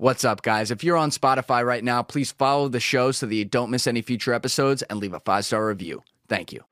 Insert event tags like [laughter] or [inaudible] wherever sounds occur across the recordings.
What's up, guys? If you're on Spotify right now, please follow the show so that you don't miss any future episodes and leave a five star review. Thank you.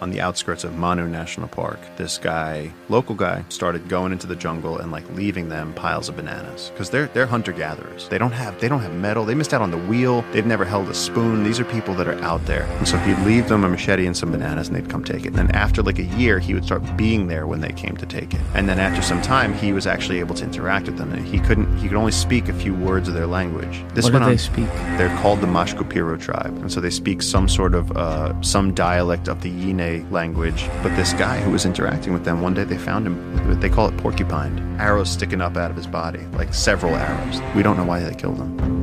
On the outskirts of Manu National Park, this guy, local guy, started going into the jungle and like leaving them piles of bananas because they're they're hunter gatherers. They don't have they don't have metal. They missed out on the wheel. They've never held a spoon. These are people that are out there. And so he'd leave them a machete and some bananas, and they'd come take it. And then after like a year, he would start being there when they came to take it. And then after some time, he was actually able to interact with them. And he couldn't he could only speak a few words of their language. This What do they on- speak? they're called the Mashco-Piro tribe, and so they speak some sort of uh, some dialect of the Yine language. But this guy who was interacting with them, one day they found him. They call it porcupine. Arrows sticking up out of his body, like several arrows. We don't know why they killed him.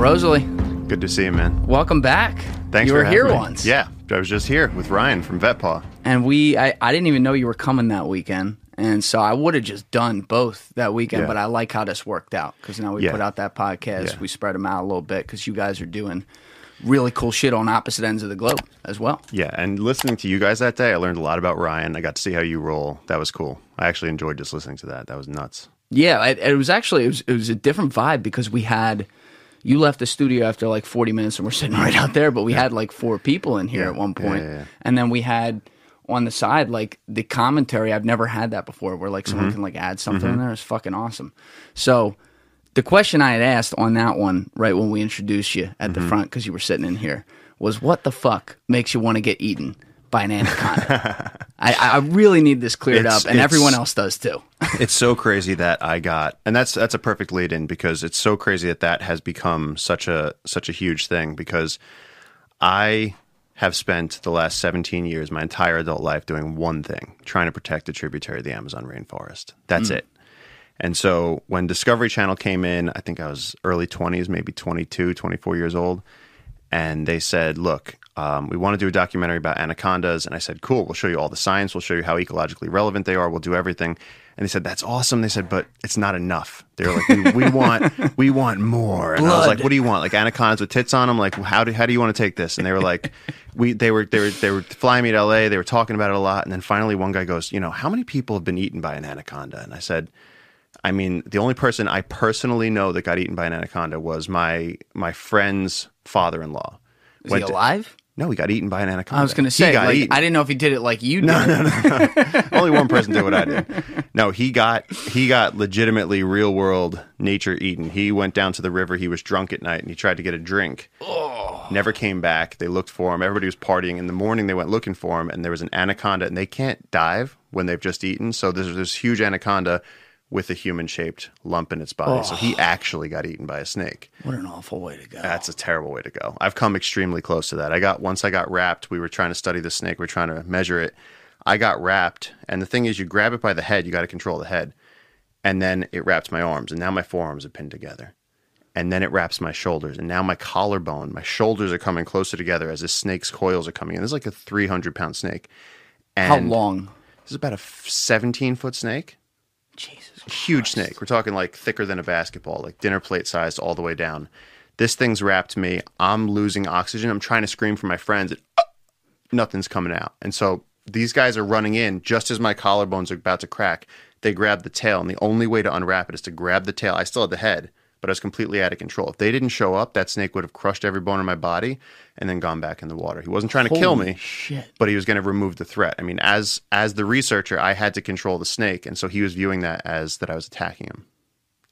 Rosolie, Good to see you, man. welcome back. Thanks You for were here me. once. Yeah, I was just here with Ryan from VetPaw. And we, I, I didn't even know you were coming that weekend. And so I would have just done both that weekend, Yeah. but I like how this worked out because now we Yeah. put out that podcast. Yeah. We spread them out a little bit because you guys are doing really cool shit on opposite ends of the globe as well. Yeah, and listening to you guys that day, I learned a lot about Ryan. I got to see how you roll. That was cool. I actually enjoyed just listening to that. That was nuts. Yeah, it, it was actually it was, it was a different vibe because we had you left the studio after like 40 minutes and we're sitting [laughs] right out there, but we had like four people in here Yeah, at one point. yeah, yeah. And then we had on the side like the commentary. I've never had that before where like Mm-hmm. someone can like add something in there. It's fucking awesome. So the question I had asked on that one right when we introduced you at Mm-hmm. the front because you were sitting in here was what the fuck makes you want to get eaten by an anaconda? [laughs] I, I really need this cleared It's- up, and everyone else does too. [laughs] it's so crazy that I got, and that's that's a perfect lead in because it's so crazy that that has become such a such a huge thing because I have spent the last 17 years, my entire adult life, doing one thing: trying to protect a tributary of the Amazon rainforest. That's mm. it. And so when Discovery Channel came in, I think I was early 20s, maybe 22, 24 years old. And they said, look, um, we want to do a documentary about anacondas. And I said, cool, we'll show you all the science. We'll show you how ecologically relevant they are. We'll do everything. And they said, that's awesome. They said, but it's not enough. They were like, we, we want, [laughs] we want more. And I was like, what do you want? Like anacondas with tits on them? Like, how do, how do you want to take this? And they were like, we, they were, they were, they were flying me to LA. They were talking about it a lot. And then finally one guy goes, you know, how many people have been eaten by an anaconda? And I said, I mean, the only person I personally know that got eaten by an anaconda was my my friend's father-in-law. Is he alive? No, he got eaten by an anaconda. I was going to say, like. I didn't know if he did it like you did. no, no, no. [laughs] [laughs] Only one person did what I did. No, he got he got legitimately real world nature eaten. He went down to the river. He was drunk at night and he tried to get a drink. Oh. Never came back. They looked for him. Everybody was partying. In the morning, they went looking for him, and there was an anaconda. And they can't dive when they've just eaten. So there's this huge anaconda with a human shaped lump in its body. So he actually got eaten by a snake. What an awful way to go. That's a terrible way to go. I've come extremely close to that. I got once I got wrapped, we were trying to study the snake, we are trying to measure it. I got wrapped, and the thing is you grab it by the head, you got to control the head. And then it wraps my arms, and now my forearms are pinned together. And then it wraps my shoulders, and now my collarbone, my shoulders are coming closer together as this snake's coils are coming in. This is like a 300 pound snake. And How long? This is about a 17 foot snake Jesus. Huge snake. We're talking like thicker than a basketball, like dinner plate sized all the way down. This thing's wrapped me. I'm losing oxygen. I'm trying to scream for my friends. And, "Ah!" nothing's coming out. And so these guys are running in just as my collarbones are about to crack. They grab the tail, and the only way to unwrap it is to grab the tail. I still had the head, but I was completely out of control. If they didn't show up, that snake would have crushed every bone in my body and then gone back in the water. He wasn't trying to kill me Shit. but he was going to remove the threat. I mean, as as the researcher, I had to control the snake, and so he was viewing that as that I was attacking him.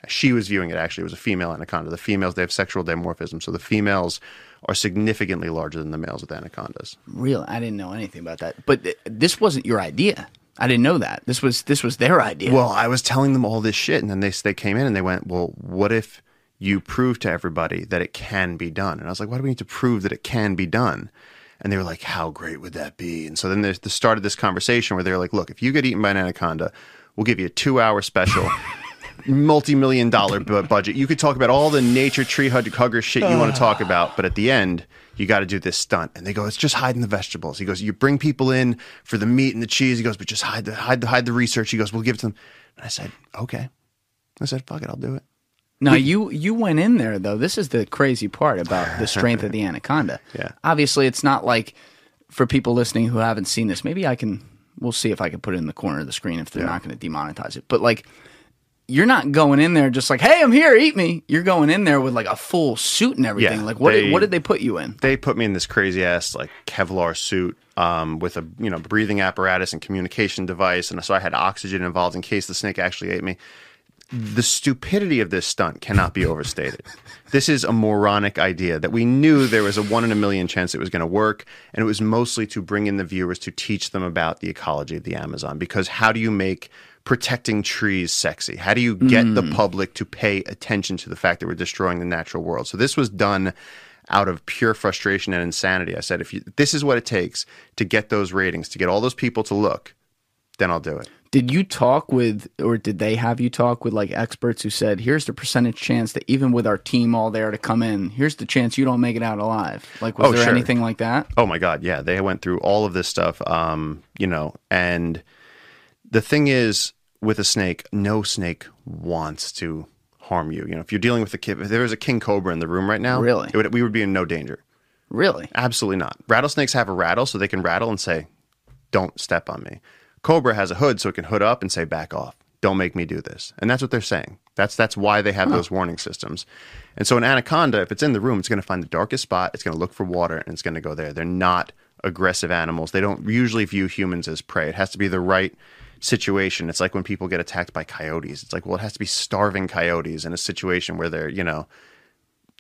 She was viewing it actually. It was a female anaconda. The females they have sexual dimorphism, so the females are significantly larger than the males with anacondas. Real. I didn't know anything about that. But th- this wasn't your idea. I didn't know that. This was this was their idea. Well, I was telling them all this shit, and then they they came in and they went, "Well, what if you prove to everybody that it can be done?" And I was like, "Why do we need to prove that it can be done?" And they were like, "How great would that be?" And so then there's the start of this conversation where they're like, "Look, if you get eaten by an anaconda, we'll give you a two-hour special." [laughs] multi-million dollar bu- budget. You could talk about all the nature tree hugger shit you want to [sighs] talk about, but at the end, you got to do this stunt. And they go, "It's just hiding the vegetables." He goes, "You bring people in for the meat and the cheese." He goes, "But just hide the hide the hide the research." He goes, "We'll give it to them." And I said, "Okay." I said, "Fuck it, I'll do it." Now you you went in there though. This is the crazy part about the [laughs] strength of the anaconda. Yeah. Obviously, it's not like for people listening who haven't seen this. Maybe I can. We'll see if I can put it in the corner of the screen if they're not going to demonetize it. But like, you're not going in there just like, "Hey, I'm here, eat me." You're going in there with like a full suit and everything. Yeah, like, what they- did, what did they put you in? they put me in this crazy ass like Kevlar suit um, with a you know breathing apparatus and communication device, and so I had oxygen involved in case the snake actually ate me. The stupidity of this stunt cannot be overstated. This is a moronic idea that we knew there was a one in a million chance it was going to work, and it was mostly to bring in the viewers to teach them about the ecology of the Amazon. Because how do you make protecting trees sexy? How do you get the mm. public to pay attention to the fact that we're destroying the natural world? So this was done out of pure frustration and insanity. I said, if you, this is what it takes to get those ratings, to get all those people to look, then I'll do it. Did you talk with, or did they have you talk with like experts who said, "Here's the percentage chance that even with our team all there to come in, here's the chance you don't make it out alive." Like, was Oh, there sure. anything like that? Oh my God, yeah, they went through all of this stuff, um, you know, and the thing is, with a snake, no snake wants to harm you. You know, if you're dealing with a kid, if there was a king cobra in the room right now, Really? it would, we would be in no danger. Really? Absolutely not. Rattlesnakes have a rattle so they can rattle and say, "Don't step on me." Cobra has a hood so it can hood up and say, "Back off. Don't make me do this." And that's what they're saying. That's that's why they have those warning systems. And so an anaconda, if it's in the room, it's going to find the darkest spot, it's going to look for water and it's going to go there. They're not aggressive animals. They don't usually view humans as prey. It has to be the right situation. It's like when people get attacked by coyotes. It's like, well, it has to be starving coyotes in a situation where they're, you know,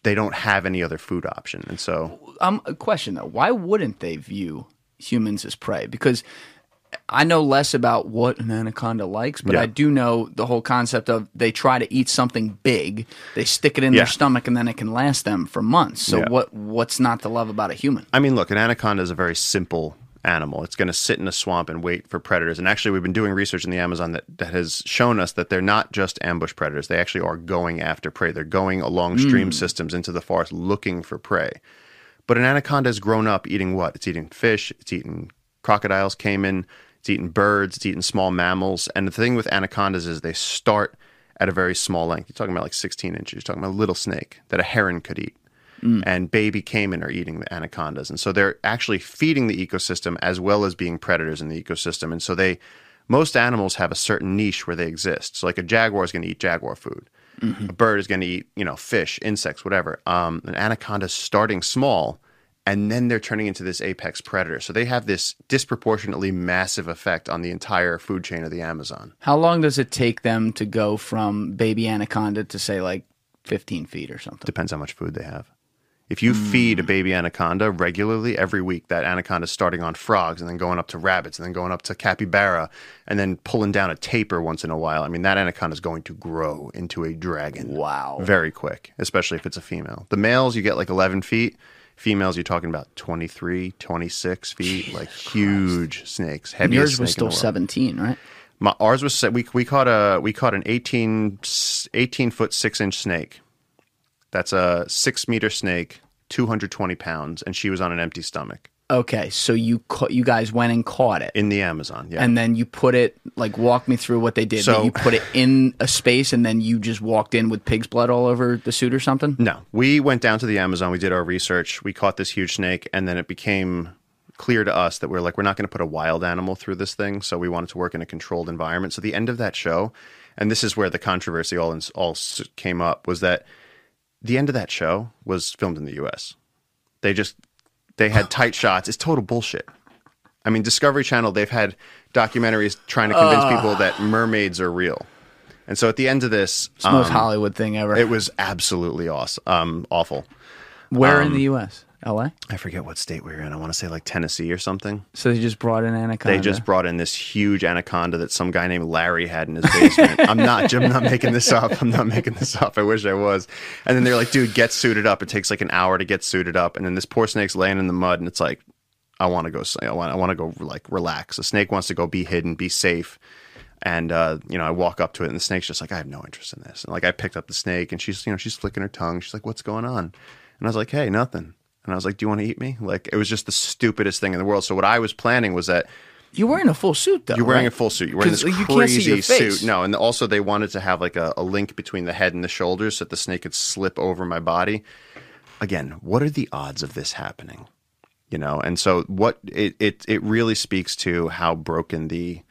they don't have any other food option. And so Um, a question though: Why wouldn't they view humans as prey? Because I know less about what an anaconda likes, but Yeah. I do know the whole concept of they try to eat something big, they stick it in Yeah. their stomach, and then it can last them for months. So Yeah. what what's not to love about a human? I mean, look, an anaconda is a very simple animal. It's going to sit in a swamp and wait for predators. And actually, we've been doing research in the Amazon that, that has shown us that they're not just ambush predators. They actually are going after prey. They're going along hmm. stream systems into the forest looking for prey. But an anaconda has grown up eating what? It's eating fish, it's eating crocodiles, caiman, it's eating birds, it's eating small mammals. And the thing with anacondas is they start at a very small length. You're talking about like 16 inches. You're talking about a little snake that a heron could eat and baby caiman are eating the anacondas. And so they're actually feeding the ecosystem as well as being predators in the ecosystem. And so they, most animals have a certain niche where they exist. So like a jaguar is going to eat jaguar food. A bird is going to eat, you know, fish, insects, whatever. Um, an anaconda is starting small and then they're turning into this apex predator. So they have this disproportionately massive effect on the entire food chain of the Amazon. How long does it take them to go from baby anaconda to say like 15 feet or something? Depends how much food they have. If you feed a baby anaconda regularly every week, that anaconda is starting on frogs and then going up to rabbits and then going up to capybara and then pulling down a tapir once in a while. I mean, that anaconda is going to grow into a dragon. Wow. Very quick, especially if it's a female. The males, you get like 11 feet. Females, you're talking about 23, 26 feet, like huge snakes. Heaviest yours snake was still 17, right? My, ours was we we caught a we caught an 18, 18 foot six inch snake. That's a six meter snake, two hundred twenty pounds, and she was on an empty stomach Okay, so you ca- you guys went and caught it. in the Amazon. Yeah, and then you put it like walk me through what they did. So- That you put it in a space and then you just walked in with pig's blood all over the suit or something. no, we went down to the Amazon. We did our research. We caught this huge snake, and then it became clear to us that we're like we're not going to put a wild animal through this thing. So we wanted to work in a controlled environment. So the end of that show, and this is where the controversy all all came up, was that the end of that show was filmed in the U.S. They just they had tight shots. It's total bullshit. I mean, Discovery Channel they've had documentaries trying to convince people that mermaids are real, and so at the end of this, It's the most um, Hollywood thing ever. it was absolutely awesome, um, awful. Where um, in the U.S.? L.A. I forget what state we were in. I want to say like Tennessee or something. So they just brought in anaconda. They just brought in this huge anaconda that some guy named Larry had in his basement. [laughs] I'm not, I'm not making this up. I'm not making this up. I wish I was. And then they're like, dude, get suited up. It takes like an hour to get suited up. And then this poor snake's laying in the mud, and it's like, I want to go. I want, I want to go like relax. The snake wants to go be hidden, be safe. And uh, you know, I walk up to it, and the snake's just like, I have no interest in this. And like, I picked up the snake, and she's, you know, she's flicking her tongue. She's like, What's going on? And I was like, Hey, nothing. And I was like, Do you want to eat me? Like, it was just the stupidest thing in the world. So what I was planning was that You're wearing a full suit though. You're wearing right? a full suit. You're wearing this you can't see crazy suit. No, and also they wanted to have like a, a link between the head and the shoulders so that the snake could slip over my body. Again, what are the odds of this happening? You know, and so what it it, it really speaks to how broken the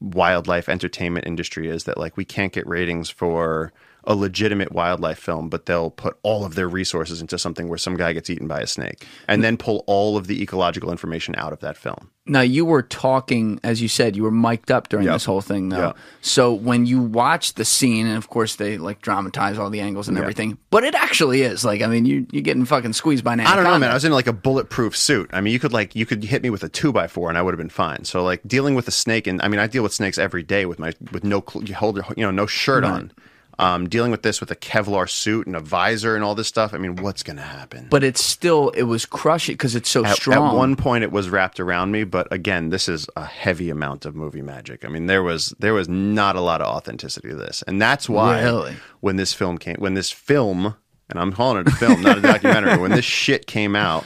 wildlife entertainment industry is that like we can't get ratings for a legitimate wildlife film, but they'll put all of their resources into something where some guy gets eaten by a snake and then pull all of the ecological information out of that film. Now you were talking, as you said, you were mic'd up during Yep. this whole thing, though. Yep. So when you watch the scene, and of course they like dramatize all the angles and everything, but it actually is like, I mean, you you're getting fucking squeezed by an I don't know, man. I was in like a bulletproof suit. I mean, you could like you could hit me with a two by four, and I would have been fine. So like dealing with a snake, and I mean, I deal with snakes every day with my with no you hold your you know no shirt on. Um, dealing with this with a Kevlar suit and a visor and all this stuff. I mean, what's gonna happen? but it's still it was crushing because it's so at, strong. at one point, it was wrapped around me, but again, this is a heavy amount of movie magic. I mean, there was there was not a lot of authenticity to this, and that's why Really? when this film came, when this film, and I'm calling it a film, not a documentary, when this shit came out,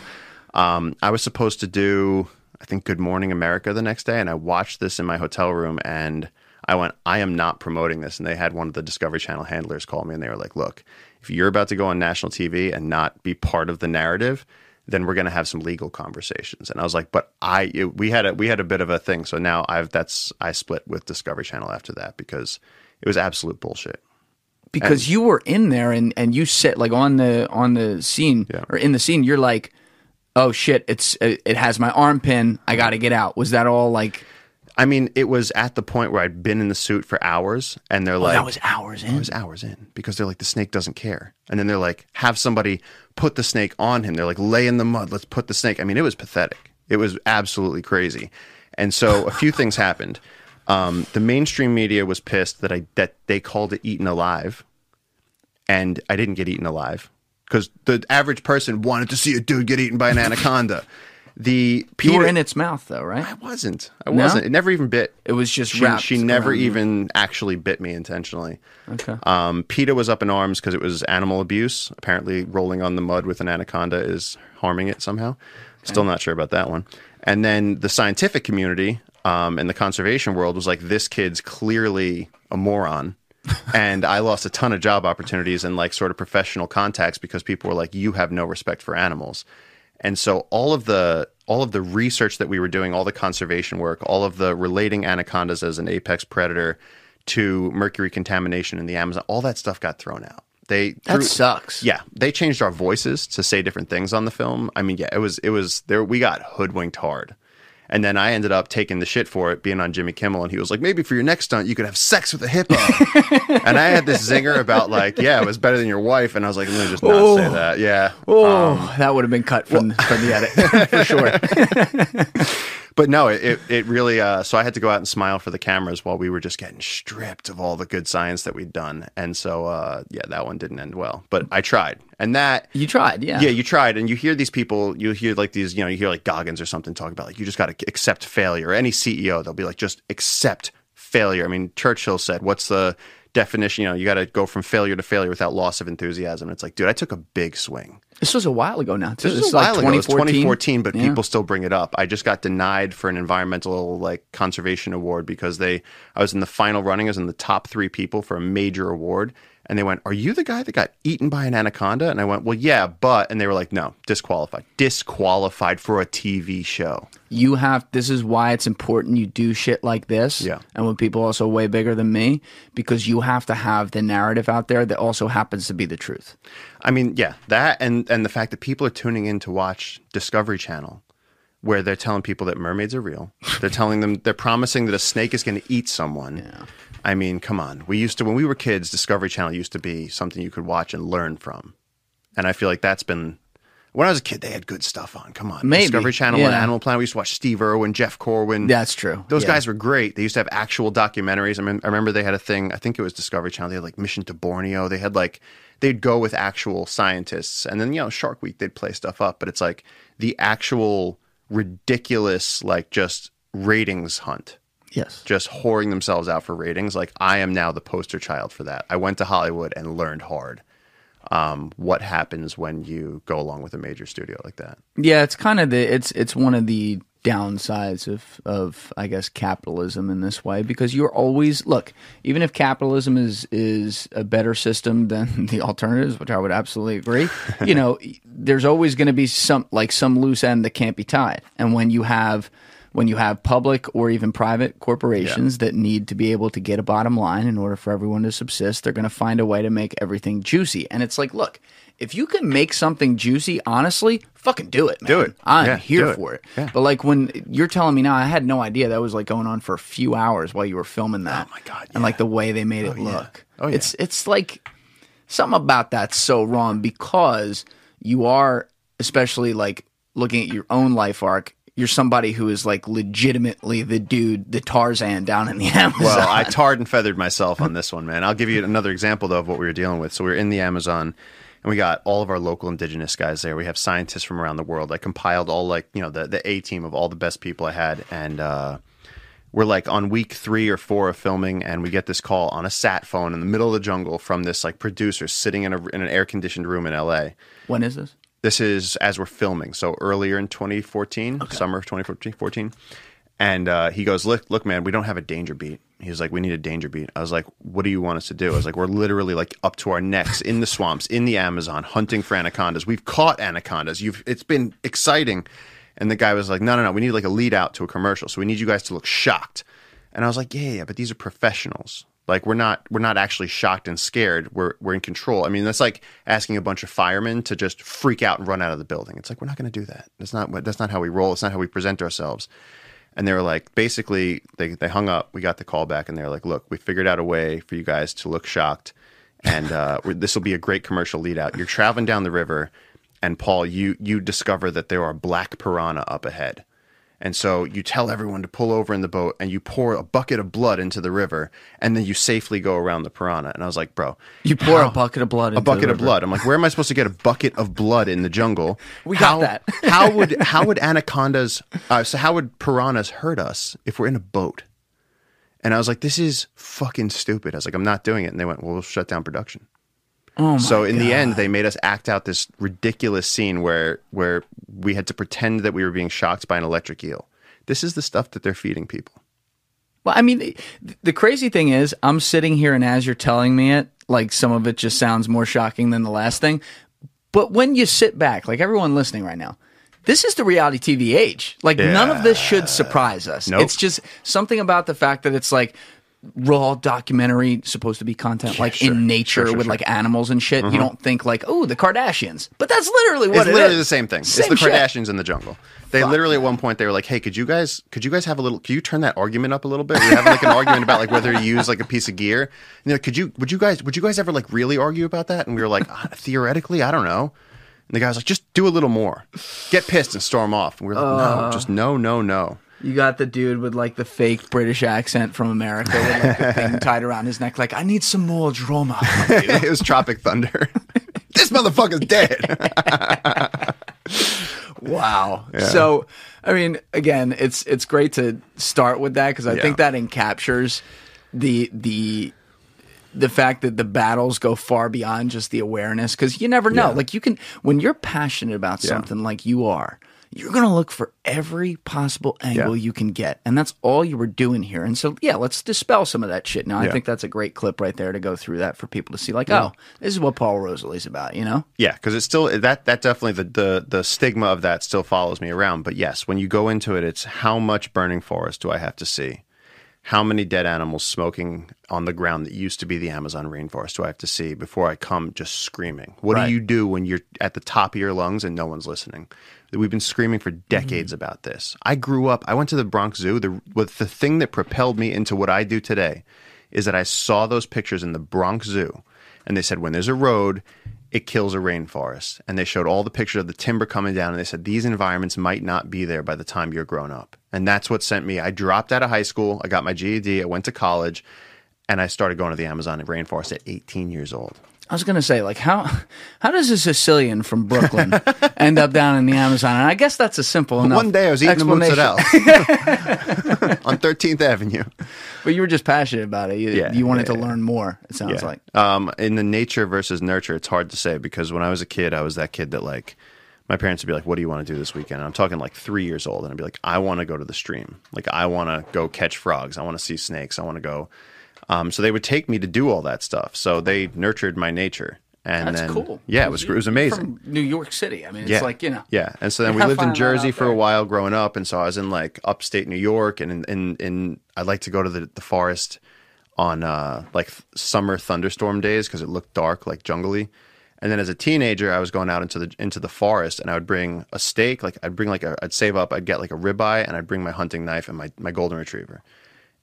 um, I was supposed to do, I think, Good Morning America the next day, and I watched this in my hotel room, and I went, I am not promoting this, and they had one of the Discovery Channel handlers call me, and they were like, Look, if you're about to go on national TV and not be part of the narrative, then we're going to have some legal conversations. And I was like, but I, it- we had a, we had a bit of a thing. So now I've, that's, I split with Discovery Channel after that because it was absolute bullshit. because you were in there and and you sit like on the on the scene Yeah. or in the scene you're like oh shit it's it, has my arm pin i gotta get out was that all like I mean, it was at the point where I'd been in the suit for hours and they're like, Oh, that was hours in it was hours in because they're like, the snake doesn't care. And then they're like, have somebody put the snake on him. They're like, lay in the mud. Let's put the snake. I mean, it was pathetic. It was absolutely crazy. And so a few [laughs] things happened. Um, the mainstream media was pissed that I that they called it eaten alive, and I didn't get eaten alive because the average person wanted to see a dude get eaten by an [laughs] anaconda. The you Peter, were in its mouth though right I wasn't. I wasn't. It never even bit. It was just she, wrapped she never you. even actually bit me intentionally. okay Um, PETA was up in arms because it was animal abuse. Apparently, rolling on the mud with an anaconda is harming it somehow. Still not sure about that one. And then the scientific community um, and the conservation world was like, this kid's clearly a moron. [laughs] and I lost a ton of job opportunities and like sort of professional contacts because people were like, you have no respect for animals. And so all of the all of the research that we were doing, all the conservation work, all of the relating anacondas as an apex predator to mercury contamination in the Amazon, all that stuff got thrown out. They that sucks yeah, they changed our voices to say different things on the film. I mean, yeah, it was it was there. We got hoodwinked hard, and then I ended up taking the shit for it, being on Jimmy Kimmel, and he was like, maybe for your next stunt, you could have sex with a hippo. [laughs] and I had this zinger about like, yeah, it was better than your wife, and I was like, let me just not say oh. that. Yeah, oh um, that would have been cut from from the edit [laughs] for sure [laughs] but no, it it, really. Uh, so I had to go out and smile for the cameras while we were just getting stripped of all the good science that we'd done, and so uh, yeah, that one didn't end well. But I tried, and that you tried yeah Yeah, you tried, and you hear these people. You hear like these, you know, you hear like Goggins or something talk about like you just got to accept failure. Any CEO, they'll be like, just accept failure. I mean, Churchill said, "What's the definition?" You know, you got to go from failure to failure without loss of enthusiasm. It's like, dude, I took a big swing. this was a while ago now too This This was a like ago. It was 2014 2014, but Yeah. people still bring it up. I just got denied for an environmental like conservation award because they. I was in the final running. I was in the top three people for a major award, and they went, "Are you the guy that got eaten by an anaconda?" And I went, "Well, yeah, but," and they were like, "No, disqualified, disqualified for a TV show." you have this is why it's important you do shit like this Yeah. and when people also way bigger than me because you have to have the narrative out there that also happens to be the truth I mean, yeah, that and and the fact that people are tuning in to watch Discovery Channel, where they're telling people that mermaids are real. They're telling them they're promising that a snake is going to eat someone. Yeah. I mean, come on. We used to when we were kids, Discovery Channel used to be something you could watch and learn from, and I feel like that's been. When I was a kid, they had good stuff on. Come on, Maybe, Discovery Channel and. Animal Planet. We used to watch Steve Irwin, Jeff Corwin. that's true Those Yeah. guys were great. They used to have actual documentaries. I, mean, I remember they had a thing. I think it was Discovery Channel. They had like Mission to Borneo. They had like they'd go with actual scientists, and then you know Shark Week they'd play stuff up. But it's like the actual ridiculous like just ratings hunt, yes just whoring themselves out for ratings. Like I am now the poster child for that. I went to Hollywood and learned hard. Um, what happens when you go along with a major studio like that? Yeah, it's kind of the it's it's one of the downsides of of I guess capitalism in this way because you're always look even if capitalism is is a better system [laughs] than the alternatives which I would absolutely agree you know [laughs] there's always going to be some like some loose end that can't be tied and when you have when you have public or even private corporations that need to be able to get a bottom line in order for everyone to subsist they're going to find a way to make everything juicy and it's like look if you can make something juicy honestly fucking do it man. Do it. I'm Yeah, here it. for it Yeah. but like when you're telling me now, I had no idea that was like going on for a few hours while you were filming that. Oh my God, And like the way they made it oh, yeah. look. Oh, yeah. It's it's like something about that's so wrong because you are especially like looking at your own life arc. You're somebody who is like legitimately the dude, the Tarzan down in the [laughs] Amazon. Well, I tarred and feathered myself on this one, man. I'll give you another example though of what we were dealing with. So we were in the Amazon, and we got all of our local indigenous guys there. We have scientists from around the world. I compiled all like you know the the A team of all the best people I had, and uh, we're like on week three or four of filming, and we get this call on a sat phone in the middle of the jungle from this like producer sitting in a in an air conditioned room in L.A. when is this? This is as we're filming, so earlier in 2014, summer of 2014. And uh, he goes, "Look, look, man, we don't have a danger beat." He's like, "We need a danger beat." I was like, "What do you want us to do?" I was like, "We're literally like up to our necks in the swamps, in the Amazon, hunting for anacondas. We've caught anacondas. You've, it's been exciting." And the guy was like, "No, no, no. We need like a lead out to a commercial, so we need you guys to look shocked." And I was like, "Yeah, yeah, but these are professionals. Like we're not we're not actually shocked and scared. We're we're in control. I mean, that's like asking a bunch of firemen to just freak out and run out of the building. It's like we're not going to do that. That's not what that's not how we roll. It's not how we present ourselves." And they were like, basically, they they hung up. We got the call back, and they're like, "Look, we figured out a way for you guys to look shocked, and uh, [laughs] this will be a great commercial lead out. You're traveling down the river, and Paul, you you discover that there are black piranha up ahead." And so you tell everyone to pull over in the boat and you pour a bucket of blood into the river and then you safely go around the piranha. And I was like, bro, You pour how- a bucket of blood a bucket of blood. I'm like, where am I supposed to get a bucket of blood in the jungle? [laughs] We got how, that. [laughs] how would how would anacondas? Uh, so how would piranhas hurt us if we're in a boat? And I was like, this is fucking stupid. I was like, I'm not doing it. And they went, well, we'll shut down production. Oh So in the end, they made us act out this ridiculous scene where where we had to pretend that we were being shocked by an electric eel. This is the stuff that they're feeding people. Well, I mean, the, the crazy thing is, I'm sitting here, and as you're telling me it, like some of it just sounds more shocking than the last thing. But when you sit back, like everyone listening right now, this is the reality TV age. Like none of this should surprise us. Nope. It's just something about the fact that it's like raw documentary supposed to be content like sure. in nature Sure, sure, with like animals and shit. You don't think like, oh, the Kardashians. But that's literally what It's it literally is. the same thing. it's Same the shit. Kardashians in the jungle. They literally at one point they were like, "Hey, could you guys could you guys have a little? Could you turn that argument up a little bit? We having like an [laughs] argument about like whether you use like a piece of gear. And they're like, could you would you guys would you guys ever like really argue about that? And we were like, "Ah, theoretically, I don't know. And the guy was like, just do a little more, get pissed and storm off. And we were like, Uh. no, just no, no, no. You got the dude with like the fake British accent from America with like the thing [laughs] tied around his neck, like, I need some more drama. [laughs] it was Tropic Thunder. [laughs] this motherfucker's dead. Wow. So, I mean, again, it's it's great to start with that because I Yeah. think that encaptures the the the fact that the battles go far beyond just the awareness because you never know. Yeah. Like you can when you're passionate about something like you are, you're gonna look for every possible angle Yeah. you can get, and that's all you were doing here. And so, yeah, let's dispel some of that shit. Now, I think that's a great clip right there to go through that for people to see. Like, oh, this is what Paul Rosolie's about. You know? Yeah, because it's still that that definitely the, the the stigma of that still follows me around. But yes, when you go into it, it's how much burning forest do I have to see? How many dead animals smoking on the ground that used to be the Amazon rainforest do I have to see before I come just screaming? What Right. do you do when you're at the top of your lungs and no one's listening? We've been screaming for decades mm-hmm. about this. I grew up. I went to the Bronx Zoo. The the thing that propelled me into what I do today is that I saw those pictures in the Bronx Zoo, and they said when there's a road, it kills a rainforest. And they showed all the pictures of the timber coming down, and they said these environments might not be there by the time you're grown up. And that's what sent me. I dropped out of high school. I got my GED. I went to college, and I started going to the Amazon rainforest at 18 years old. I was gonna say, like, how [laughs] how does a Sicilian from Brooklyn [laughs] end up down in the Amazon? And I guess that's a simple enough. One day I was eating mozzarella [laughs] on 13th Avenue. but you were just passionate about it. You, Yeah, you wanted yeah, to learn more. It sounds like. Um, in the nature versus nurture, it's hard to say because when I was a kid, I was that kid that like my parents would be like, "What do you want to do this weekend?" And I'm talking like three years old, and I'd be like, "I want to go to the stream. Like, I want to go catch frogs. I want to see snakes. I want to go." Um, so they would take me to do all that stuff. So they nurtured my nature. And That's then, cool. Yeah, it was it was amazing. From New York City. I mean, it's Yeah. like you know. Yeah, and so then we lived in Jersey for a while growing up, and so I was in like upstate New York, and in in, in I'd like to go to the, the forest on uh, like th- summer thunderstorm days because it looked dark, like jungly. And then as a teenager, I was going out into the into the forest, and I would bring a steak, like I'd bring like a, I'd save up, I'd get like a ribeye, and I'd bring my hunting knife and my my golden retriever.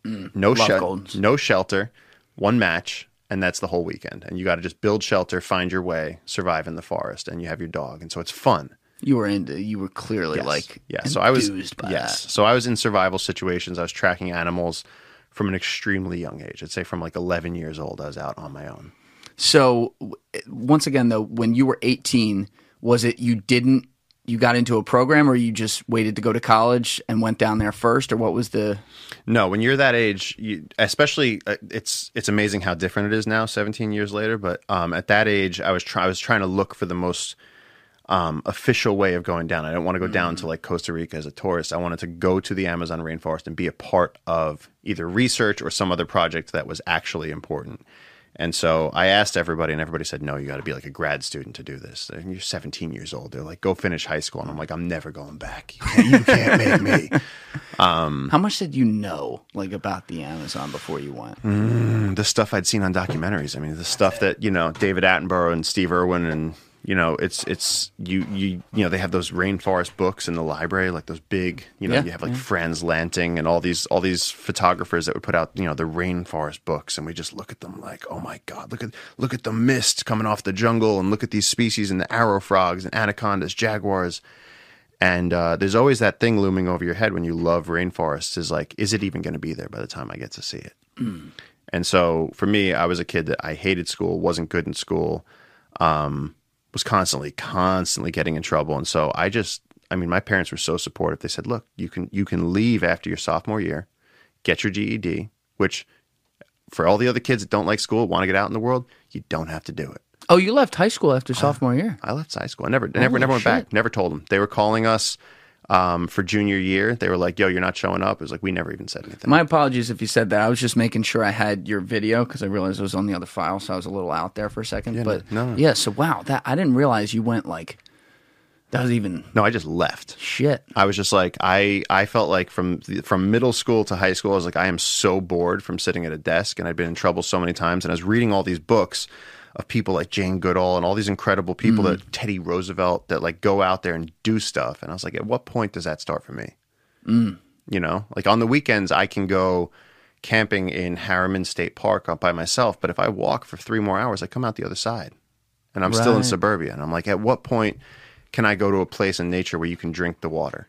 Mm. no love shel- goldens. no shelter, one match, and that's the whole weekend. And you got to just build shelter, find your way, survive in the forest, and you have your dog, and so it's fun. You were into. You were clearly Yes. like yeah. So I was by yes. that. So I was in survival situations. I was tracking animals from an extremely young age. I'd say from like 11 years old. I was out on my own. So once again, though, when you were 18, was it you didn't you got into a program, or you just waited to go to college and went down there first, or what was the? No, when you're that age, you, especially uh, it's it's amazing how different it is now, 17 years later. But um, at that age, I was try, I was trying to look for the most um, official way of going down. I didn't want to go down to like Costa Rica as a tourist. I wanted to go to the Amazon rainforest and be a part of either research or some other project that was actually important. And so I asked everybody, and everybody said, "No, you got to be like a grad student to do this. And you're 17 years old. They're like, go finish high school." And I'm like, "I'm never going back. You can't, you can't make me." [laughs] How much did you know like about the Amazon before you went? Mm. the stuff I'd seen on documentaries. I mean, the stuff that you know David Attenborough and Steve Irwin and you know it's it's you you you know they have those rainforest books in the library, like those big you know Yeah, you have like Frans Lanting and all these all these photographers that would put out you know the rainforest books, and we just look at them like, oh my god, look at look at the mist coming off the jungle, and look at these species and the arrow frogs and anacondas, jaguars. And uh, there's always that thing looming over your head when you love rainforests is like, is it even going to be there by the time I get to see it? And so for me, I was a kid that I hated school, wasn't good in school, um, was constantly, constantly getting in trouble. And so I just, I mean, my parents were so supportive. They said, look, you can, you can leave after your sophomore year, get your GED, which for all the other kids that don't like school, want to get out in the world, you don't have to do it. Oh, you left high school after sophomore year. I left high school. I never, never, Holy never went shit. back. Never told them. They were calling us um, for junior year. They were like, "Yo, you're not showing up." It was like we never even said anything. My apologies if you said that. I was just making sure I had your video because I realized it was on the other file, so I was a little out there for a second. but no, no. yeah, so wow, that I didn't realize you went like that was even no, I just left. shit. I was just like I I felt like from the- from middle school to high school I was like I am so bored from sitting at a desk and I'd been in trouble so many times and I was reading all these books of people like Jane Goodall and all these incredible people mm-hmm. that Teddy Roosevelt that like go out there and do stuff and I was like at what point does that start for me? Mm. You know, like on the weekends I can go camping in Harriman State Park up by myself, but if I walk for 3 more hours I come out the other side. And I'm still in Right. suburbia and I'm like at what point can I go to a place in nature where you can drink the water?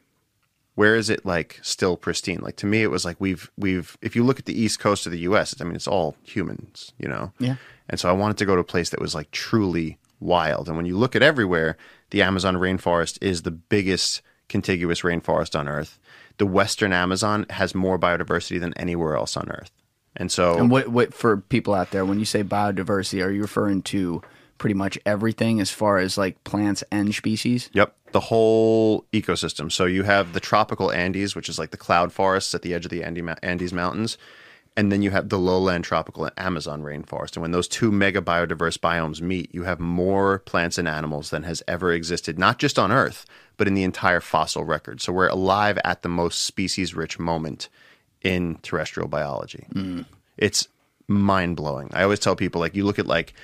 where is it like still pristine? Like to me it was like we've we've if you look at the east coast of the us i mean it's all humans you know? Yeah. and so i wanted to go to a place that was like truly wild. And when you look at everywhere the amazon rainforest is the biggest contiguous rainforest on earth. The western amazon has more biodiversity than anywhere else on earth. And so And what what for people out there when you say biodiversity, are you referring to pretty much everything as far as like plants and species? Yep, the whole ecosystem. So you have the tropical Andes, which is like the cloud forests at the edge of the Andes, Andes Mountains, and then you have the lowland tropical Amazon rainforest. And when those two mega biodiverse biomes meet, you have more plants and animals than has ever existed, not just on Earth, but in the entire fossil record. So we're alive at the most species-rich moment in terrestrial biology. Mm. It's mind blowing. I always tell people like you look at like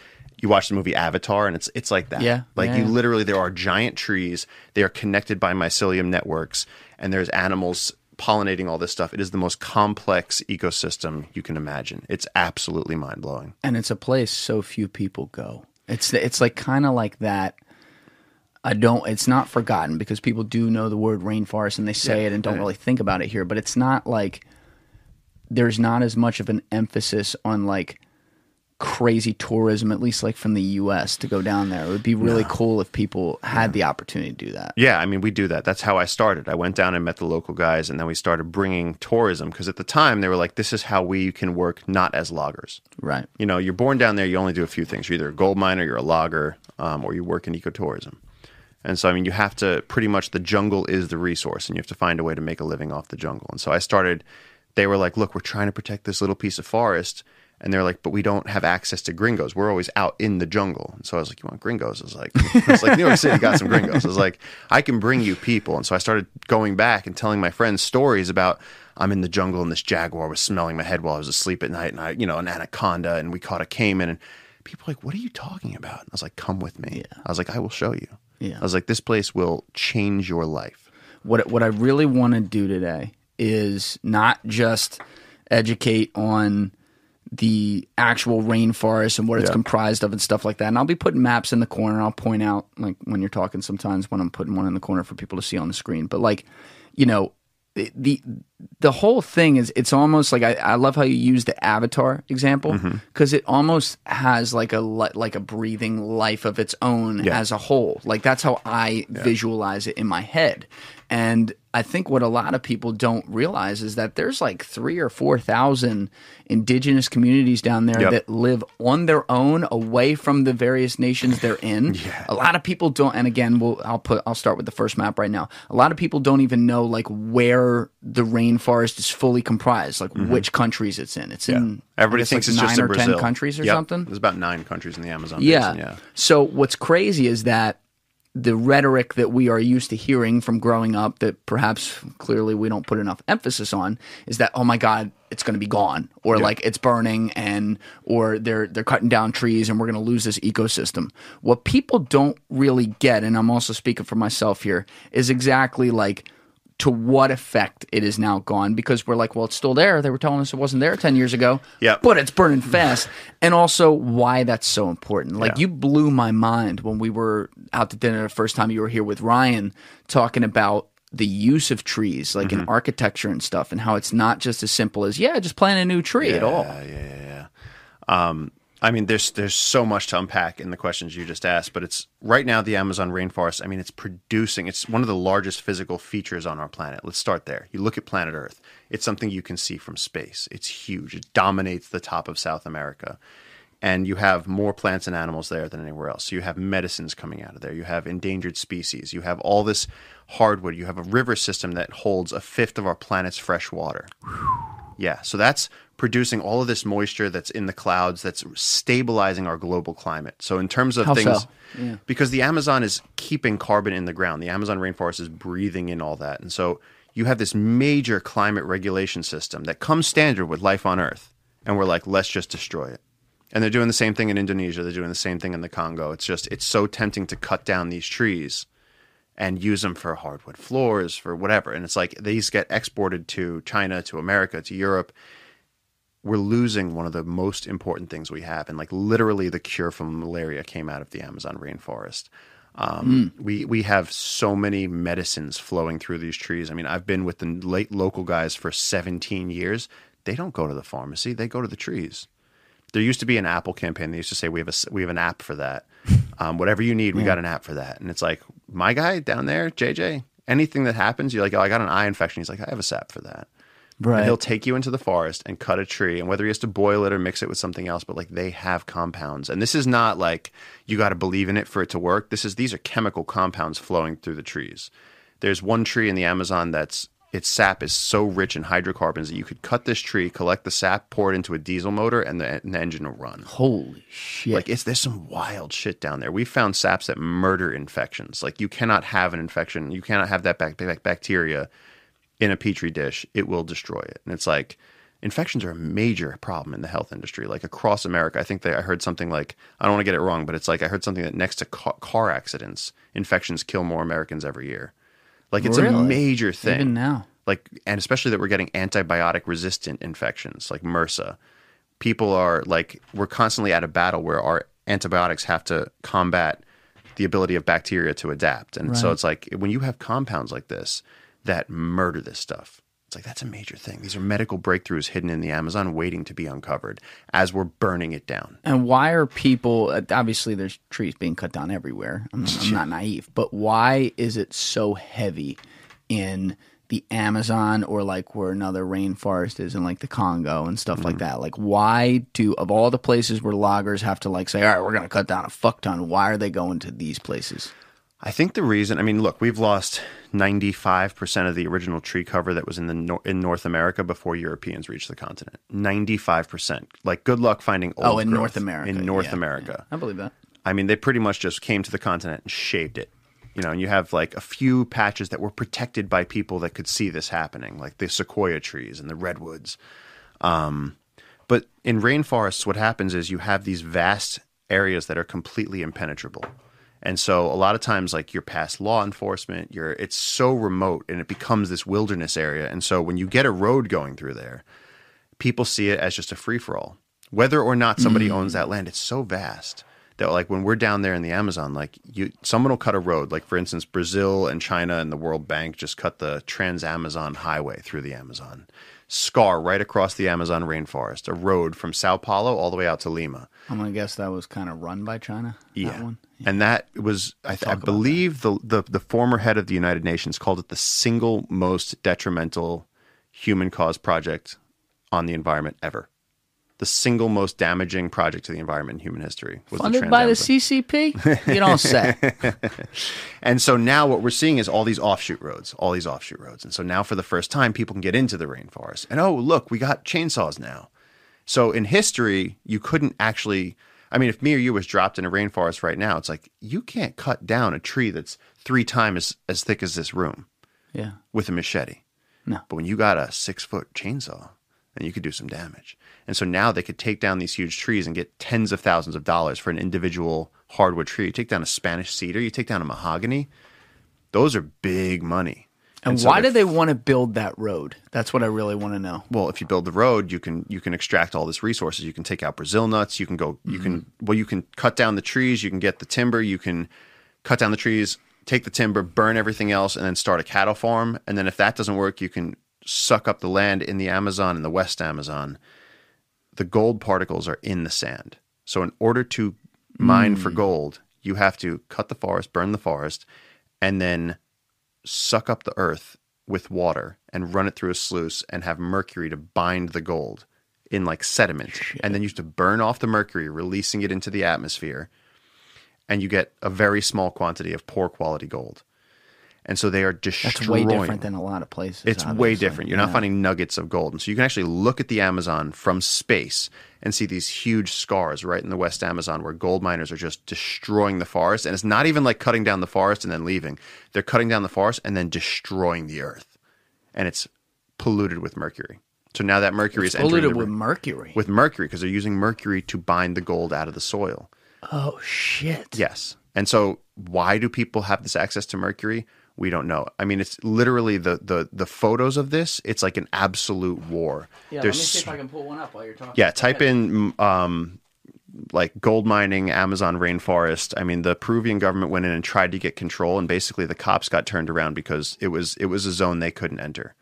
you watch the movie Avatar and it's it's like that. Yeah, Like yeah, you literally there are giant trees, they are connected by mycelium networks and there's animals pollinating all this stuff. It is the most complex ecosystem you can imagine. It's absolutely mind blowing. and it's a place so few people go. It's it's like kind of like that. I don't. It's not forgotten because people do know the word rainforest and they say it and don't really think about it here. But it's not like there's not as much of an emphasis on like crazy tourism, at least like from the U.S. to go down there. It would be really cool if people had the opportunity to do that. Yeah, I mean, we do that. That's how I started. I went down and met the local guys, and then we started bringing tourism because at the time they were like, this is how we can work not as loggers. Right. You know, you're born down there, you only do a few things. You're either a gold miner, you're a logger, um, or you work in ecotourism. And so, I mean, you have to pretty much the jungle is the resource, and you have to find a way to make a living off the jungle. And so, I started. They were like, "Look, we're trying to protect this little piece of forest." And they're like, but we don't have access to gringos. We're always out in the jungle. And so I was like, you want gringos? I was like, [laughs] it's like New York City got some gringos. I was like, I can bring you people. And so I started going back and telling my friends stories about I'm in the jungle and this jaguar was smelling my head while I was asleep at night. And I, you know, an anaconda and we caught a caiman. And people were like, what are you talking about? And I was like, come with me. Yeah. I was like, I will show you. Yeah. I was like, this place will change your life. what what I really want to do today is not just educate on the actual rainforest and what it's Yeah. comprised of and stuff like that. And I'll be putting maps in the corner. I'll point out like when you're talking sometimes when I'm putting one in the corner for people to see on the screen. But like, you know, the the, the whole thing is it's almost like I, I love how you use the avatar example Mm-hmm. because it almost has like a like a breathing life of its own Yeah. as a whole. Like that's how I visualize it in my head. And I think what a lot of people don't realize is that there's like three or four thousand indigenous communities down there Yep. that live on their own, away from the various nations they're in. [laughs] yeah. A lot of people don't. And again, we'll I'll put I'll start with the first map right now. A lot of people don't even know like where the rainforest is fully comprised, like which countries it's in. It's in Mm-hmm. Everybody guess, thinks like it's nine just in or Brazil. ten countries or Yep. something. There's about nine countries in the Amazon Yeah. basin. Yeah. So what's crazy is that the rhetoric that we are used to hearing from growing up that perhaps clearly we don't put enough emphasis on is that oh my god it's going to be gone or like it's burning and or they're they're cutting down trees and we're going to lose this ecosystem. What people don't really get and I'm also speaking for myself here is exactly like to what effect it is now gone because we're like, well, it's still there. They were telling us it wasn't there 10 years ago. Yep. But it's burning fast. [laughs] and also why that's so important. Like, Yeah. you blew my mind when we were out to dinner the first time you were here with Ryan talking about the use of trees, like Mm-hmm. in architecture and stuff, and how it's not just as simple as, yeah, just plant a new tree at all. Yeah, yeah, yeah, yeah. Um, I mean, there's there's so much to unpack in the questions you just asked, but it's right now the Amazon rainforest. I mean, it's producing. It's one of the largest physical features on our planet. Let's start there. You look at planet Earth. It's something you can see from space. It's huge. It dominates the top of South America. And you have more plants and animals there than anywhere else. So you have medicines coming out of there. You have endangered species. You have all this hardwood. You have a river system that holds a fifth of our planet's fresh water. Yeah, so that's producing all of this moisture that's in the clouds that's stabilizing our global climate. So in terms of How things so? because the Amazon is keeping carbon in the ground. The Amazon rainforest is breathing in all that. And so you have this major climate regulation system that comes standard with life on Earth. And we're like, let's just destroy it. And they're doing the same thing in Indonesia. They're doing the same thing in the Congo. It's just, it's so tempting to cut down these trees and use them for hardwood floors, for whatever. And it's like these get exported to China, to America, to Europe. We're losing one of the most important things we have. And like literally, the cure for malaria came out of the Amazon rainforest. Um, We we have so many medicines flowing through these trees. I mean, I've been with the late local guys for 17 years. They don't go to the pharmacy; they go to the trees. There used to be an Apple campaign. They used to say we have a we have an app for that. Um, whatever you need, we got an app for that. And it's like my guy down there, JJ. Anything that happens, you're like, oh, I got an eye infection. He's like, I have a sap for that. Right. And he'll take you into the forest and cut a tree, and whether he has to boil it or mix it with something else, but like they have compounds, and this is not like you got to believe in it for it to work. This is these are chemical compounds flowing through the trees. There's one tree in the Amazon that's its sap is so rich in hydrocarbons that you could cut this tree, collect the sap, pour it into a diesel motor, and the, and the engine will run. Holy shit. Like it's there's some wild shit down there. We found saps that murder infections. Like you cannot have an infection. You cannot have that bac- bac- bacteria in a petri dish. It will destroy it. And it's like infections are a major problem in the health industry. Like across America, I think that I heard something like I don't want to get it wrong, but it's like I heard something that next to ca- car accidents, infections kill more Americans every year. Like it's a major thing Even now. like and especially that we're getting antibiotic resistant infections like MRSA. People are like we're constantly at a battle where our antibiotics have to combat the ability of bacteria to adapt. And so it's like when you have compounds like this that murder this stuff. It's like that's a major thing. These are medical breakthroughs hidden in the Amazon waiting to be uncovered as we're burning it down. And why are people? Obviously, there's trees being cut down everywhere. I'm, I'm [laughs] not naive, but why is it so heavy in the Amazon or like where another rainforest is in like the Congo and stuff like mm-hmm. that? Like, why do of all the places where loggers have to like say, all right, we're going to cut down a fuck ton? Why are they going to these places? I think the reason, I mean, look, we've lost 95% of the original tree cover that was in the nor- in North America before Europeans reached the continent. 95%. Like good luck finding old Oh, in growth North America. In North yeah, America. yeah. I believe that. I mean, they pretty much just came to the continent and shaved it. You know, and you have like a few patches that were protected by people that could see this happening, like the sequoia trees and the redwoods. Um, but in rainforests, what happens is you have these vast areas that are completely impenetrable. And so a lot of times like you're past law enforcement, you're it's so remote and it becomes this wilderness area. And so when you get a road going through there, people see it as just a free for all. Whether or not somebody mm. owns that land, it's so vast that like when we're down there in the Amazon, like you someone will cut a road. Like for instance, Brazil and China and the World Bank just cut the Trans Amazon Highway through the Amazon. Scar right across the Amazon rainforest, a road from Sao Paulo all the way out to Lima. I'm gonna guess that was kind of run by China. That one. And that was, I, th- I believe, the, the the former head of the United Nations called it the single most detrimental human caused project on the environment ever. The single most damaging project to the environment in human history was Funded the by the CCP? You don't say. And so now what we're seeing is all these offshoot roads, all these offshoot roads. And so now for the first time, people can get into the rainforest. And oh, look, we got chainsaws now. So in history, you couldn't actually. I mean, if me or you was dropped in a rainforest right now, it's like you can't cut down a tree that's three times as, as thick as this room Yeah. with a machete. No. But when you got a six foot chainsaw, then you could do some damage. And so now they could take down these huge trees and get tens of thousands of dollars for an individual hardwood tree. You take down a Spanish cedar, you take down a mahogany, those are big money. And, so why do they want to build that road? That's what I really want to know. well, if you build the road, you can you can extract all this resources. You can take out Brazil nuts. You can go. You can mm-hmm. well, you can cut down the trees. You can get the timber. You can cut down the trees, take the timber, burn everything else, and then start a cattle farm. And then if that doesn't work, you can suck up the land in the Amazon and the West Amazon. The gold particles are in the sand. So in order to mine for hmm. gold, you have to cut the forest, burn the forest, and then suck up the earth with water and run it through a sluice and have mercury to bind the gold in like sediment. And then you have to burn off the mercury releasing it into the atmosphere and you get a very small quantity of poor quality gold and so they are destroying. That's way different than a lot of places. it's way different. You're not finding nuggets of gold. And so you can actually look at the Amazon from space and see these huge scars right in the West Amazon where gold miners are just destroying the forest. And it's not even like cutting down the forest and then leaving. They're cutting down the forest and then destroying the earth. And it's polluted with mercury. So now that mercury is entering polluted the, with mercury. with mercury because they're using mercury to bind the gold out of the soil. oh shit! Yes. And so why do people have this access to mercury? We don't know. I mean, it's literally the the the photos of this. It's like an absolute war. Yeah, There's let me see if I can pull one up while you're talking. yeah. Type in um, like gold mining, Amazon rainforest. I mean, the Peruvian government went in and tried to get control, and basically the cops got turned around because it was it was a zone they couldn't enter.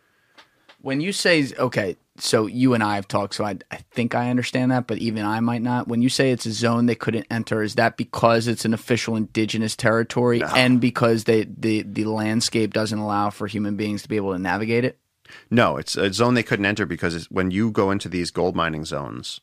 When you say okay, so you and I have talked, so I, I think I understand that, but even I might not. When you say it's a zone they couldn't enter, is that because it's an official indigenous territory and because they the the landscape doesn't allow for human beings to be able to navigate it? No, it's a zone they couldn't enter because it's, when you go into these gold mining zones,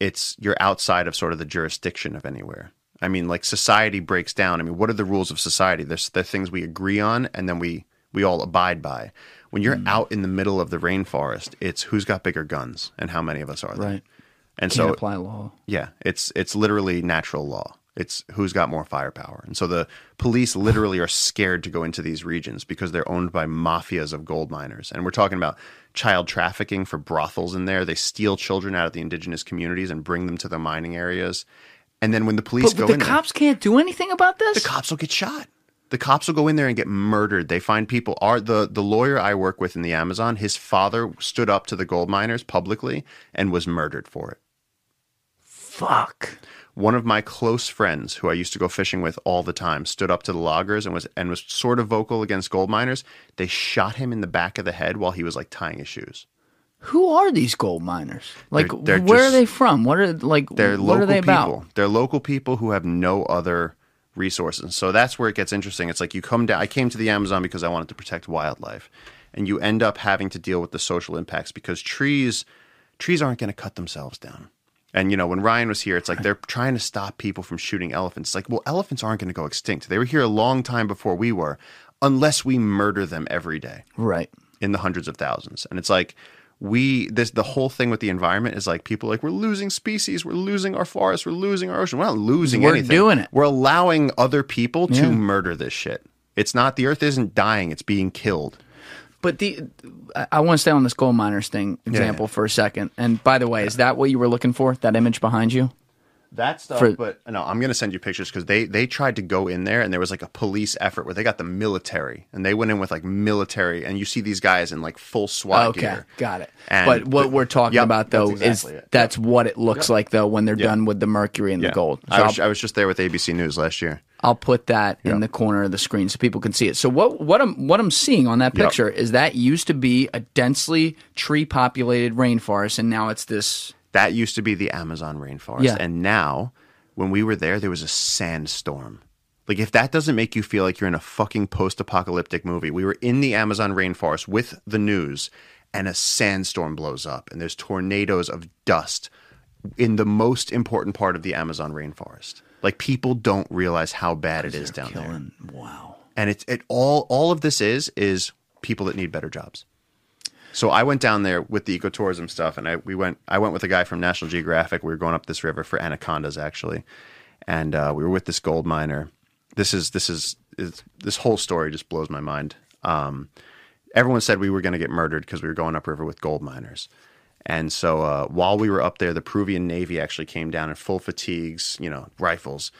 it's you're outside of sort of the jurisdiction of anywhere. I mean, like society breaks down. I mean, what are the rules of society? There's the things we agree on, and then we we all abide by. When you're out in the middle of the rainforest, it's who's got bigger guns and how many of us are there. Right. And Can't so apply law. yeah, it's it's literally natural law. It's who's got more firepower. And so the police literally are scared to go into these regions because they're owned by mafias of gold miners. And we're talking about child trafficking for brothels in there. They steal children out of the indigenous communities and bring them to the mining areas. And then when the police But go the in cops can't do anything about this. the cops will get shot. The cops will go in there and get murdered. They find people. Are the the lawyer I work with in the Amazon? His father stood up to the gold miners publicly and was murdered for it Fuck. one of my close friends who I used to go fishing with all the time stood up to the loggers and was and was sort of vocal against gold miners. They shot him in the back of the head while he was like tying his shoes. Who are these gold miners? Like, They're- they're where are they from? What are like? They're what local are they people. about? They're local people who have no other resources. So that's where it gets interesting. It's like you come down. I came to the Amazon because I wanted to protect wildlife, and you end up having to deal with the social impacts because trees trees aren't going to cut themselves down. And you know, when Ryan was here, it's like they're trying to stop people from shooting elephants. It's like, well, elephants aren't going to go extinct. They were here a long time before we were, unless we murder them every day Right. in the hundreds of thousands. And it's like we this the whole thing with the environment is like people like we're losing species, we're losing our forests, we're losing our ocean. We're not losing We're anything. doing it. We're allowing other people to murder this shit. It's not the earth isn't dying, it's being killed. But the I- want to stay on this gold miners thing example yeah. for a second. And by the way, is that what you were looking for? That image behind you? That stuff, For- but no, I'm going to send you pictures because they they tried to go in there and there was like a police effort where they got the military and they went in with like military and you see these guys in like full SWAT Okay, gear. got it. And but what the- we're talking Yep, about though that's exactly is it. that's what it looks like though when they're done with the mercury and the gold. So I was, I'll, was just there with ABC News last year. I'll put that in the corner of the screen so people can see it. So what what I'm what I'm seeing on that Yep. picture is that used to be a densely tree populated rainforest and now it's this That used to be the Amazon rainforest. Yeah. And now, when we were there, there was a sandstorm. Like, if that doesn't make you feel like you're in a fucking post apocalyptic movie, we were in the Amazon rainforest with the news, and a sandstorm blows up, and there's tornadoes of dust in the most important part of the Amazon rainforest. Like, people don't realize how bad it is down there. Wow. And it's it all all of this is is people that need better jobs. So I went down there with the ecotourism stuff, and I we went. I went with a guy from National Geographic. We were going up this river for anacondas, actually, and uh, we were with this gold miner. This is this is, is this whole story just blows my mind. Um, everyone said we were going to get murdered because we were going upriver with gold miners. And so uh, while we were up there, the Peruvian Navy actually came down in full fatigues, you know, rifles.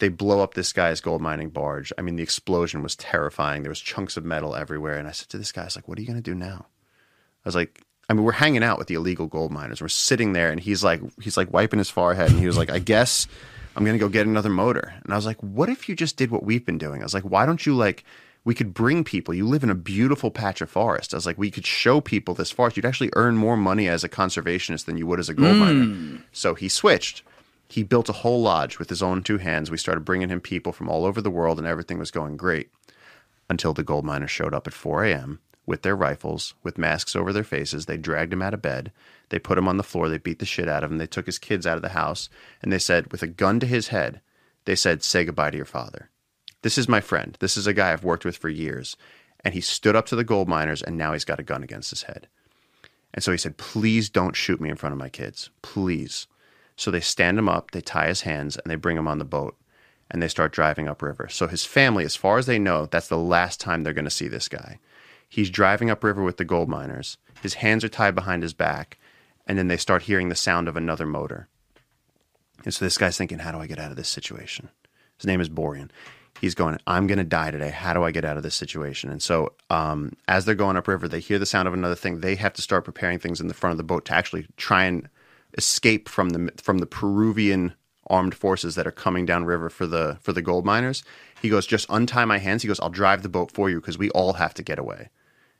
They blow up this guy's gold mining barge. I mean, the explosion was terrifying. There was chunks of metal everywhere. And I said to this guy, I was like, what are you going to do now? I was like, I mean, we're hanging out with the illegal gold miners. We're sitting there, and he's like, he's like wiping his forehead, and he was like, I guess I'm gonna go get another motor. And I was like, what if you just did what we've been doing? I was like, why don't you like? We could bring people. You live in a beautiful patch of forest. I was like, we could show people this forest. You'd actually earn more money as a conservationist than you would as a gold miner. Hmm. So he switched. He built a whole lodge with his own two hands. We started bringing him people from all over the world, and everything was going great until the gold miners showed up at 4 a.m. with their rifles, with masks over their faces. They dragged him out of bed. They put him on the floor. They beat the shit out of him. They took his kids out of the house. And they said, with a gun to his head, they said, Say goodbye to your father. This is my friend. This is a guy I've worked with for years. And he stood up to the gold miners, and now he's got a gun against his head. And so he said, Please don't shoot me in front of my kids. Please. So they stand him up, they tie his hands, and they bring him on the boat. And they start driving upriver. So his family, as far as they know, that's the last time they're going to see this guy. He's driving upriver with the gold miners. His hands are tied behind his back. And then they start hearing the sound of another motor. And so this guy's thinking, How do I get out of this situation? His name is Borian. He's going, I'm going to die today. How do I get out of this situation? And so, um, as they're going upriver, they hear the sound of another thing. They have to start preparing things in the front of the boat to actually try and escape from the from the Peruvian armed forces that are coming down river for the for the gold miners. He goes, just untie my hands. He goes, I'll drive the boat for you because we all have to get away.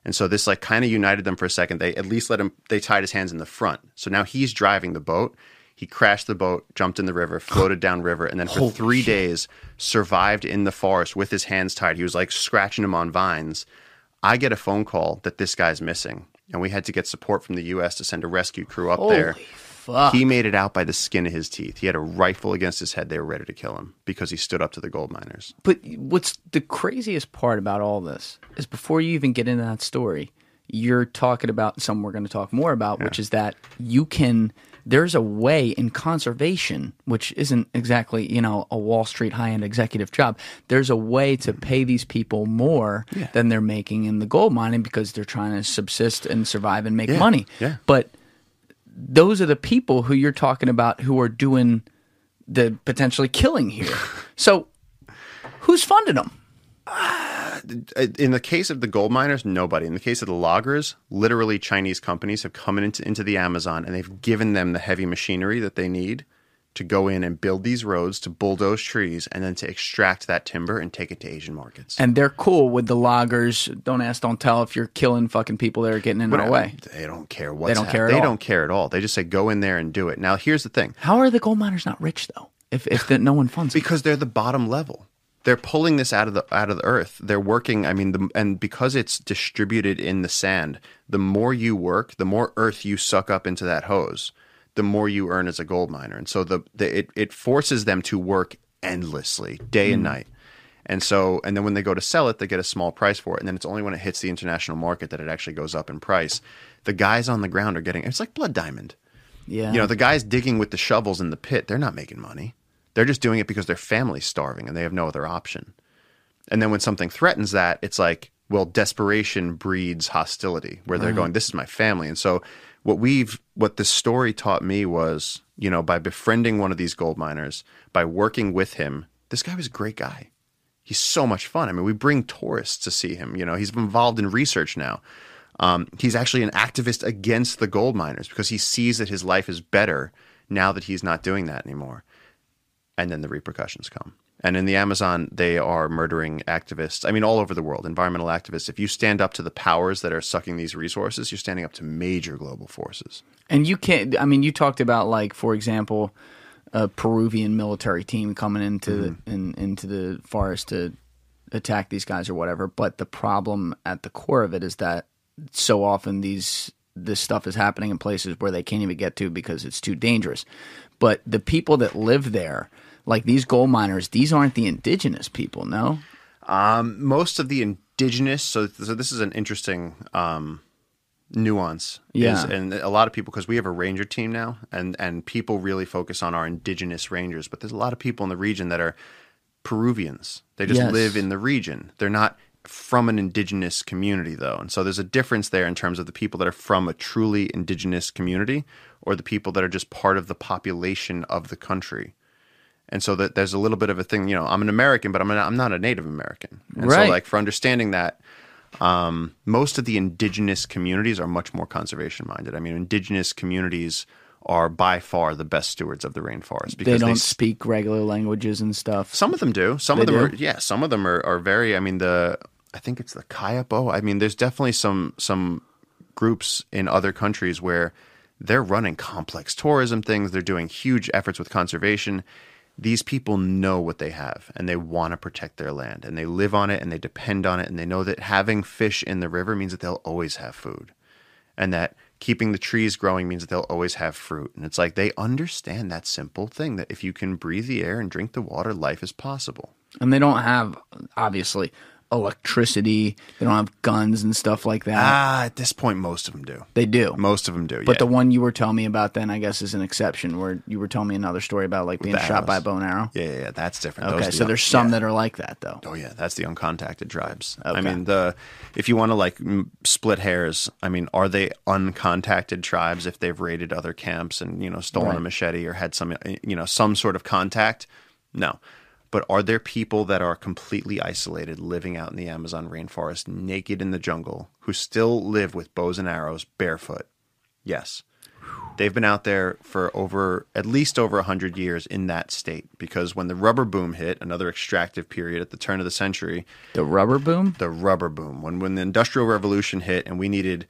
And so this like kind of united them for a second. They at least let him. They tied his hands in the front. So now he's driving the boat. He crashed the boat, jumped in the river, floated down river, and then for three days survived in the forest with his hands tied. He was like scratching them on vines. I get a phone call that this guy's missing, and we had to get support from the U.S. to send a rescue crew up there. Fuck. He made it out by the skin of his teeth. He had a rifle against his head. They were ready to kill him because he stood up to the gold miners. But what's the craziest part about all this is before you even get into that story, you're talking about something we're going to talk more about, which is that you can. There's a way in conservation, which isn't exactly you know a Wall Street high end executive job. There's a way to pay these people more than they're making in the gold mining because they're trying to subsist and survive and make Yeah, money. yeah. But those are the people who you're talking about who are doing the potentially killing here. [laughs] so who's funding them? Uh, in the case of the gold miners, nobody. In the case of the loggers, literally Chinese companies have come into, into the Amazon and they've given them the heavy machinery that they need to go in and build these roads to bulldoze trees and then to extract that timber and take it to Asian markets. And they're cool with the loggers. Don't ask, don't tell if you're killing fucking people that are getting in our way. They don't care what's don't hap- care at They all. don't care at all. They just say go in there and do it. Now here's the thing. How are the gold miners not rich though? If if the, no one funds them? because they're the bottom level. They're pulling this out of the out of the earth. They're working. I mean, the, and because it's distributed in the sand, the more you work, the more earth you suck up into that hose. The more you earn as a gold miner. And so the, the it it forces them to work endlessly, day and mm. night. And so, and then when they go to sell it, they get a small price for it. And then it's only when it hits the international market that it actually goes up in price. The guys on the ground are getting, it's like Blood Diamond. Yeah. You know, the guys digging with the shovels in the pit, they're not making money. They're just doing it because their family's starving and they have no other option. And then when something threatens that, it's like, well, desperation breeds hostility, where they're going, this is my family. And so, what we've, what this story taught me was, you know, by befriending one of these gold miners, by working with him, this guy was a great guy. He's so much fun. I mean, we bring tourists to see him. You know, he's involved in research now. Um, he's actually an activist against the gold miners because he sees that his life is better now that he's not doing that anymore. And then the repercussions come. And in the Amazon, they are murdering activists. I mean, all over the world, environmental activists. If you stand up to the powers that are sucking these resources, you're standing up to major global forces. And you can't. I mean, you talked about like, for example, a Peruvian military team coming into Mm-hmm. the, in, into the forest to attack these guys or whatever. But the problem at the core of it is that so often these this stuff is happening in places where they can't even get to because it's too dangerous. But the people that live there, like these gold miners, these aren't the indigenous people. No. Um, most of the indigenous, so, so this is an interesting um, nuance. Yeah. Is, and a lot of people, because we have a ranger team now, and, and people really focus on our indigenous rangers, but there's a lot of people in the region that are Peruvians. They just Yes. live in the region. They're not from an indigenous community, though. And so there's a difference there in terms of the people that are from a truly indigenous community or the people that are just part of the population of the country. And so that there's a little bit of a thing, you know, I'm an American, but I'm not, I'm not a Native American. And Right. so like for understanding that, um, most of the indigenous communities are much more conservation minded. I mean, indigenous communities are by far the best stewards of the rainforest because They don't s- speak regular languages and stuff. some of them do. Some They of them do? are yeah, some of them are, are very I mean the I think it's the Kayapo. I mean there's definitely some some groups in other countries where they're running complex tourism things, they're doing huge efforts with conservation. These people know what they have and they want to protect their land and they live on it and they depend on it and they know that having fish in the river means that they'll always have food. And that keeping the trees growing means that they'll always have fruit. And it's like they understand that simple thing that if you can breathe the air and drink the water, life is possible. and they don't have obviously electricity. They don't have guns and stuff like that. Ah, at this point, most of them do. they do, Most of them do. but yeah. the one you were telling me about then, I guess, is an exception. Where you were telling me another story about like being the shot by a bow and arrow. yeah, yeah, yeah, that's different. Okay, the so un- there's some yeah. that are like that though. Oh yeah, that's the uncontacted tribes. I mean, the if you want to like m- split hairs, I mean, are they uncontacted tribes if they've raided other camps and you know stolen a machete or had some you know some sort of contact? No. But are there people that are completely isolated, living out in the Amazon rainforest, naked in the jungle, who still live with bows and arrows, barefoot? Yes. They've been out there for over at least over 100 years in that state because when the rubber boom hit, another extractive period at the turn of the century, The rubber boom. the rubber boom, when when the industrial revolution hit and we needed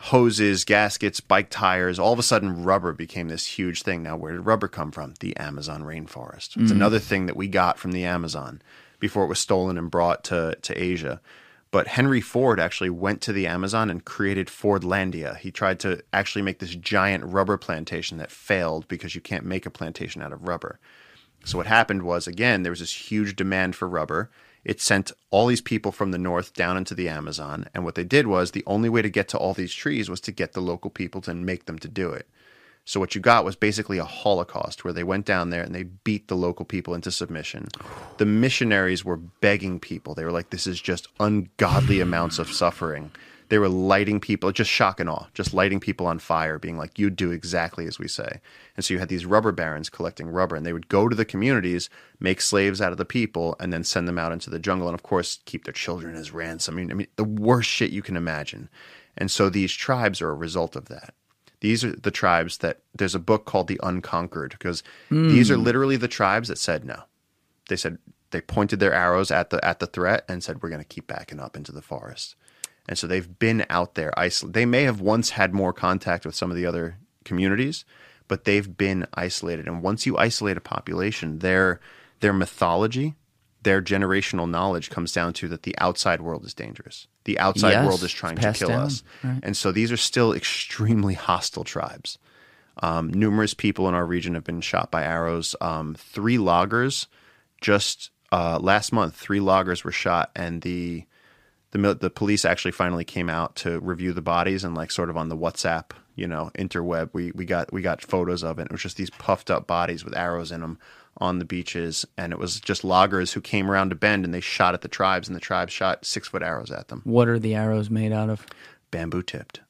hoses, gaskets, bike tires, all of a sudden rubber became this huge thing. Now, where did rubber come from? The Amazon rainforest. It's mm. another thing that we got from the Amazon before it was stolen and brought to to Asia. But Henry Ford actually went to the Amazon and created Fordlandia. He tried to actually make this giant rubber plantation that failed because you can't make a plantation out of rubber. So what happened was again there was this huge demand for rubber. It sent all these people from the north down into the Amazon, and what they did was the only way to get to all these trees was to get the local people to make them to do it. So what you got was basically a holocaust where they went down there and they beat the local people into submission. The missionaries were begging people. They were like this is just ungodly amounts of suffering. They were lighting people, just shock and awe, just lighting people on fire, being like, you do exactly as we say. And so you had these rubber barons collecting rubber, and they would go to the communities, make slaves out of the people, and then send them out into the jungle, and of course, keep their children as ransom. I mean, I mean the worst shit you can imagine. And so these tribes are a result of that. These are the tribes that there's a book called The Unconquered, because these are hmm. literally the tribes that said no. They said they pointed their arrows at the at the threat and said, We're gonna keep backing up into the forest. And so they've been out there isolated. They may have once had more contact with some of the other communities, but they've been isolated. And once you isolate a population, their their mythology, their generational knowledge comes down to that the outside world is dangerous. The outside Yes, world is trying to kill down, us. And so these are still extremely hostile tribes. Um, numerous people in our region have been shot by arrows. Um, three loggers just uh, last month, three loggers were shot, and the the the police actually finally came out to review the bodies and like sort of on the WhatsApp, you know, interweb. We we got we got photos of it. It was just these puffed up bodies with arrows in them on the beaches, and it was just loggers who came around to Bend and they shot at the tribes, and the tribes shot six foot arrows at them, What are the arrows made out of? bamboo tipped.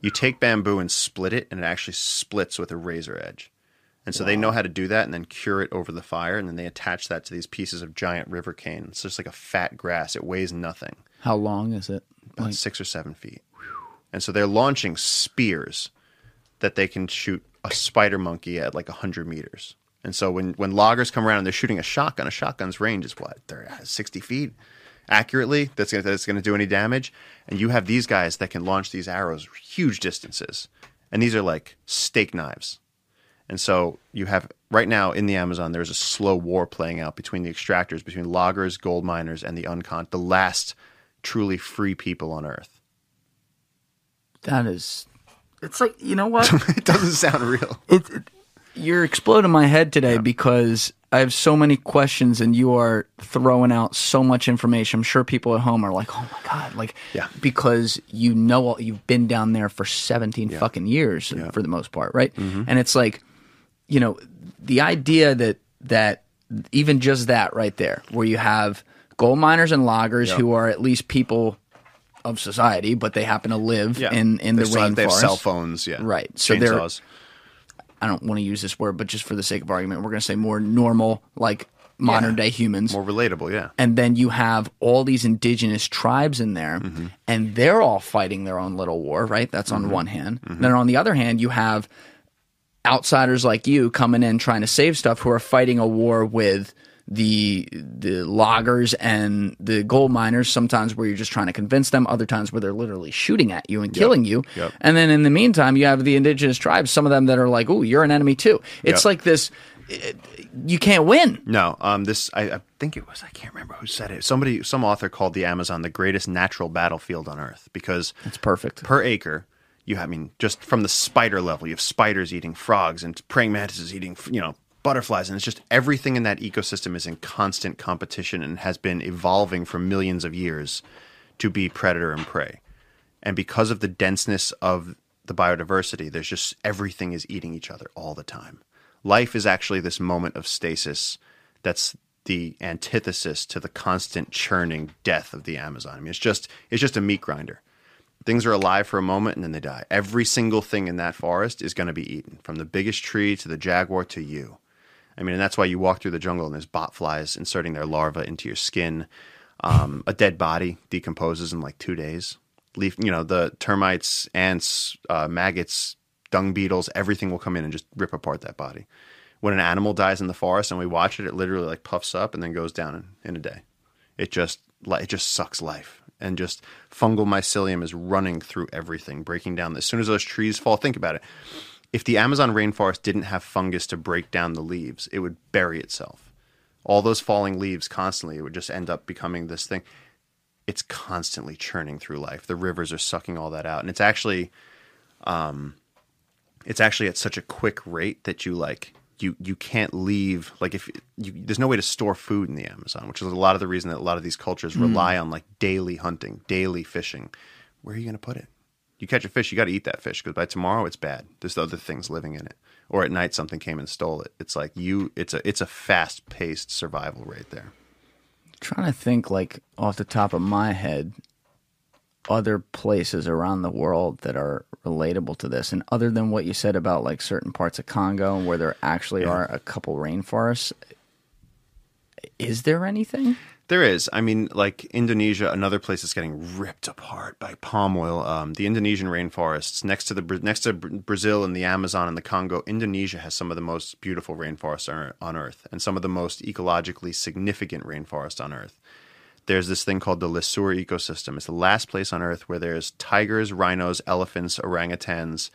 You take bamboo and split it, and it actually splits with a razor edge. And so they know how to do that and then cure it over the fire, and then they attach that to these pieces of giant river cane. It's just like a fat grass. It weighs nothing How long is it? about six or seven feet. And so they're launching spears that they can shoot a spider monkey at like 100 meters. And so when, when loggers come around and they're shooting a shotgun, a shotgun's range is what? They're at uh, 60 feet accurately. That's going that's to do any damage. And you have these guys that can launch these arrows huge distances. And these are like steak knives. And so you have right now in the Amazon, there's a slow war playing out between the extractors, between loggers, gold miners, and the uncon, the last truly free people on Earth. That is. It's like you know what? [laughs] it doesn't sound real. [laughs] it, it- you're exploding my head today because I have so many questions and you are throwing out so much information. I'm sure people at home are like, "Oh my god!" Like, Yeah. because you know all, you've been down there for 17 fucking years for the most part, right? Mm-hmm. And it's like, you know, the idea that that even just that right there, where you have gold miners and loggers who are at least people of society, but they happen to live in in They the have- They have cell phones, yeah. Right. So they're- I don't want to use this word, but just for the sake of argument, we're going to say more normal, like modern day humans. more relatable, yeah. and then you have all these indigenous tribes in there, Mm-hmm. and they're all fighting their own little war, right? That's Mm-hmm. on one hand. Then on the other hand, you have outsiders like you coming in trying to save stuff who are fighting a war with the the loggers and the gold miners sometimes where you're just trying to convince them other times where they're literally shooting at you and killing you Yep. and then in the meantime you have the indigenous tribes some of them that are like oh you're an enemy too it's Yep. like this it- you can't win No, um, this I, I think it was I can't remember who said it. Somebody, some author called the Amazon the greatest natural battlefield on Earth because it's perfect per acre, you have, I mean, just from the spider level, you have spiders eating frogs and praying mantises eating, you know, butterflies, and it's just everything in that ecosystem is in constant competition and has been evolving for millions of years to be predator and prey. And because of the denseness of the biodiversity, there's just everything is eating each other all the time. Life is actually this moment of stasis that's the antithesis to the constant churning death of the Amazon. I mean, it's just it's just a meat grinder. Things are alive for a moment and then they die. Every single thing in that forest is going to be eaten, from the biggest tree to the jaguar to you. I mean, and that's why you walk through the jungle and there's bot flies inserting their larvae into your skin. Um, a dead body decomposes in like two days. Leaf, you know, the termites, ants, uh, maggots, dung beetles, everything will come in and just rip apart that body. When an animal dies in the forest and we watch it, it literally like puffs up and then goes down in, in a day. It just it just sucks life, and just fungal mycelium is running through everything, breaking down. As soon as those trees fall, think about it. If the Amazon rainforest didn't have fungus to break down the leaves, it would bury itself. All those falling leaves constantly, it would just end up becoming this thing. It's constantly churning through life. The rivers are sucking all that out, and it's actually, um, it's actually at such a quick rate that you like you you can't leave like if you, there's no way to store food in the Amazon, which is a lot of the reason that a lot of these cultures hmm. rely on like daily hunting, daily fishing. Where are you going to put it? You catch a fish, you got to eat that fish because by tomorrow it's bad. There's other things living in it, or at night something came and stole it. It's like you, it's a it's a fast paced survival right there. trying to think like off the top of my head other places around the world that are relatable to this and other than what you said about like certain parts of Congo where there actually are a couple rainforests is there anything There is. I mean, like Indonesia, another place that's getting ripped apart by palm oil. Um, the Indonesian rainforests next to the next to Brazil and the Amazon and the Congo, Indonesia has some of the most beautiful rainforests on, on Earth and some of the most ecologically significant rainforests on Earth. There's this thing called the Leuser ecosystem. It's the last place on Earth where there's tigers, rhinos, elephants, orangutans,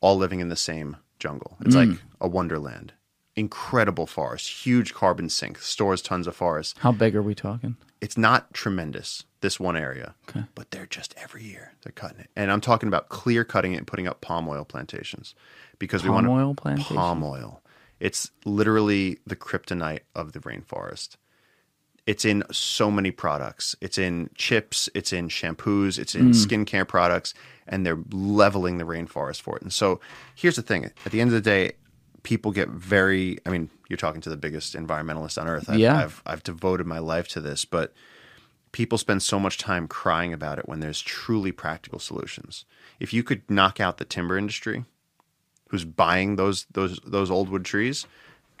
all living in the same jungle. It's hmm. like a wonderland. incredible forest, huge carbon sink, stores tons of forest. How big are we talking? It's not tremendous, this one area, Okay. but they're just every year they're cutting it. And I'm talking about clear cutting it and putting up palm oil plantations because we want to- oil plantation? palm oil. It's literally the kryptonite of the rainforest. It's in so many products. It's in chips, it's in shampoos, it's in mm. skincare products, and they're leveling the rainforest for it. And so here's the thing at the end of the day, people get very, I mean, you're talking to the biggest environmentalist on earth. I've, Yeah. I've, I've devoted my life to this, but people spend so much time crying about it when there's truly practical solutions. If you could knock out the timber industry, who's buying those those those old wood trees,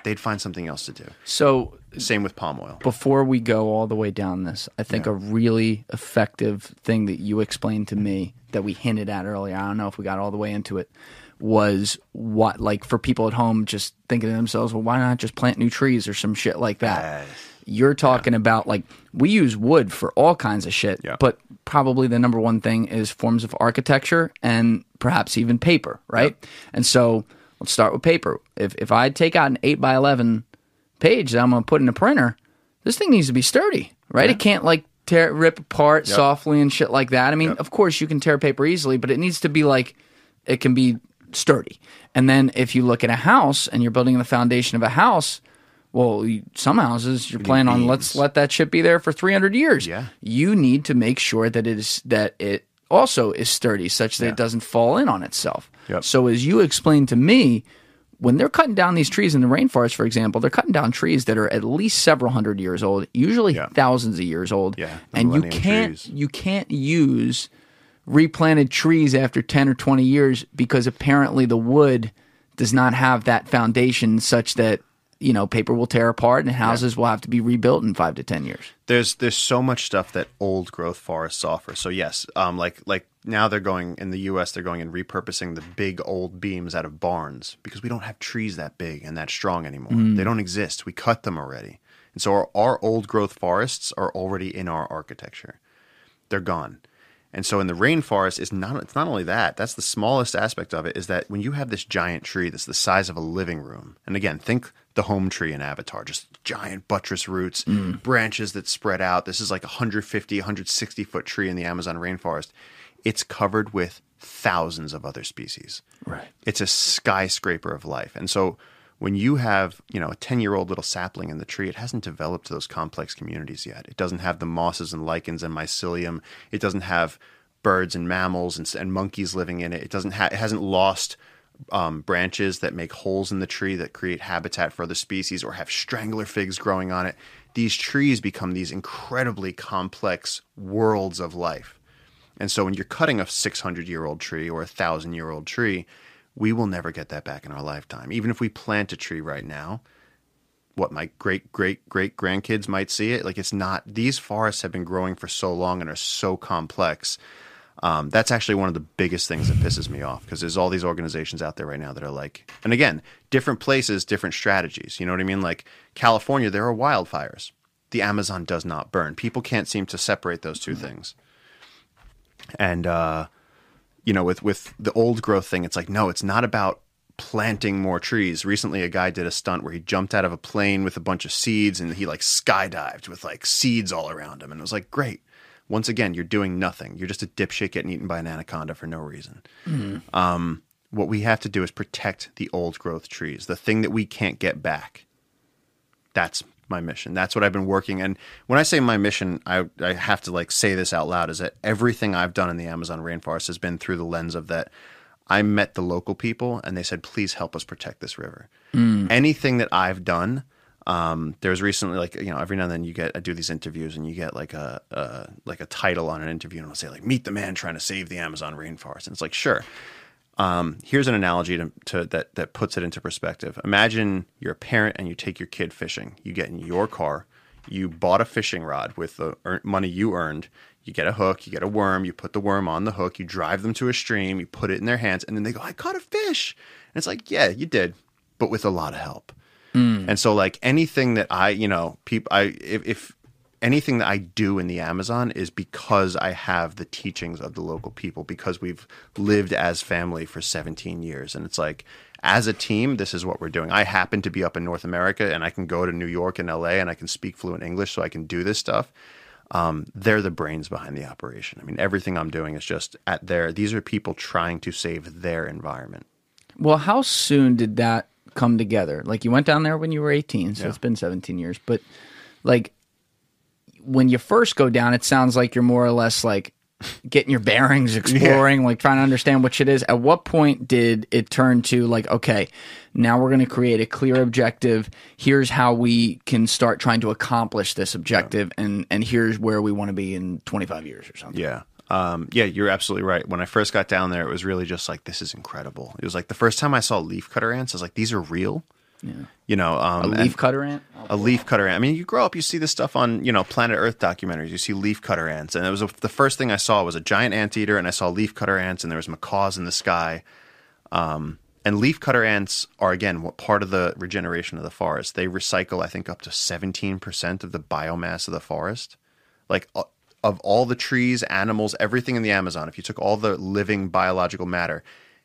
they'd find something else to do. So Same with palm oil. before we go all the way down this, I think a really effective thing that you explained to me that we hinted at earlier, I don't know if we got all the way into it, was what like for people at home just thinking to themselves, well, why not just plant new trees or some shit like that? You're talking about like we use wood for all kinds of shit, Yeah. but probably the number one thing is forms of architecture and perhaps even paper, right? And so let's start with paper. If if I take out an eight by eleven page that I'm going to put in a printer, this thing needs to be sturdy, right? It can't like tear rip apart softly and shit like that. I mean, of course you can tear paper easily, but it needs to be like it can be sturdy. And then if you look at a house and you're building the foundation of a house, well, you, some houses you're planning on let's let that shit be there for 300 years. Yeah. You need to make sure that it is that it also is sturdy such that it doesn't fall in on itself. Yep. So as you explained to me, when they're cutting down these trees in the rainforest, for example, they're cutting down trees that are at least several hundred years old, usually Yeah. thousands of years old. Yeah, and you can't trees. you can't use replanted trees after 10 or 20 years because apparently the wood does not have that foundation such that you know paper will tear apart and houses will have to be rebuilt in 5 to 10 years. There's there's so much stuff that old growth forests offer. So yes, um, like like now they're going in the U.S. They're going and repurposing the big old beams out of barns because we don't have trees that big and that strong anymore. They don't exist. We cut them already, and so our, our old growth forests are already in our architecture. They're gone. And so in the rainforest, it's not it's not only that. That's the smallest aspect of it. Is that when you have this giant tree that's the size of a living room, and again, think the home tree in Avatar, just giant buttress roots, mm. branches that spread out. This is like a 150, 160 foot tree in the Amazon rainforest. It's covered with thousands of other species. Right. It's a skyscraper of life. And so when you have, you know, a 10-year-old little sapling in the tree, it hasn't developed those complex communities yet. It doesn't have the mosses and lichens and mycelium. It doesn't have birds and mammals and, and monkeys living in it. It doesn't ha- it hasn't lost um, branches that make holes in the tree that create habitat for other species or have strangler figs growing on it. These trees become these incredibly complex worlds of life. And so when you're cutting a 600 year old tree or a 1,000 year old tree, we will never get that back in our lifetime. Even if we plant a tree right now, what my great great great grandkids might see it, like it's not, these forests have been growing for so long and are so complex. Um, that's actually one of the biggest things that pisses me off because there's all these organizations out there right now that are like, and again, different places, different strategies. You know what I mean? Like California, there are wildfires. The Amazon does not burn. People can't seem to separate those two things and uh, you know with with the old growth thing it's like no it's not about planting more trees recently a guy did a stunt where he jumped out of a plane with a bunch of seeds and he like skydived with like seeds all around him and it was like great once again you're doing nothing you're just a dipshit getting eaten by an anaconda for no reason um, what we have to do is protect the old growth trees the thing that we can't get back that's my mission. That's what I've been working. And when I say my mission, I, I have to like say this out loud is that everything I've done in the Amazon rainforest has been through the lens of that I met the local people and they said, please help us protect this river. Anything that I've done, um, there was recently like, you know, every now and then you get, I do these interviews and you get like a, uh, like a title on an interview and I'll say like, meet the man trying to save the Amazon rainforest. And it's like, sure. Um, here's an analogy to, to that that puts it into perspective. Imagine you're a parent and you take your kid fishing. You get in your car, you bought a fishing rod with the money you earned. You get a hook, you get a worm, you put the worm on the hook, you drive them to a stream, you put it in their hands, and then they go, "I caught a fish." And it's like, yeah, you did, but with a lot of help. And so, like anything that I, you know, people, I if, if anything that I do in the Amazon is because I have the teachings of the local people because we've lived as family for 17 years and it's like as a team this is what we're doing. I happen to be up in North America and I can go to New York and LA and I can speak fluent English so I can do this stuff. Um, they're the brains behind the operation. I mean everything I'm doing is just at their these are people trying to save their environment. Well, how soon did that come together? Like you went down there when you were 18, so Yeah. it's been 17 years. But like when you first go down, it sounds like you're more or less like getting your bearings, [laughs] exploring, like trying to understand what shit is. At what point did it turn to like, okay, now we're going to create a clear objective. Here's how we can start trying to accomplish this objective, and and here's where we want to be in 25 years or something. Yeah. Um, yeah, you're absolutely right. When I first got down there, it was really just like, this is incredible. It was like the first time I saw leaf cutter ants, I was like, these are real. Yeah. You know, um, A leaf cutter ant. a leaf cutter ant. I mean, you grow up, you see this stuff on, you know, Planet Earth documentaries. You see leaf cutter ants, and it was the first thing I saw was a giant anteater, and I saw leaf cutter ants, and there was macaws in the sky. Um, and leaf cutter ants are again what part of the regeneration of the forest. They recycle, I think, up to seventeen percent of the biomass of the forest. Like uh, of all the trees, animals, everything in the Amazon, if you took all the living biological matter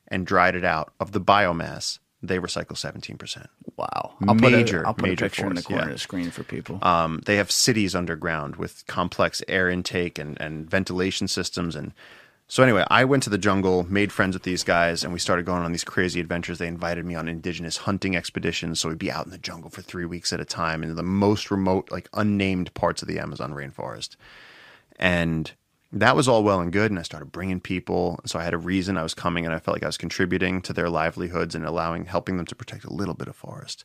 and dried it out of the biomass, they recycle seventeen percent. Wow. I'll put Major, a, I'll put major a picture in the corner yeah. of the screen for people. Um, they have cities underground with complex air intake and, and ventilation systems. And so, anyway, I went to the jungle, made friends with these guys, and we started going on these crazy adventures. They invited me on indigenous hunting expeditions. So, we'd be out in the jungle for three weeks at a time in the most remote, like unnamed parts of the Amazon rainforest. And that was all well and good. And I started bringing people. So, I had a reason I was coming and I felt like I was contributing to their livelihoods and allowing, helping them to protect a little bit of forest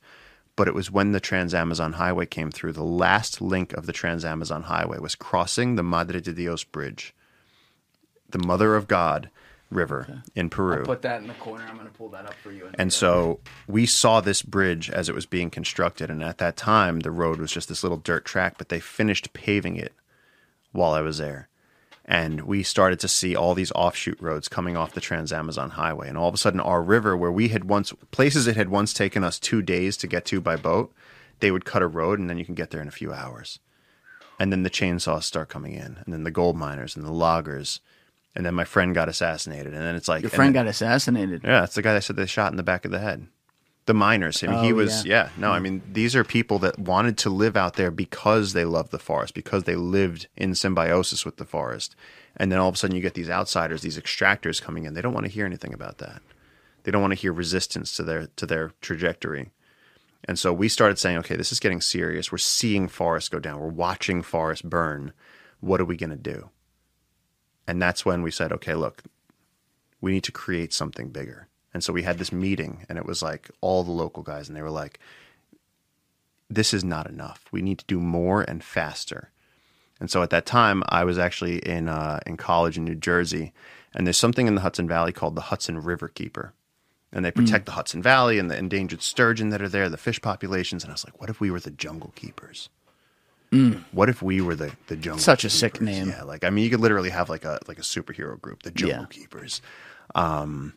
but it was when the Trans Amazon Highway came through. The last link of the Trans Amazon Highway was crossing the Madre de Dios Bridge, the Mother of God River in Peru. Put that in the corner. I'm going to pull that up for you. And so we saw this bridge as it was being constructed. And at that time, the road was just this little dirt track, but they finished paving it while I was there. And we started to see all these offshoot roads coming off the Trans Amazon Highway. And all of a sudden, our river, where we had once, places it had once taken us two days to get to by boat, they would cut a road and then you can get there in a few hours. And then the chainsaws start coming in, and then the gold miners and the loggers. And then my friend got assassinated. And then it's like, Your friend then- got assassinated. yeah, it's the guy that said they shot in the back of the head. The miners. I mean, he Oh, was, yeah. yeah. no, I hmm. mean, these are people that wanted to live out there because they loved the forest, because they lived in symbiosis with the forest. And then all of a sudden you get these outsiders, these extractors coming in. They don't want to hear anything about that. They don't want to hear resistance to their to their trajectory. And so we started saying, okay, this is getting serious. We're seeing forests go down. We're watching forests burn. What are we going to do? And that's when we said, okay, look, we need to create something bigger. And so we had this meeting, and it was like all the local guys, and they were like, this is not enough. We need to do more and faster. And so at that time, I was actually in uh, in college in New Jersey, and there's something in the Hudson Valley called the Hudson River Keeper, and they protect the Hudson Valley and the endangered sturgeon that are there, the fish populations. And I was like, what if we were the jungle keepers? What if we were the the jungle? Such a sick name. Yeah, like I mean, you could literally have like a like a superhero group, the Jungle Yeah. Keepers. Um,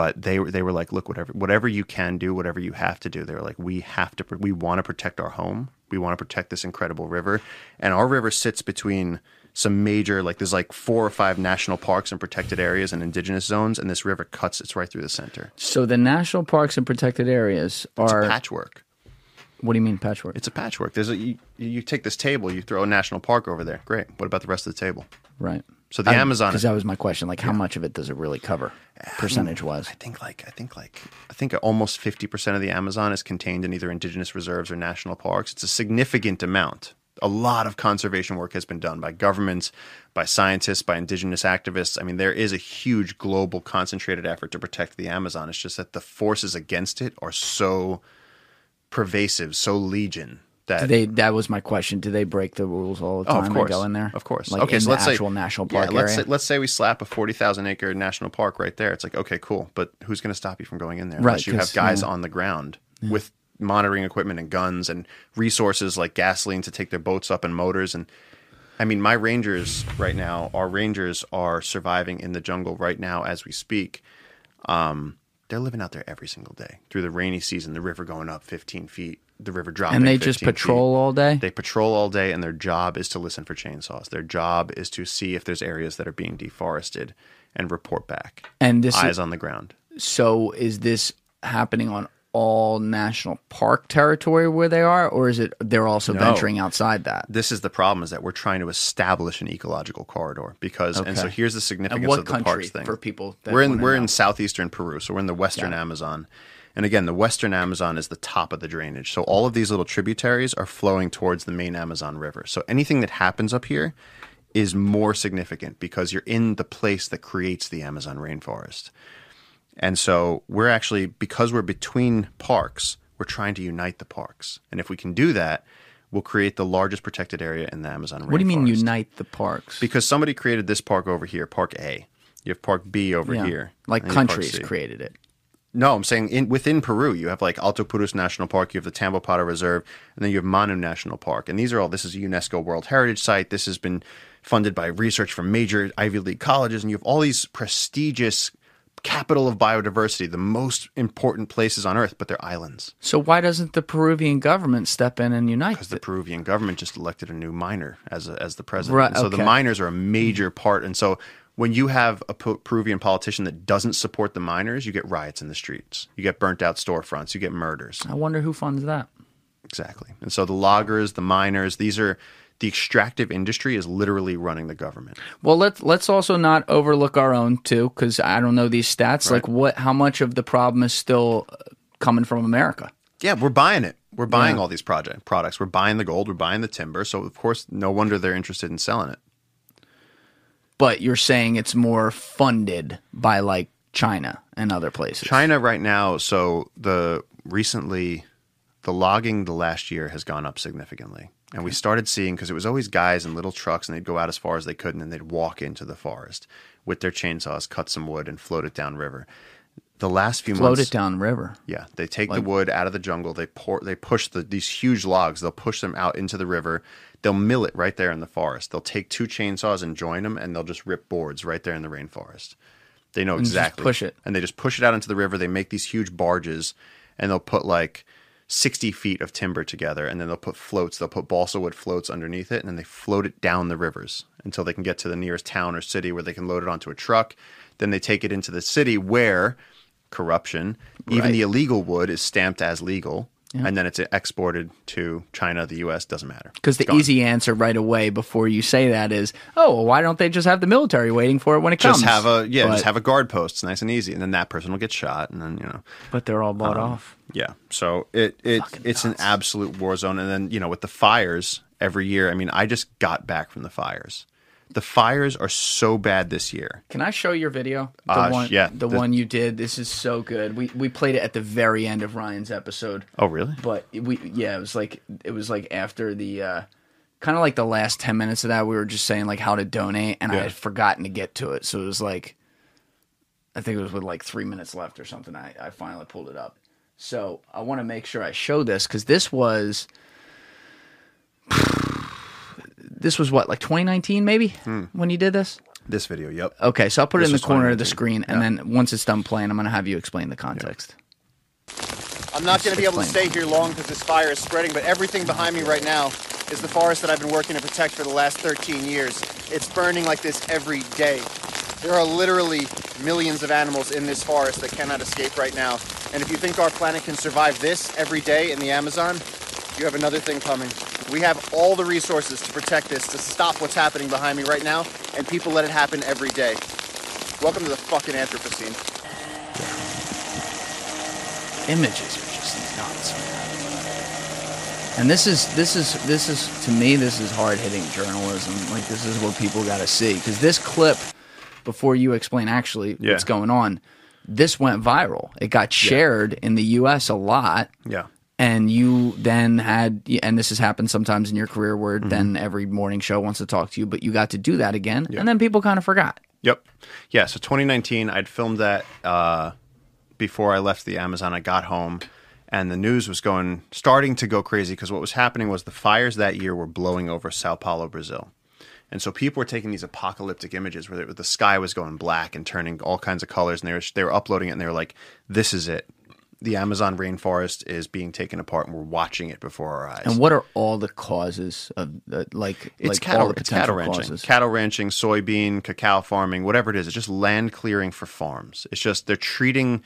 but they were they were like, look, whatever whatever you can do, whatever you have to do. They were like, we have to, we want to protect our home. We want to protect this incredible river, and our river sits between some major like there's like four or five national parks and protected areas and indigenous zones, and this river cuts it's right through the center. So the national parks and protected areas are. a patchwork. what do you mean patchwork? It's a patchwork. There's a you, you take this table, you throw a national park over there. Great. What about the rest of the table? right. So the Amazon Because that was my question. Like, how much of it does it really cover, um, percentage wise? I think like I think like I think almost fifty percent of the Amazon is contained in either indigenous reserves or national parks. It's a significant amount. A lot of conservation work has been done by governments, by scientists, by indigenous activists. I mean, there is a huge global concentrated effort to protect the Amazon. It's just that the forces against it are so pervasive, so legion that Do they that was my question. Do they break the rules all the Oh, time of course. and go in there? Of course. Like okay, in so the let's actual say national yeah, park let's area. Say, let's say we slap a forty thousand acre national park right there. It's like okay, cool, but who's going to stop you from going in there? Right, Unless you have guys yeah. on the ground with monitoring equipment and guns and resources like gasoline to take their boats up and motors and. I mean, my rangers right now, our rangers are surviving in the jungle right now as we speak. Um, they're living out there every single day through the rainy season, the river going up 15 feet, the river dropping. and they just 15 feet. patrol all day. They patrol all day, and their job is to listen for chainsaws. Their job is to see if there's areas that are being deforested and report back. and this Eyes is, on the ground. so is this happening on all national park territory where they are, or is it they're also venturing outside that? This is the problem: is that we're trying to establish an ecological corridor because, and so here's the significance of the country parks thing. for people? That we're in we're know? in southeastern Peru, so we're in the western Yeah. Amazon. And again, the western Amazon is the top of the drainage. So all of these little tributaries are flowing towards the main Amazon River. So anything that happens up here is more significant because you're in the place that creates the Amazon rainforest. And so we're actually because we're between parks, we're trying to unite the parks. And if we can do that, we'll create the largest protected area in the Amazon rainforest. What do you mean unite the parks? Because somebody created this park over here, Park A. You have Park B over Yeah. here. like and you have Park countries created it. No, I'm saying in within Peru, you have like Alto Purus National Park, you have the Tambopata Reserve, and then you have Manu National Park. And these are all this is a UNESCO World Heritage Site. This has been funded by research from major Ivy League colleges, and you have all these prestigious capital of biodiversity, the most important places on earth, but they're islands. So why doesn't the Peruvian government step in and unite? Because the? Peruvian government just elected a new miner as a, as the president. Right, And so the miners are a major part. And so when you have a Peruvian politician that doesn't support the miners, you get riots in the streets. You get burnt out storefronts. You get murders. I wonder who funds that. Exactly. And so the loggers, the miners, these are the extractive industry is literally running the government. Well, let's let's also not overlook our own too, because I don't know these stats. Right. Like, what? How much of the problem is still uh, coming from America? Yeah, we're buying it. We're buying Yeah. all these project products. We're buying the gold. We're buying the timber. So of course, no wonder they're interested in selling it. But you're saying it's more funded by like China and other places. China right now, so the recently the logging the last year has gone up significantly. And we started seeing because it was always guys in little trucks and they'd go out as far as they could and then they'd walk into the forest with their chainsaws, cut some wood and float it down river. The last few months float months it down river. yeah, they take the wood out of the jungle. They pour, they push the, these huge logs. They'll push them out into the river. They'll mill it right there in the forest. They'll take two chainsaws and join them, and they'll just rip boards right there in the rainforest. They know just exactly. push it. and they just push it out into the river. They make these huge barges, and they'll put like sixty feet of timber together, and then they'll put floats. They'll put balsa wood floats underneath it, and then they float it down the rivers until they can get to the nearest town or city where they can load it onto a truck. Then they take it into the city where corruption, even Right. the illegal wood is stamped as legal, and then it's exported to China, the U.S. Doesn't matter Because the gone. easy answer right away before you say that is, oh, well, why don't they just have the military waiting for it when it just comes? Just have a yeah, But, just have a guard post. It's nice and easy, and then that person will get shot, and then you know. but they're all Um, bought off. Yeah. So it, it Fucking it's an absolute war zone. And then, you know, with the fires every year, I mean, I just got back from the fires. The fires are so bad this year. Can I show your video? The Uh, one, yeah, the the- one you did. This is so good. We we played it at the very end of Ryan's episode. Oh, really? but we yeah it was like it was like after the uh kind of like the last 10 minutes of that we were just saying like how to donate and i had forgotten to get to it so it was like i think it was with like three minutes left or something i, I finally pulled it up so i want to make sure i show this because this was this was what like 2019 maybe Hmm. when you did this This video, yep. okay so i'll put it in the corner of the 2019. screen and then once it's done playing i'm going to have you explain the context I'm not going to be able to stay here long because this fire is spreading, but everything behind me right now is the forest that I've been working to protect for the last 13 years. It's burning like this every day. There are literally millions of animals in this forest that cannot escape right now. And if you think our planet can survive this every day in the Amazon, you have another thing coming. We have all the resources to protect this, to stop what's happening behind me right now, and people let it happen every day. Welcome to the fucking Anthropocene. images are just nuts, man. And this is this is this is to me this is hard hitting journalism. Like this is what people got to see because this clip, before you explain actually Yeah. what's going on, this went viral. It got shared in the U.S. a lot. Yeah. And you then had, and this has happened sometimes in your career where Mm-hmm. then every morning show wants to talk to you, but you got to do that again. And then people kind of forgot. Yep. Yeah. So 2019, I'd filmed that uh, before I left the Amazon. I got home, and the news was going starting to go crazy because what was happening was the fires that year were blowing over Sao Paulo, Brazil. And so people were taking these apocalyptic images where the, the sky was going black and turning all kinds of colors, and they were they were uploading it, and they were like, "This is it." The Amazon rainforest is being taken apart, and we're watching it before our eyes. And what are all the causes of uh, like it's like cattle, all the it's potential cattle ranching, causes? cattle ranching, soybean, cacao farming, whatever it is. It's just land clearing for farms. It's just they're treating.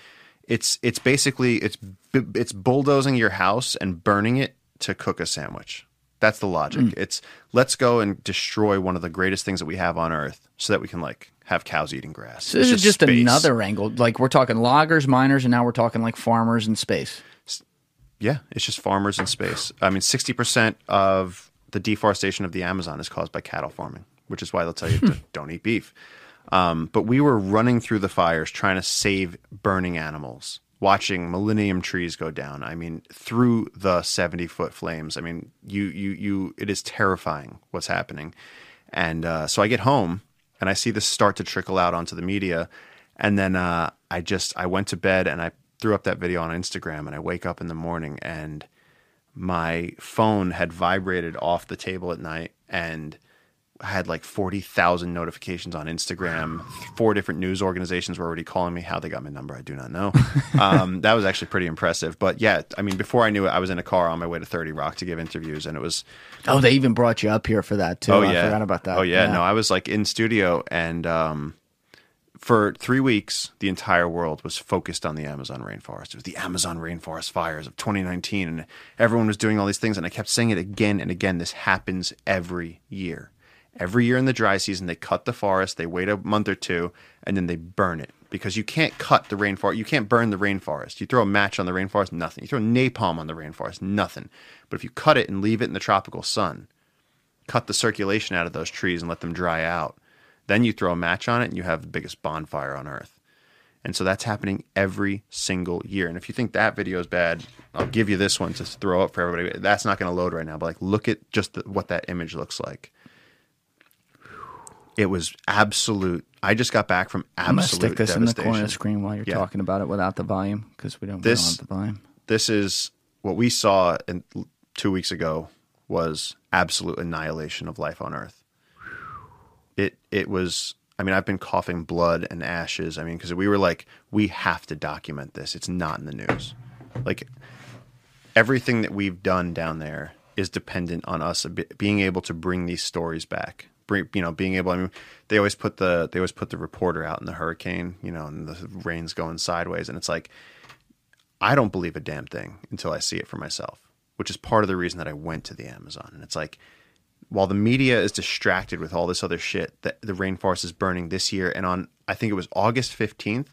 It's it's basically it's it's bulldozing your house and burning it to cook a sandwich. That's the logic. Mm. It's let's go and destroy one of the greatest things that we have on Earth, so that we can like have cows eating grass. So this It's is just space. another angle. Like we're talking loggers, miners, and now we're talking like farmers in space. Yeah, it's just farmers in space. I mean, sixty percent of the deforestation of the Amazon is caused by cattle farming, which is why they'll tell you to don't eat beef. Um, but we were running through the fires trying to save burning animals, watching millennium trees go down. I mean, through the seventy foot flames. I mean, you you you. It is terrifying what's happening. And uh, so I get home and I see this start to trickle out onto the media, and then uh, I just I went to bed and I threw up that video on Instagram, and I wake up in the morning and my phone had vibrated off the table at night and had like 40,000 notifications on Instagram. Four different news organizations were already calling me. How they got my number, I do not know. [laughs] um, that was actually pretty impressive. But yeah, I mean, before I knew it, I was in a car on my way to 30 Rock to give interviews, and it was Oh, they even brought you up here for that too. Oh I yeah, forgot about that. Oh yeah, no, I was like in studio, and um, for three weeks, the entire world was focused on the Amazon rainforest. It was the Amazon rainforest fires of 2019, and everyone was doing all these things. And I kept saying it again and again. This happens every year. Every year in the dry season, they cut the forest, they wait a month or two, and then they burn it because you can't cut the rainforest. You can't burn the rainforest. You throw a match on the rainforest, nothing. You throw napalm on the rainforest, nothing. But if you cut it and leave it in the tropical sun, cut the circulation out of those trees and let them dry out. Then you throw a match on it and you have the biggest bonfire on earth. And so that's happening every single year. And if you think that video is bad, I'll give you this one to throw up for everybody. That's not going to load right now, but like look at just the, what that image looks like. It was absolute. I just got back from absolute I'm gonna stick this in the corner of the screen while you're Yeah. talking about it without the volume because we don't, we This- don't have the volume. this is what we saw in, two weeks ago was absolute annihilation of life on Earth. It it was. I mean, I've been coughing blood and ashes. I mean, because we were like, we have to document this. It's not in the news. Like everything that we've done down there is dependent on us being able to bring these stories back. Bring, you know, being able. I mean, they always put the they always put the reporter out in the hurricane. You know, and the rain's going sideways, and it's like I don't believe a damn thing until I see it for myself, which is part of the reason that I went to the Amazon. And it's like, while the media is distracted with all this other shit, that the rainforest is burning this year. And on, I think it was August 15th,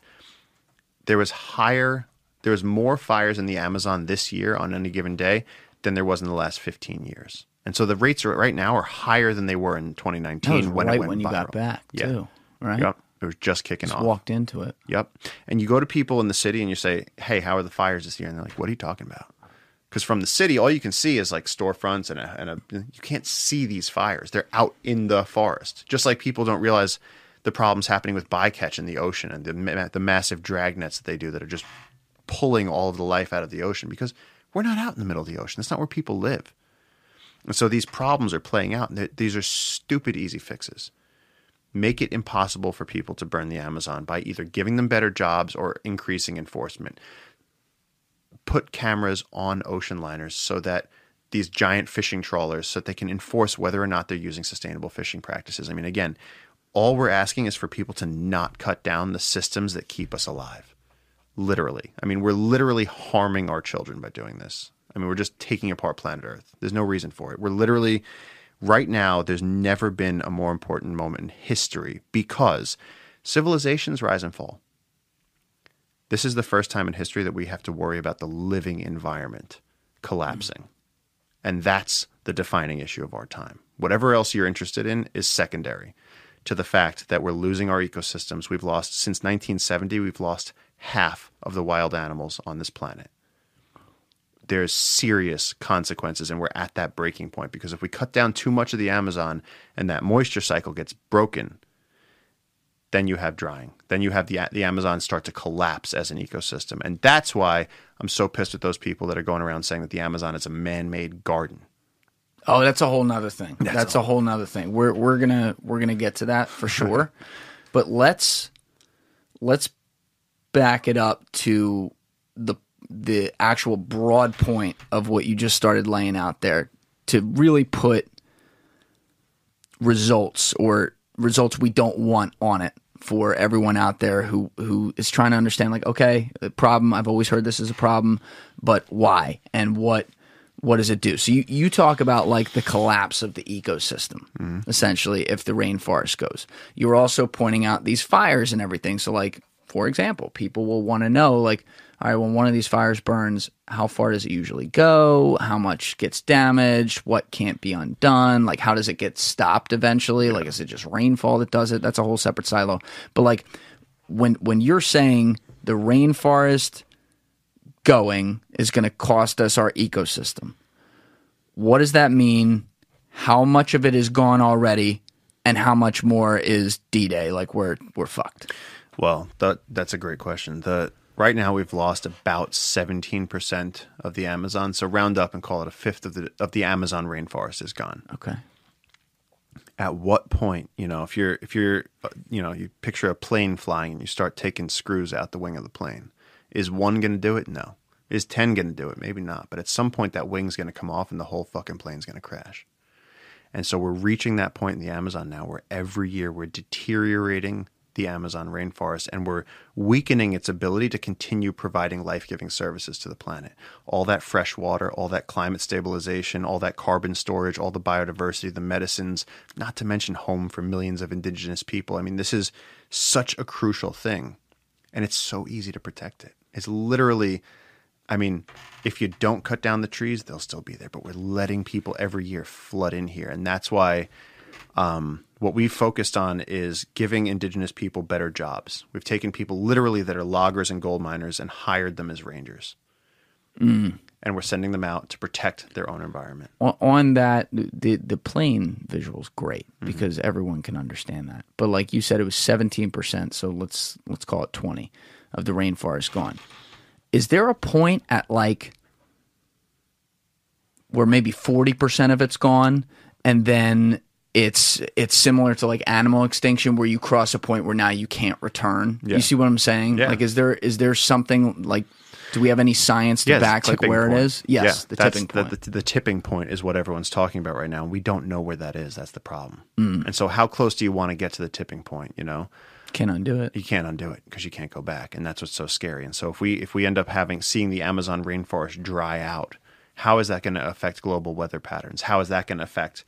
there was higher, there was more fires in the Amazon this year on any given day than there was in the last 15 years. And so the rates are, right now are higher than they were in 2019 That was when right it went when you got viral. back Yeah. too, right? Yep. It was just kicking Just off. walked into it. Yep. And you go to people in the city and you say, "Hey, how are the fires this year?" And they're like, "What are you talking about?" Because from the city, all you can see is like storefronts and a, and a you can't see these fires. They're out in the forest. Just like people don't realize the problems happening with bycatch in the ocean and the the massive drag nets that they do that are just pulling all of the life out of the ocean because we're not out in the middle of the ocean. That's not where people live. And so these problems are playing out. These are stupid easy fixes make it impossible for people to burn the Amazon by either giving them better jobs or increasing enforcement. Put cameras on ocean liners so that these giant fishing trawlers so that they can enforce whether or not they're using sustainable fishing practices. I mean, again, all we're asking is for people to not cut down the systems that keep us alive. Literally. I mean, we're literally harming our children by doing this. I mean, we're just taking apart planet Earth. There's no reason for it. We're literally right now, there's never been a more important moment in history because civilizations rise and fall. This is the first time in history that we have to worry about the living environment collapsing. And that's the defining issue of our time. Whatever else you're interested in is secondary to the fact that we're losing our ecosystems. We've lost, since 1970, we've lost half of the wild animals on this planet there's serious consequences and we're at that breaking point because if we cut down too much of the amazon and that moisture cycle gets broken then you have drying then you have the the amazon start to collapse as an ecosystem and that's why i'm so pissed at those people that are going around saying that the amazon is a man-made garden Oh, that's a whole nother thing. That's, a whole nother thing. We're we're gonna we're gonna get to that for sure. but let's let's back it up to the the actual broad point of what you just started laying out there to really put results or results we don't want on it for everyone out there who who is trying to understand like okay the problem I've always heard this is a problem but why and what what does it do? So you, you talk about like the collapse of the ecosystem mm-hmm. essentially if the rainforest goes. You're also pointing out these fires and everything. So like for example people will want to know like all right when one of these fires burns how far does it usually go? How much gets damaged? What can't be undone? Like how does it get stopped eventually? Like is it just rainfall that does it? That's a whole separate silo. But like when when you're saying the rainforest going is going to cost us our ecosystem what does that mean? How much of it is gone already and how much more is d-day like we're we're fucked Well, that that's a great question. The right now we've lost about 17% of the Amazon, so round up and call it a fifth of the of the Amazon rainforest is gone. okay At what point, you know, if you're if you're you know, you picture a plane flying and you start taking screws out the wing of the plane, is one going to do it? No. Is 10 going to do it? Maybe not. But at some point that wing's going to come off and the whole fucking plane's going to crash. And so we're reaching that point in the Amazon now where every year we're deteriorating the Amazon rainforest and we're weakening its ability to continue providing life giving services to the planet. All that fresh water, all that climate stabilization, all that carbon storage, all the biodiversity, the medicines, not to mention home for millions of indigenous people. I mean, this is such a crucial thing. And it's so easy to protect it. It's literally I mean, if you don't cut down the trees, they'll still be there. But we're letting people every year flood in here, and that's why um, what we've focused on is giving indigenous people better jobs. We've taken people literally that are loggers and gold miners and hired them as rangers, mm. and we're sending them out to protect their own environment. on, that the the plane is great mm-hmm. because everyone can understand that. But like you said it was 17% so let's let's call it 20 of the rainforest gone. Is there a point at like where maybe 40% of it's gone and then it's it's similar to like animal extinction where you cross a point where now you can't return Yeah. you see what i'm saying Yeah. like is there is there something like do we have any science to a back like where point. it is yes the tipping point The, the, the tipping point is what everyone's talking about right now. and We don't know where that is. That's the problem. Mm. And so, how close do you want to get to the tipping point? You know, can't undo it you can't undo it because you can't go back, and that's what's so scary. And so, if we if we end up having seeing the Amazon rainforest dry out, how is that going to affect global weather patterns? How is that going to affect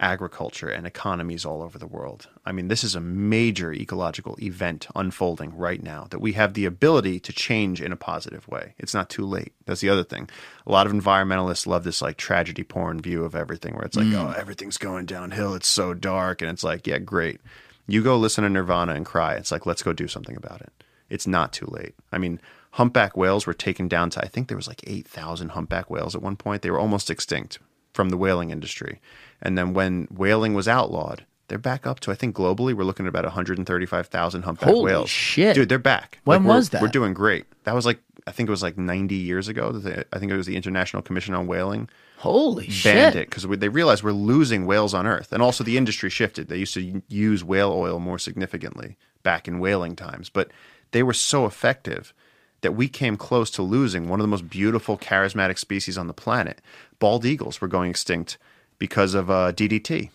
agriculture and economies all over the world? I mean, this is a major ecological event unfolding right now that we have the ability to change in a positive way. It's not too late. That's the other thing. A lot of environmentalists love this like tragedy porn view of everything where it's like, mm. oh, everything's going downhill. It's so dark. And it's like, yeah, great. You go listen to Nirvana and cry. It's like, let's go do something about it. It's not too late. I mean, humpback whales were taken down to, I think there was like 8,000 humpback whales at one point. They were almost extinct from the whaling industry. And then when whaling was outlawed, they're back up to, I think globally, we're looking at about 135,000 humpback Holy whales. shit. Dude, they're back. When we're- was that? We're doing great. That was like, I think it was like 90 years ago. they- I think it was the International Commission on Whaling Holy banned shit! it because they realized we're losing whales on Earth, and also the industry shifted. They used to use whale oil more significantly back in whaling times, but they were so effective that we came close to losing one of the most beautiful, charismatic species on the planet. Bald eagles were going extinct because of uh, DDT.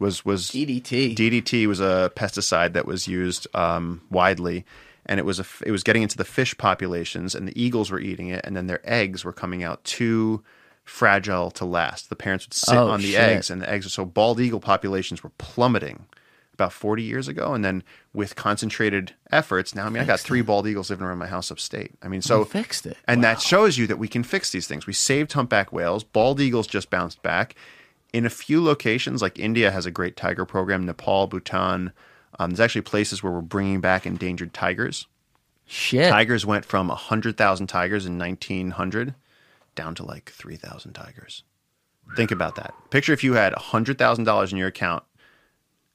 Was was DDT. DDT was a pesticide that was used um, widely, and it was a it was getting into the fish populations, and the eagles were eating it, and then their eggs were coming out too fragile to last. The parents would sit Oh, on the shit. eggs, and the eggs. Were so bald eagle populations were plummeting about 40 years ago, and then with concentrated efforts, now I mean I got three bald eagles living around my house upstate. I mean, so You fixed it. and that shows you that we can fix these things. We saved humpback whales. Bald eagles just bounced back. In a few locations, like India has a great tiger program, Nepal, Bhutan. Um, there's actually places where we're bringing back endangered tigers. Shit. Tigers went from 100,000 tigers in 1900 down to like 3,000 tigers. Think about that. Picture if you had $100,000 in your account.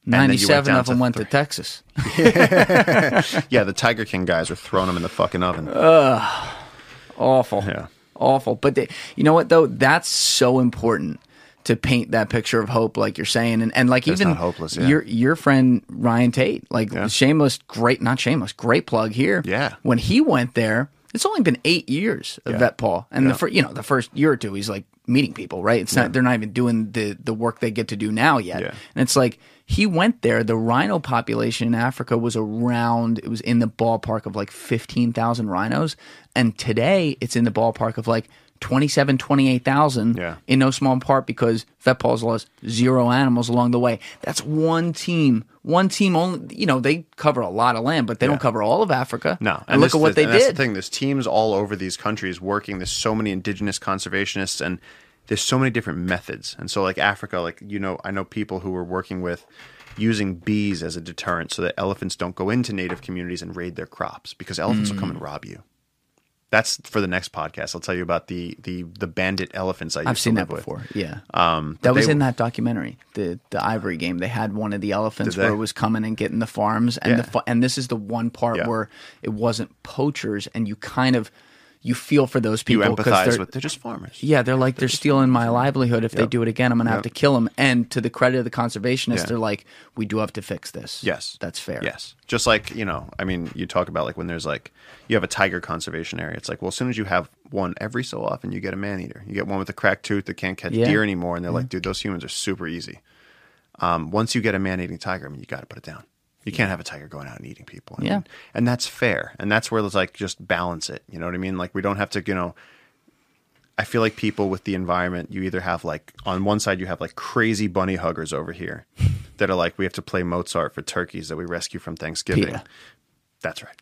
then you Ninety-seven of them to went three. to Texas. [laughs] Yeah, the Tiger King guys are throwing them in the fucking oven. Ugh, Awful. Yeah. Awful. But they, you know what though? That's so important to paint that picture of hope, like you're saying, and and like It's even hopeless, yeah. your your friend Ryan Tate, like Yeah. shameless, great, not shameless, great plug here. Yeah. When he went there, It's only been eight years of Yeah. VetPaw, and the fir- you know the first year or two, he's like meeting people, right? It's not they're not even doing the the work they get to do now yet, Yeah. and it's like he went there. The rhino population in Africa was around. It was in the ballpark of like fifteen thousand rhinos, and today it's in the ballpark of like 27, 28,000 Yeah. in no small part because VetPaw's lost zero animals along the way. That's one team. One team only, you know, they cover a lot of land, but they Yeah. don't cover all of Africa. No, And, look this- at what they and That's did. the thing. There's teams all over these countries working. There's so many indigenous conservationists, and there's so many different methods. And so, like Africa, like you know, I know people who were working with using bees as a deterrent, so that elephants don't go into native communities and raid their crops because elephants will come and Mm. rob you. That's for the next podcast. I'll tell you about the the the bandit elephants I used I've seen to that with. before. Yeah. Um, That was they- in that documentary, the the Ivory game. They had one of the elephants where it was coming and getting the farms, and the Yeah. fa- and this is the one part Yeah. where it wasn't poachers, and you kind of you feel for those You people 'cause empathize they're- with. They're just farmers. Yeah, they're like they're stealing my livelihood. If they do it again, I'm gonna have to kill them. And to the credit of the conservationists, Yeah. they're like, we do have to fix this. Yes. that's fair. Yes. Just like, you know, I mean, you talk about like when there's like, you have a tiger conservation area. It's like, well, as soon as you have one every so often, you get a man eater. You get one with a cracked tooth that can't catch Yeah. deer anymore. And they're like, dude, those humans are super easy. Um, once you get a man eating tiger, I mean, you got to put it down. You can't have a tiger going out and eating people. I Yeah. mean, and that's fair. And that's where it's like, just balance it. You know what I mean? Like, we don't have to, you know, I feel like people with the environment, you either have like on one side you have like crazy bunny huggers over here that are like we have to play Mozart for turkeys that we rescue from Thanksgiving. That's right.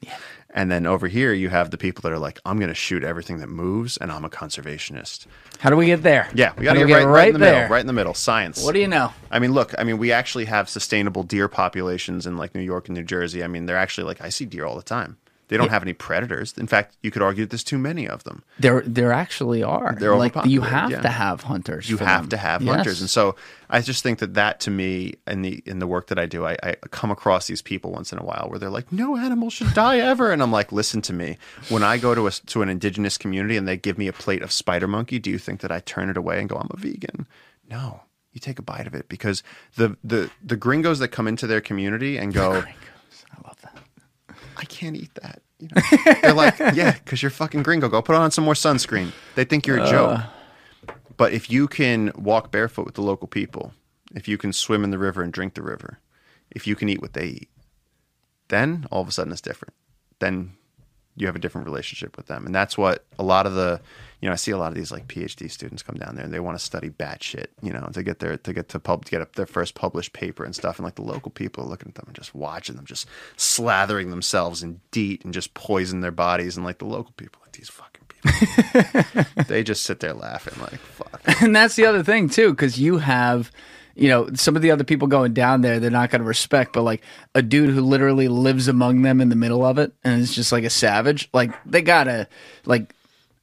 And then over here you have the people that are like, I'm going to shoot everything that moves, and I'm a conservationist. How do we get there? Yeah, we got to get right, right in the there. middle. Right in the middle. Science. What do you know? I mean, look. I mean, we actually have sustainable deer populations in like New York and New Jersey. I mean, they're actually like I see deer all the time. They don't have any predators. In fact, you could argue that there's too many of them. There, there actually are. They're like you have yeah. to have hunters. you have them. to have Yes. hunters and so i just think that that to me in the in the work that i do I, I come across these people once in a while where they're like no animal should die ever and i'm like listen to me when i go to a to an indigenous community and they give me a plate of spider monkey do you think that i turn it away and go i'm a vegan no you take a bite of it because the the the gringos that come into their community and go I love that. I can't eat that. You know? They're like, [laughs] yeah, because you're fucking gringo. Go put on some more sunscreen. They think you're a joke. But if you can walk barefoot with the local people, if you can swim in the river and drink the river, if you can eat what they eat, then all of a sudden it's different. Then you have a different relationship with them. And that's what a lot of the, you know, I see a lot of these like PhD students come down there and they want to study bat shit, you know, to get their, to get to pub, to get up their first published paper and stuff. And like the local people are looking at them and just watching them, just slathering themselves in DEET and just poison their bodies. And like the local people, like these fucking people, [laughs] they just sit there laughing like, fuck. [laughs] and that's the other thing too, because you have, you know, some of the other people going down there, they're not going to respect, but like a dude who literally lives among them in the middle of it and is just like a savage, like they gotta, like,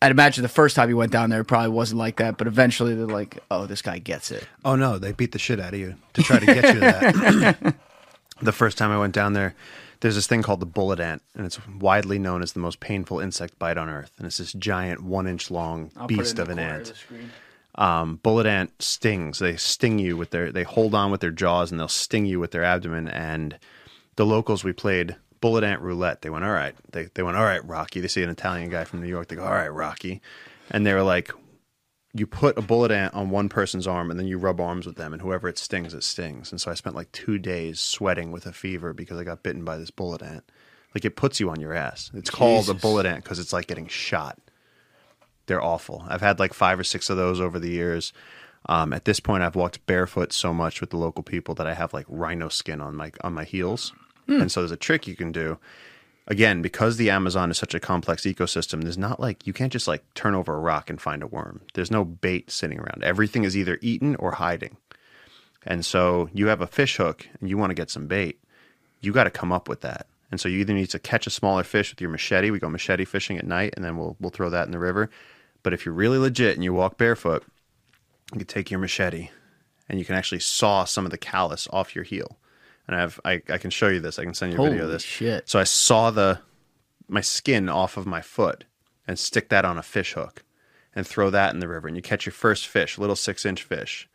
I'd imagine the first time you went down there, it probably wasn't like that, but eventually they're like, oh, this guy gets it. Oh no, they beat the shit out of you to try to get you to that. [laughs] the first time I went down there, there's this thing called the bullet ant, and it's widely known as the most painful insect bite on earth. And it's this giant, one inch long beast of an ant. Um, bullet ant stings. They sting you with their. They hold on with their jaws, and they'll sting you with their abdomen. And the locals we played bullet ant roulette. They went, all right. They they went, all right, Rocky. They see an Italian guy from New York. They go, all right, Rocky. And they were like, you put a bullet ant on one person's arm and then you rub arms with them and whoever it stings it stings and so i spent like two days sweating with a fever because i got bitten by this bullet ant like it puts you on your ass it's called a Jesus. bullet ant because it's like getting shot they're awful i've had like five or six of those over the years um, at this point i've walked barefoot so much with the local people that i have like rhino skin on my on my heels Hmm. and so there's a trick you can do again, because the Amazon is such a complex ecosystem, there's not like you can't just like turn over a rock and find a worm. There's no bait sitting around. Everything is either eaten or hiding. And so you have a fish hook and you want to get some bait, you got to come up with that. And so you either need to catch a smaller fish with your machete. We go machete fishing at night, and then we'll we'll throw that in the river. But if you're really legit and you walk barefoot, you can take your machete and you can actually saw some of the callus off your heel. And I have I, I can show you this. I can send you a video of this. shit. So I saw the my skin off of my foot and stick that on a fish hook and throw that in the river. And you catch your first fish, little six inch fish.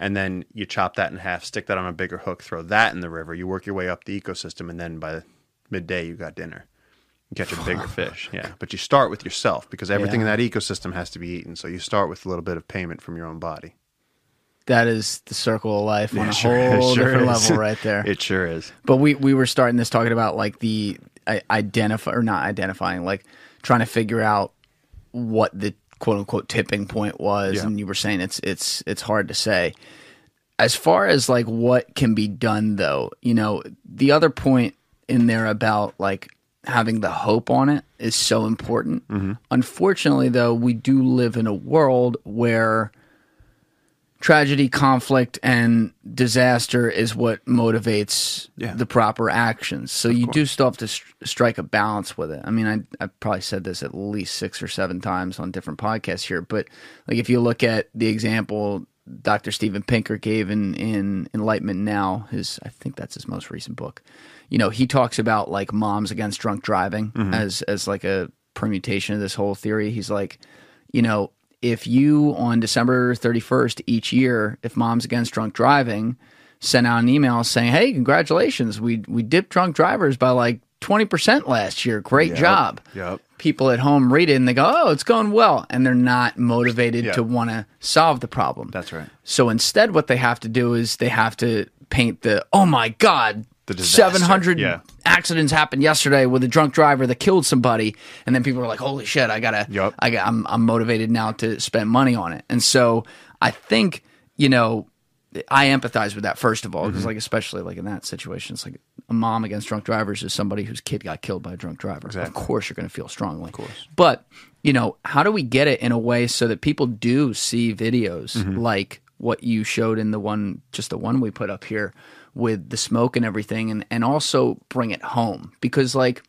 And then you chop that in half, stick that on a bigger hook, throw that in the river. You work your way up the ecosystem, and then by midday you got dinner. You catch a bigger [laughs] fish. Yeah. But you start with yourself because everything Yeah. in that ecosystem has to be eaten. So you start with a little bit of payment from your own body. That is the circle of life on Yeah, a sure- whole sure different is. level [laughs] right there. It sure is. But we we were starting this talking about like the identify or not identifying, like trying to figure out what the quote unquote tipping point was, Yeah. and you were saying it's it's it's hard to say. As far as like what can be done, though, you know, the other point in there about like having the hope on it is so important. Mm-hmm. Unfortunately, though, we do live in a world where tragedy, conflict, and disaster is what motivates Yeah. the proper actions. So you do still have to stri- strike a balance with it. I mean, I I probably said this at least six or seven times on different podcasts here, but like if you look at the example Dr. Steven Pinker gave in in Enlightenment Now, his I think that's his most recent book. You know, he talks about like moms against drunk driving mm-hmm. as as like a permutation of this whole theory. He's like, you know, if you on December 31st each year, if Moms Against Drunk Driving sent out an email saying, "Hey, congratulations, we we dipped drunk drivers by like 20% last year. Great job." Yep. People at home read it and they go, "Oh, it's going well," and they're not motivated Yeah. to want to solve the problem. That's right. So instead, what they have to do is they have to paint the, "Oh my God." The disaster, 700 yeah. accidents happened yesterday with a drunk driver that killed somebody and then people are like holy shit i gotta Yup. I got, I'm, I'm motivated now to spend money on it and so i think you know i empathize with that first of all Mm-hmm. because like especially like in that situation it's like a mom against drunk drivers is somebody whose kid got killed by a drunk driver of course you're going to feel strongly of course but you know how do we get it in a way so that people do see videos Mm-hmm. like what you showed in the one just the one we put up here with the smoke and everything and and also bring it home because like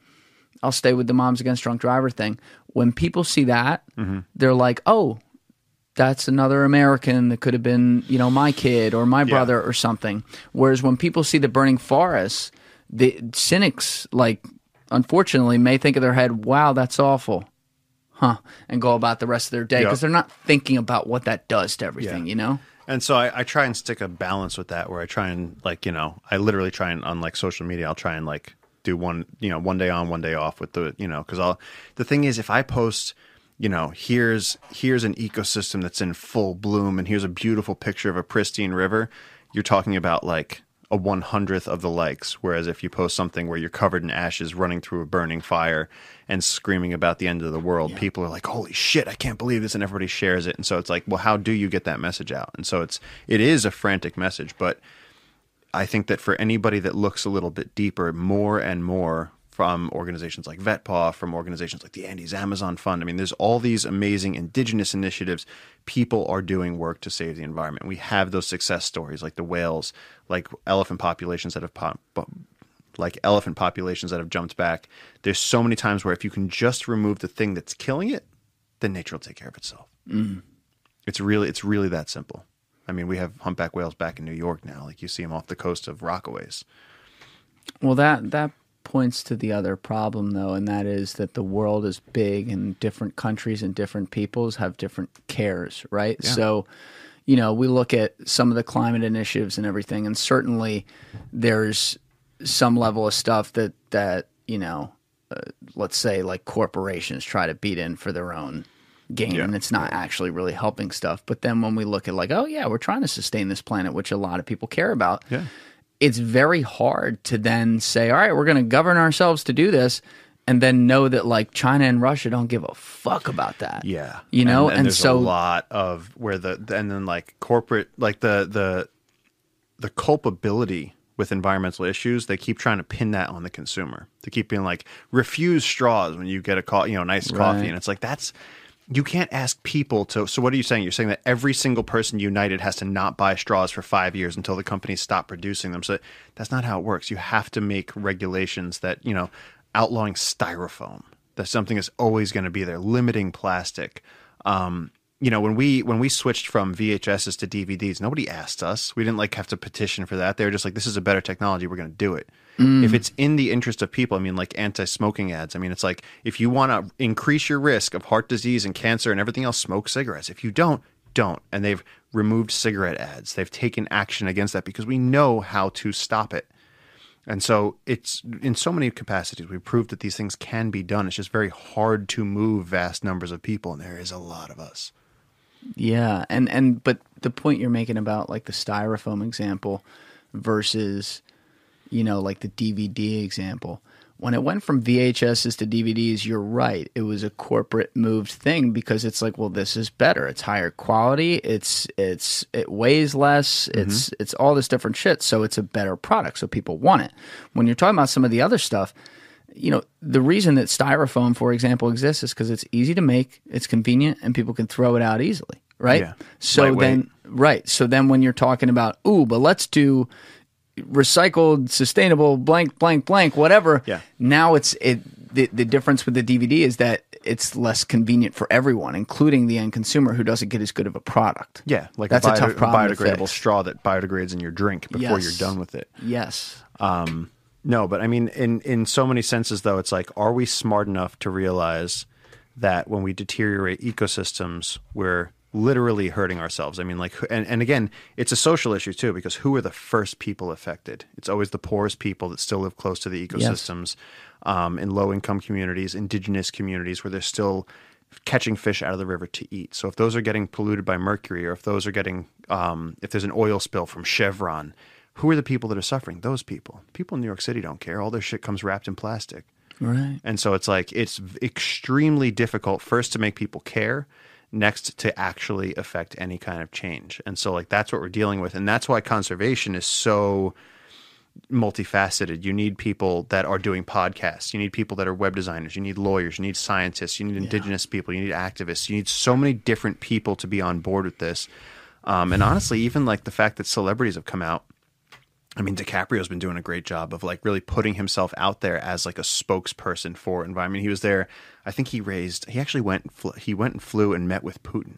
I'll stay with the moms against drunk driver thing. When people see that, Mm-hmm. they're like, "Oh, that's another American that could have been, you know, my kid or my brother or something." Whereas when people see the burning forest, the cynics like unfortunately may think of their head, "Wow, that's awful." Huh, and go about the rest of their day Yeah. because they're not thinking about what that does to everything, Yeah. you know? And so I, I try and stick a balance with that where I try and like, you know, I literally try and on like social media, I'll try and like do one, you know, one day on, one day off with the, you know, cause I'll, the thing is if I post, you know, here's, here's an ecosystem that's in full bloom and here's a beautiful picture of a pristine river, you're talking about like a one hundredth of the likes. Whereas if you post something where you're covered in ashes running through a burning fire and screaming about the end of the world, people are like, Holy shit, I can't believe this and everybody shares it. And so it's like, well, how do you get that message out? And so it's it is a frantic message, but I think that for anybody that looks a little bit deeper, more and more from organizations like VetPaw, from organizations like the Andes Amazon Fund. I mean, there's all these amazing indigenous initiatives. People are doing work to save the environment. We have those success stories like the whales, like elephant populations that have pop, like elephant populations that have jumped back. There's so many times where if you can just remove the thing that's killing it, then nature will take care of itself. Mm. It's really it's really that simple. I mean, we have humpback whales back in New York now. Like you see them off the coast of Rockaways. Well, that that points to the other problem, though, and that is that the world is big, and different countries and different peoples have different cares, right? So, you know, we look at some of the climate initiatives and everything, and certainly there's some level of stuff that that you know, uh, let's say like corporations try to beat in for their own gain Yeah. and it's not actually really helping stuff but then when we look at like oh yeah we're trying to sustain this planet which a lot of people care about Yeah. It's very hard to then say, all right, we're going to govern ourselves to do this, and then know that like China and Russia don't give a fuck about that. Yeah, you know, and, and, there's so a lot of where the and then like corporate like the the the culpability with environmental issues, they keep trying to pin that on the consumer. They keep being like, refuse straws when you get a co- you know nice coffee, Right. and it's like that's you can't ask people to. So what are you saying? You're saying that every single person united has to not buy straws for five years until the companies stop producing them. So that's not how it works. You have to make regulations that you know outlawing styrofoam. that something is always going to be there. Limiting plastic. Um, you know, when we when we switched from VHSs to DVDs, nobody asked us. We didn't like have to petition for that. They were just like, "This is a better technology. We're going to do it." Mm. If it's in the interest of people, I mean, like anti-smoking ads. I mean, it's like if you want to increase your risk of heart disease and cancer and everything else, smoke cigarettes. If you don't, don't. And they've removed cigarette ads. They've taken action against that because we know how to stop it. And so it's in so many capacities. We've proved that these things can be done. It's just very hard to move vast numbers of people, and there is a lot of us. Yeah, and and but the point you're making about like the styrofoam example versus you know like the DVD example. When it went from VHSs to DVDs, you're right. It was a corporate moved thing because it's like, well, this is better. It's higher quality. It's it's it weighs less. Mm-hmm. It's it's all this different shit. So it's a better product. So people want it. When you're talking about some of the other stuff, you know, the reason that styrofoam, for example, exists is because it's easy to make, it's convenient, and people can throw it out easily, right? Yeah. So then, right. So then when you're talking about, ooh, but let's do recycled, sustainable, blank, blank, blank, whatever. Yeah. Now it's it. The, the difference with the DVD is that it's less convenient for everyone, including the end consumer who doesn't get as good of a product. Yeah, like That's a, a tough problem to biodegradable fix. straw that biodegrades in your drink before Yes. you're done with it. Yes. Um, No, but I mean, in in so many senses, though, it's like, are we smart enough to realize that when we deteriorate ecosystems, we're literally hurting ourselves? I mean, like, and and again, it's a social issue too, because who are the first people affected? It's always the poorest people that still live close to the ecosystems, um, in low income communities, indigenous communities, where they're still catching fish out of the river to eat. So if those are getting polluted by mercury, or if those are getting, um, if there's an oil spill from Chevron, who are the people that are suffering? Those people. People in New York City don't care. All their shit comes wrapped in plastic. Right. And so it's like it's extremely difficult first to make people care, next to actually affect any kind of change. And so like that's what we're dealing with and that's why conservation is so multifaceted. You need people that are doing podcasts. You need people that are web designers. You need lawyers. You need scientists. You need indigenous people. You need activists. You need so many different people to be on board with this. Um, and honestly, even like the fact that celebrities have come out I mean, DiCaprio's been doing a great job of like really putting himself out there as like a spokesperson for environment. He was there. I think he raised. He actually went. He went and flew and met with Putin.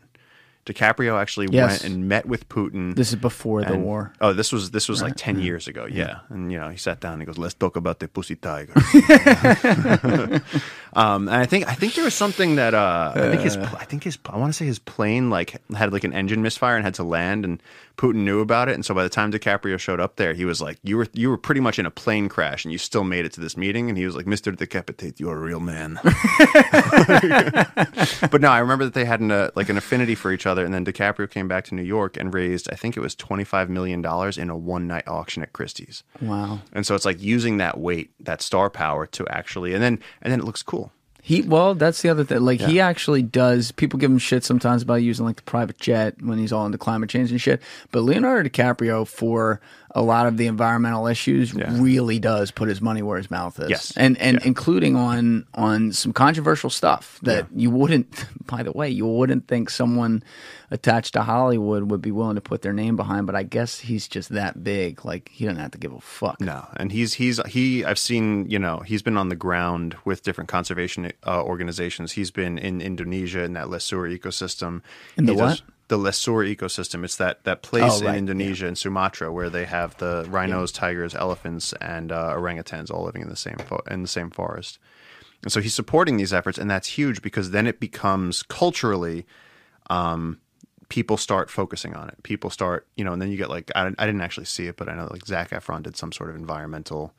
DiCaprio actually Yes. went and met with Putin. This is before the war. Oh, this was this was like ten years ago. Yeah. and you know he sat down and he goes, "Let's talk about the pussy tiger." [laughs] [laughs] um, and I think I think there was something that uh, I think his I think his I want to say his plane like had like an engine misfire and had to land, and Putin knew about it. And so by the time DiCaprio showed up there, he was like, "You were you were pretty much in a plane crash, and you still made it to this meeting." And he was like, "Mister Decapitate, you're a real man." [laughs] but no, I remember that they had an, uh, like an affinity for each other, and then DiCaprio came back to New York and raised, I think it was twenty five million dollars in a one night auction at Christie's. Wow. And so it's like using that weight, that star power, to actually, and then and then it looks cool. He well, that's the other thing. Like he actually does. People give him shit sometimes about using like the private jet when he's all into climate change and shit. But Leonardo DiCaprio, for a lot of the environmental issues, really does put his money where his mouth is. Yes. and and Yeah. including on on some controversial stuff that you wouldn't. [laughs] By the way, you wouldn't think someone attached to Hollywood would be willing to put their name behind. But I guess he's just that big. Like he doesn't have to give a fuck. No, and he's he's he. I've seen you know he's been on the ground with different conservation uh, organizations. He's been in Indonesia in that Leuser ecosystem. In the He does- what? The Leuser ecosystem. It's that that place Oh, right, in Indonesia and Sumatra where they have the rhinos, tigers, elephants, and uh, orangutans all living in the same fo- in the same forest. And so he's supporting these efforts, and that's huge because then it becomes culturally people start focusing on it. People start, you know, and then you get like I, I didn't actually see it, but I know like Zac Efron did some sort of environmental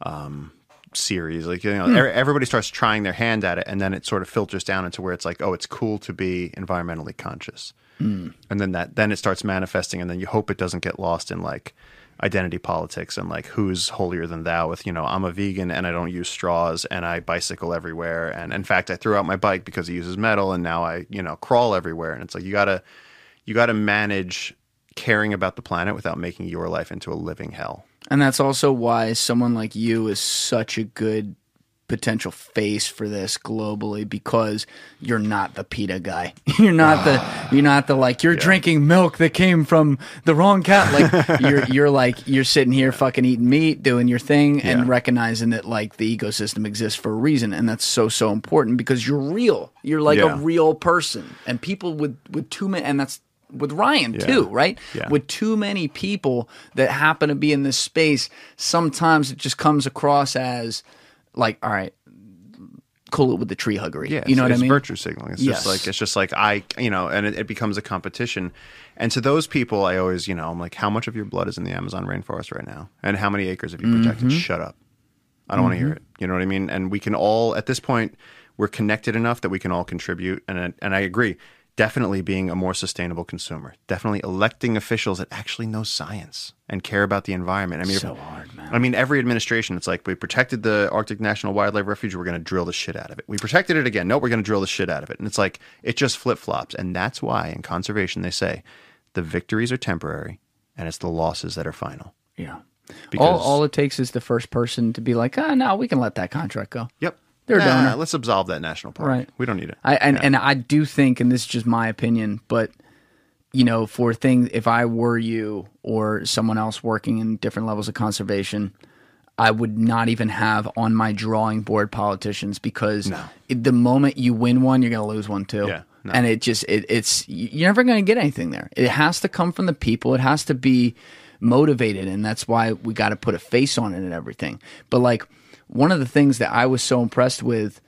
um, series. Like you know, er- everybody starts trying their hand at it, and then it sort of filters down into where it's like, oh, it's cool to be environmentally conscious, Hmm. and then that then it starts manifesting, and then you hope it doesn't get lost in like identity politics and like who's holier than thou with you know i'm a vegan and i don't use straws and i bicycle everywhere and in fact i threw out my bike because it uses metal and now i you know crawl everywhere and it's like you gotta you gotta manage caring about the planet without making your life into a living hell And that's also why someone like you is such a good potential face for this globally because you're not the PETA guy. [laughs] You're not the you're not the like you're drinking milk that came from the wrong cat. Like [laughs] you're you're like you're sitting here fucking eating meat, doing your thing and recognizing that like the ecosystem exists for a reason and that's so so important because you're real. You're like a real person. And people with with too many and that's with Ryan too, right? Yeah. With too many people that happen to be in this space, sometimes it just comes across as like, all right, cool it with the tree huggery. Yeah, you know what I mean? it's virtue signaling. It's Yes. just like it's just like I, you know, and it, it becomes a competition. And to those people, I always, you know, I'm like, how much of your blood is in the Amazon rainforest right now, and how many acres have you protected? Mm-hmm. Shut up. I don't want to hear it. You know what I mean? And we can all, at this point, we're connected enough that we can all contribute. And and I agree. Definitely being a more sustainable consumer. Definitely electing officials that actually know science and care about the environment. I mean, if- hard, man. I mean, every administration, it's like we protected the Arctic National Wildlife Refuge. We're going to drill the shit out of it. We protected it again. No, we're going to drill the shit out of it. And it's like it just flip flops. And that's why in conservation they say the victories are temporary, and it's the losses that are final. Yeah. Because- all, all it takes is the first person to be like, ah, no, we can let that contract go. Yep, They're Nah, donor. Let's absolve that national park. Right. We don't need it. I and, and I do think, and this is just my opinion, but you know, for things, if I were you or someone else working in different levels of conservation, I would not even have on my drawing board politicians because No. the moment you win one, you're going to lose one too. Yeah, no. And it just it, it's you're never going to get anything there. It has to come from the people. It has to be motivated, and that's why we got to put a face on it and everything. But like one of the things that I was so impressed with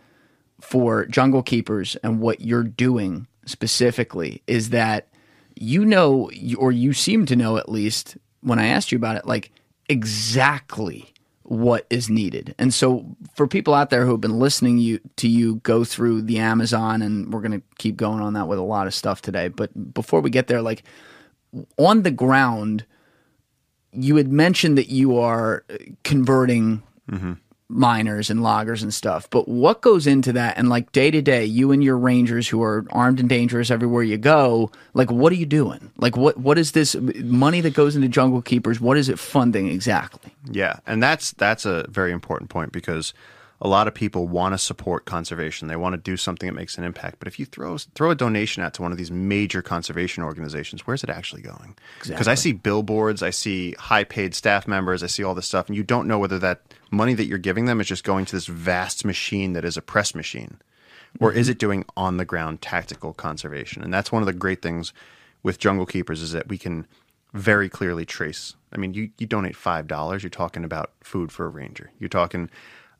for Junglekeepers and what you're doing specifically is that you know or you seem to know at least when I asked you about it like exactly what is needed. And so for people out there who have been listening you to you go through the Amazon and we're going to keep going on that with a lot of stuff today, but before we get there like on the ground you had mentioned that you are converting mm-hmm. Miners and loggers and stuff. But what goes into that? And like day to day, you and your rangers who are armed and dangerous everywhere you go, like what are you doing? Like what what is this money that goes into Junglekeepers? What is it funding exactly? Yeah, and that's that's a very important point because a lot of people want to support conservation. They want to do something that makes an impact. But if you throw throw a donation out to one of these major conservation organizations, where's it actually going? Because I see billboards, I see high paid staff members, I see all this stuff, and you don't know whether that money that you're giving them is just going to this vast machine that is a press machine, or is mm-hmm. it doing on the ground tactical conservation? And that's one of the great things with Junglekeepers is that we can very clearly trace. I mean, you, you donate five dollars, you're talking about food for a ranger. You're talking,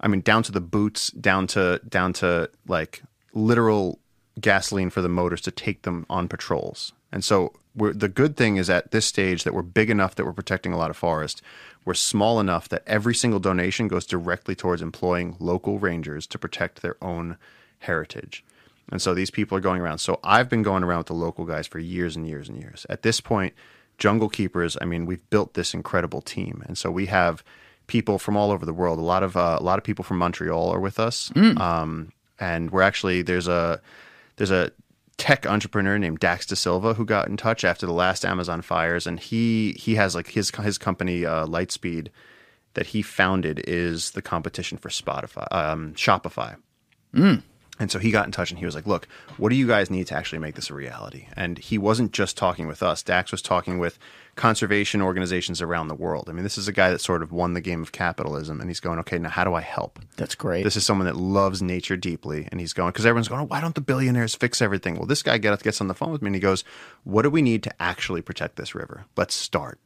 I mean, down to the boots, down to down to like literal gasoline for the motors to take them on patrols. And so the good thing is at this stage that we're big enough that we're protecting a lot of forest. We're small enough that every single donation goes directly towards employing local rangers to protect their own heritage. And so these people are going around. So I've been going around with the local guys for years and years and years. At this point, Junglekeepers, I mean, we've built this incredible team. And so we have people from all over the world. A lot of uh, a lot of people from Montreal are with us. Um, and we're actually there's a there's a tech entrepreneur named Dax Dasilva who got in touch after the last Amazon fires, and he he has like his his company uh, Lightspeed that he founded is the competition for Spotify um, Shopify. And so he got in touch and he was like, "Look, what do you guys need to actually make this a reality?" And he wasn't just talking with us. Dax was talking with conservation organizations around the world. I mean, this is a guy that sort of won the game of capitalism, and he's going, "Okay, now how do I help?" That's great. This is someone that loves nature deeply, and he's going because everyone's going, oh, "Why don't the billionaires fix everything?" Well, this guy gets gets on the phone with me and he goes, "What do we need to actually protect this river? Let's start."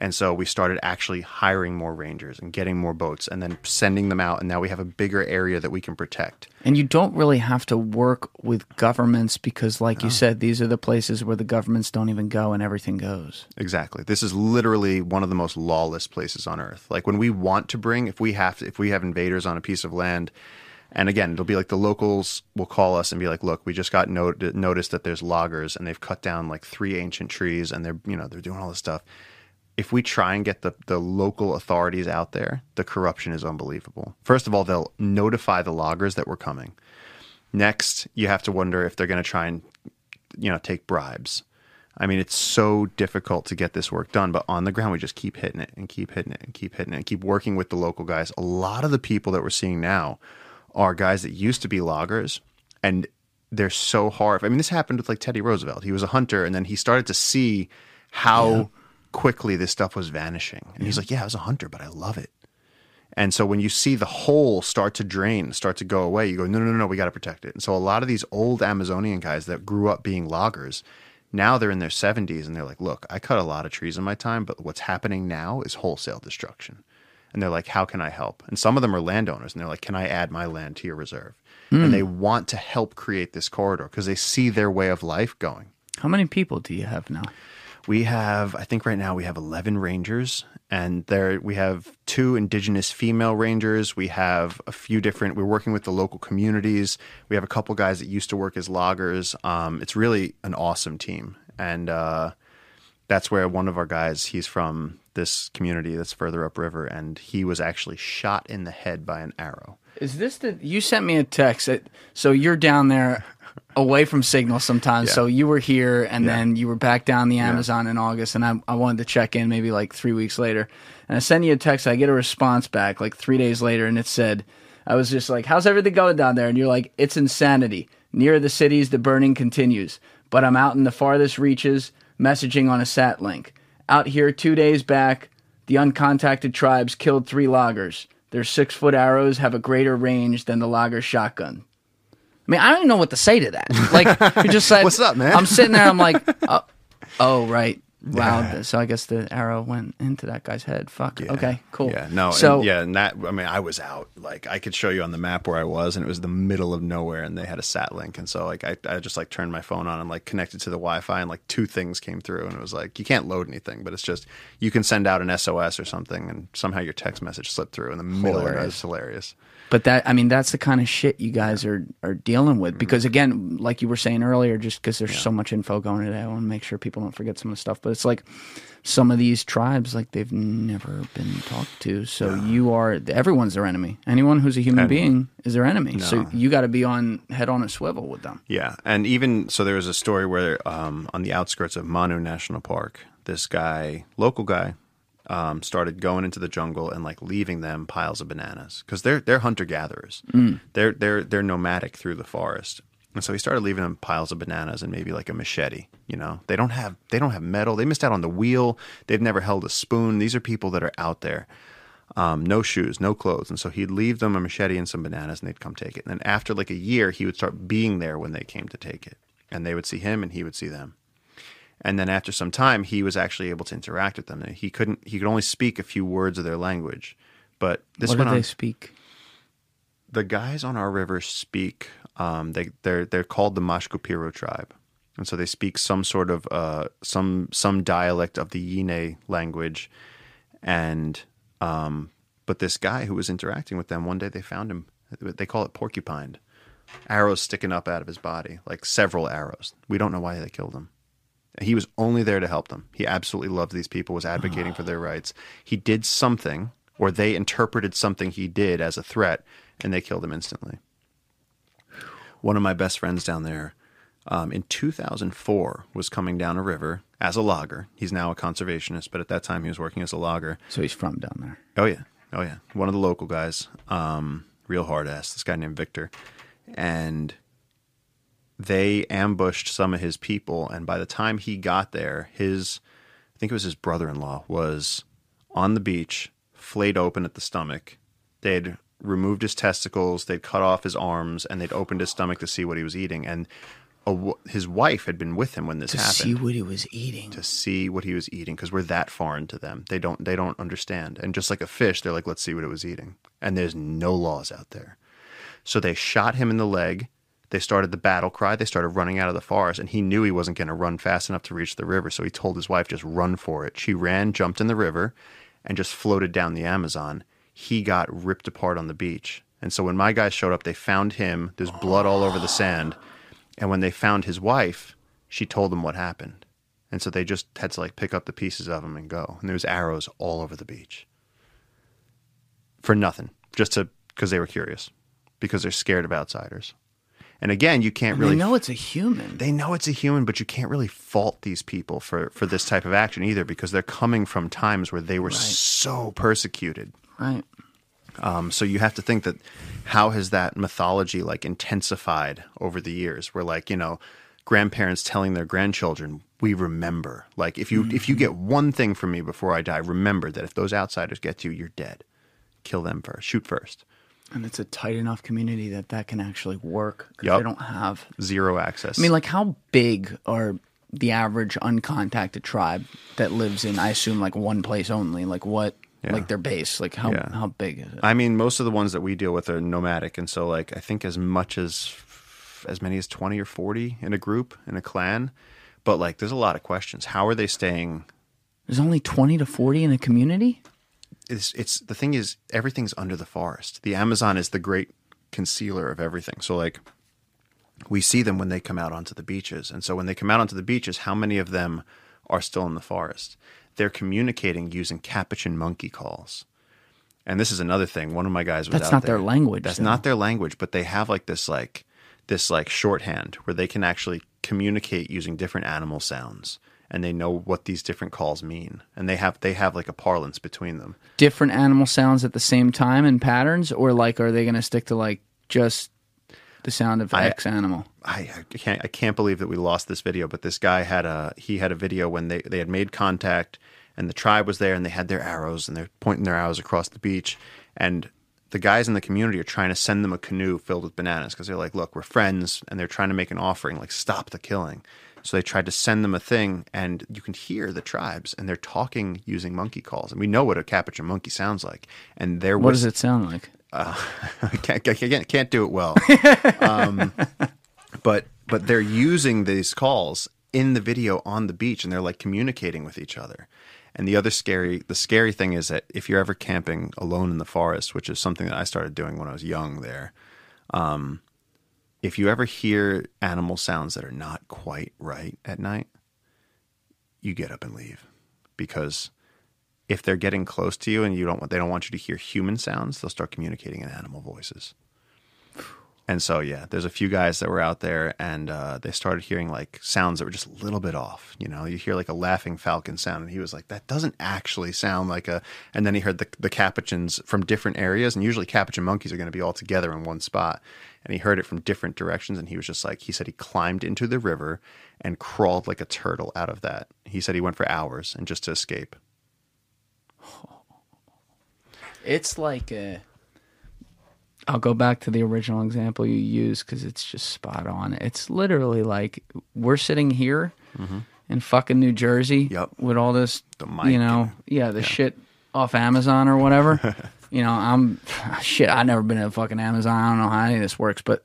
And so we started actually hiring more rangers and getting more boats, and then sending them out. And now we have a bigger area that we can protect. and you don't really have to work with governments because like you said, these are the places where the governments don't even go and everything goes. Exactly. This is literally one of the most lawless places on earth. Like when we want to bring, if we have, to, if we have invaders on a piece of land, and again, it'll be like the locals will call us and be like, "Look, we just got not- noticed that there's loggers and they've cut down like three ancient trees and they're, you know, they're doing all this stuff." If we try and get the the local authorities out there, the corruption is unbelievable. First of all, they'll notify the loggers that we're coming. Next, you have to wonder if they're going to try and you know take bribes. I mean, it's so difficult to get this work done, but on the ground, we just keep hitting it and keep hitting it and keep hitting it and keep working with the local guys. A lot of the people that we're seeing now are guys that used to be loggers and they're so hard. I mean, this happened with like Teddy Roosevelt. He was a hunter and then he started to see how quickly this stuff was vanishing. And he's like, Yeah, I was a hunter, but I love it. And so when you see the hole start to drain, start to go away, you go, no, no, no, no, we got to protect it. And so a lot of these old Amazonian guys that grew up being loggers, now they're in their 70s and they're like, look, I cut a lot of trees in my time, but what's happening now is wholesale destruction. and they're like, "How can I help?" And some of them are landowners, and they're like, "Can I add my land to your reserve?" And hmm. they want to help create this corridor because they see their way of life going. How many people do you have now? We have, I think, right now we have eleven rangers, and there we have two indigenous female rangers. We have a few different. We're working with the local communities. We have a couple guys that used to work as loggers. Um, it's really an awesome team, and uh, that's where one of our guys. He's from this community that's further upriver, and he was actually shot in the head by an arrow. Is this the you sent me a text that so you're down there away from signal sometimes. Yeah. So you were here and Yeah. then you were back down the Amazon in August and I I wanted to check in maybe like 3 weeks later. And I sent you a text, I get a response back like 3 days later and it said I was just like, "How's everything going down there?" And you're like, "It's insanity. Near the cities the burning continues, but I'm out in the farthest reaches messaging on a sat link. Out here 2 days back, the uncontacted tribes killed 3 loggers. Their 6-foot arrows have a greater range than the logger's shotgun." I mean, I don't even know what to say to that. Like, [laughs] you just said, What's up, man? I'm sitting there. I'm like, oh, [laughs] oh right. Wow. So I guess the arrow went into that guy's head. Fuck. Yeah. Okay. Cool. Yeah, no, So and, yeah, and that I mean, I was out. Like, I could show you on the map where I was, and it was the middle of nowhere, and they had a sat link, and so like I, I just like turned my phone on and like connected to the Wi-Fi, and like two things came through, and it was like you can't load anything, but it's just you can send out an SOS or something, and somehow your text message slipped through in the middle. of it. Hilarious. It's hilarious. But that, I mean, that's the kind of shit you guys are are dealing with. Because again, like you were saying earlier, just because there's so much info going today, I want to make sure people don't forget some of the stuff. But it's like some of these tribes, like they've never been talked to. So you are everyone's their enemy. Anyone who's a human Anyone. being is their enemy. So you got to be on head on a swivel with them. Yeah, and even so, there was a story where um, on the outskirts of Manu National Park, this guy, local guy, um, started going into the jungle and like leaving them piles of bananas because they're they're hunter gatherers. They're they're they're nomadic through the forest, and so he started leaving them piles of bananas and maybe like a machete. You know, they don't have they don't have metal. They missed out on the wheel. They've never held a spoon. These are people that are out there um, no shoes, no clothes. And so he'd leave them a machete and some bananas and they'd come take it. And then after like a year, he would start being there when they came to take it. And they would see him and he would see them. And then after some time, he was actually able to interact with them. He couldn't, he could only speak a few words of their language. But this what went they on. speak? The guys on our river speak, um, they, they're, they're called the Mashco-Piro tribe. And so they speak some sort of, uh, some, some dialect of the Yine language. And um, but this guy who was interacting with them one day, they found him. They call it porcupined, arrows sticking up out of his body, like several arrows. We don't know why they killed him. He was only there to help them. He absolutely loved these people, was advocating for their rights. He did something, or they interpreted something he did as a threat, and they killed him instantly. One of my best friends down there um, in 2004 was coming down a river as a logger. He's now a conservationist, but at that time he was working as a logger. So he's from down there. Oh yeah, oh yeah. One of the local guys, um, real hard ass. This guy named Victor, and they ambushed some of his people. And by the time he got there, his I think it was his brother-in-law was on the beach, flayed open at the stomach. They'd removed his testicles, they'd cut off his arms, and they'd opened his stomach to see what he was eating. And a his wife had been with him when this To happened To see what he was eating. to see what he was eating because we're that foreign to them. They don't they don't understand. And just like a fish, they're like, let's see what it was eating. And there's no laws out there. So they shot him in the leg. They started the battle cry. They started running out of the forest, and he knew he wasn't going to run fast enough to reach the river. So he told his wife, just run for it. She ran, jumped in the river, and just floated down the Amazon. He got ripped apart on the beach. And so when my guys showed up, they found him. There's blood all over the sand. And when they found his wife, she told them what happened. And so they just had to like pick up the pieces of him and go. And there was arrows all over the beach. For nothing. Just to because they were curious. Because they're scared of outsiders. And again, you can't And really they know it's a human. they know it's a human, but you can't really fault these people for, for this type of action either because they're coming from times where they were so persecuted. right. Um, so you have to think that how has that mythology like intensified over the years? Where like you know, grandparents telling their grandchildren, "We remember." Like if you if you get one thing from me before I die, remember that if those outsiders get you, you're dead. Kill them first. Shoot first. And it's a tight enough community that that can actually work. Yup. They don't have. Zero access. I mean, like, how big are the average uncontacted tribe that lives in? I assume like one place only. Like, what Yeah. Like their base, like how Yeah. how big is it? I mean, most of the ones that we deal with are nomadic, and so like I think as much as as many as twenty or forty in a group in a clan. But like, there's a lot of questions. How are they staying? There's only twenty to forty in a community. It's it's the thing is everything's under the forest. The Amazon is the great concealer of everything. So like, we see them when they come out onto the beaches, and so when they come out onto the beaches, how many of them are still in the forest? They're communicating using capuchin monkey calls. And this is another thing. One of my guys was That's not their language, That's though. not their language, but they have like this like this like shorthand where they can actually communicate using different animal sounds and they know what these different calls mean. And they have they have like a parlance between them. Different animal sounds at the same time and patterns, or like are they going to stick to like just the sound of I- X animal? I, I can't I can't believe that we lost this video, but this guy had a he had a video when they, they had made contact and the tribe was there and they had their arrows and they're pointing their arrows across the beach and the guys in the community are trying to send them a canoe filled with bananas because they're like, look, we're friends and they're trying to make an offering, like stop the killing. So they tried to send them a thing and you can hear the tribes and they're talking using monkey calls. And we know what a capuchin monkey sounds like. And there was, What does it sound like? [laughs] I can't, I can't, can't do it well. [laughs] um, but but they're using these calls in the video on the beach, and they're like communicating with each other. And the other scary, the scary thing is that if you're ever camping alone in the forest, which is something that I started doing when I was young, there, um, if you ever hear animal sounds that are not quite right at night, you get up and leave because if they're getting close to you and you don't want they don't want you to hear human sounds, they'll start communicating in animal voices. And so yeah, there's a few guys that were out there and uh, they started hearing like sounds that were just a little bit off. You know, you hear like a laughing falcon sound, and he was like, "That doesn't actually sound like a." And then he heard the the capuchins from different areas, and usually capuchin monkeys are going to be all together in one spot. And he heard it from different directions, and he was just like, he said he climbed into the river and crawled like a turtle out of that. He said he went for hours and just to escape. It's like a. I'll go back to the original example you used because it's just spot on. It's literally like we're sitting here in fucking New Jersey Mm-hmm. Yep. with all this, The mic you know, yeah, the shit off Amazon or whatever. [laughs] you know, I'm shit. I've never been to fucking Amazon. I don't know how any of this works, but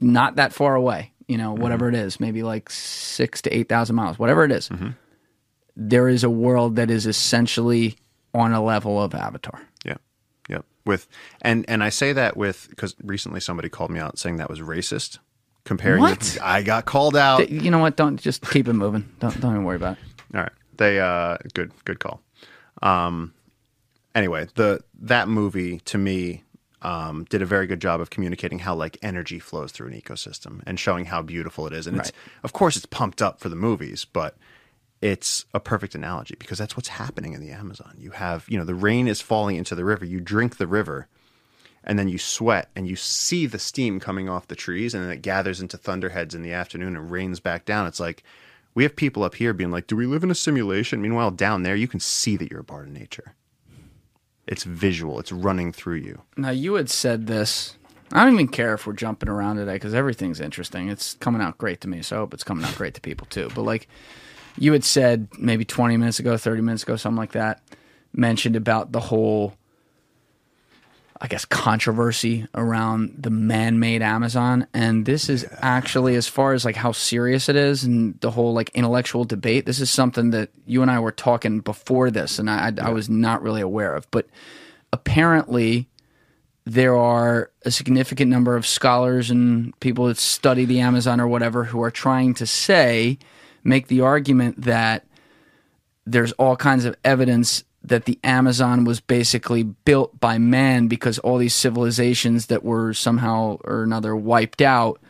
not that far away. You know, whatever Mm-hmm. it is, maybe like six to eight thousand miles, whatever it is. Mm-hmm. There is a world that is essentially on a level of Avatar. Yeah. Yep. With and and I say that with because recently somebody called me out saying that was racist. Comparing, What? the- I got called out. You know what? Don't just keep it moving. Don't don't even worry about it. All right, they uh, good good call. Um, anyway, the that movie to me um, did a very good job of communicating how like energy flows through an ecosystem and showing how beautiful it is. And it's of course it's pumped up for the movies, but it's a perfect analogy because that's what's happening in the Amazon. You have, you know, the rain is falling into the river. You drink the river, and then you sweat and you see the steam coming off the trees, and then it gathers into thunderheads in the afternoon and rains back down. It's like we have people up here being like, "Do we live in a simulation?" Meanwhile, down there, you can see that you're a part of nature. It's visual. It's running through you. Now you had said this. I don't even care if we're jumping around today because everything's interesting. It's coming out great to me, so I hope it's coming out great to people too. But like you had said maybe 20 minutes ago, 30 minutes ago, something like that, mentioned about the whole, I guess, controversy around the man-made Amazon, and this is actually as far as like how serious it is and the whole like intellectual debate. This is something that you and I were talking before this, and I, I was not really aware of, but apparently there are a significant number of scholars and people that study the Amazon or whatever who are trying to say, make the argument that there's all kinds of evidence that the Amazon was basically built by man because all these civilizations that were somehow or another wiped out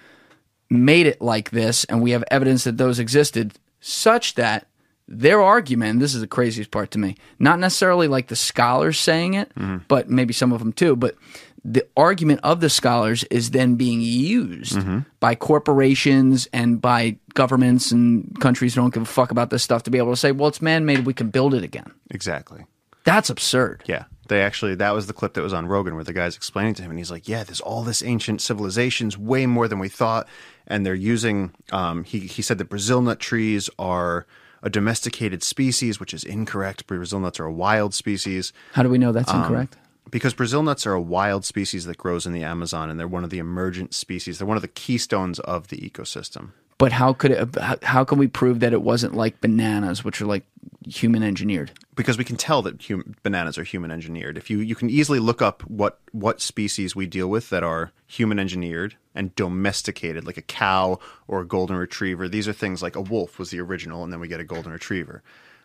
made it like this, and we have evidence that those existed, such that their argument, this is the craziest part to me, not necessarily like the scholars saying it, mm-hmm. but maybe some of them too, but the argument of the scholars is then being used by corporations and by governments and countries who don't give a fuck about this stuff to be able to say, well, it's man made, we can build it again. Exactly. That's absurd. Yeah. They actually, that was the clip that was on Rogan where the guy's explaining to him, and he's like, Yeah, there's all this ancient civilizations, way more than we thought. And they're using, um, he, he said that Brazil nut trees are a domesticated species, which is incorrect. Brazil nuts are a wild species How do we know Um, that's incorrect? Because Brazil nuts are a wild species that grows in the Amazon, and they're one of the emergent species. They're one of the keystones of the ecosystem. But how could it? How, can we prove that it wasn't like bananas, which are like human engineered? because we can tell that hum- bananas are human engineered. If you you can easily look up what what species we deal with that are human engineered and domesticated, like a cow or a golden retriever. These are things like a wolf was the original, and then we get a golden retriever.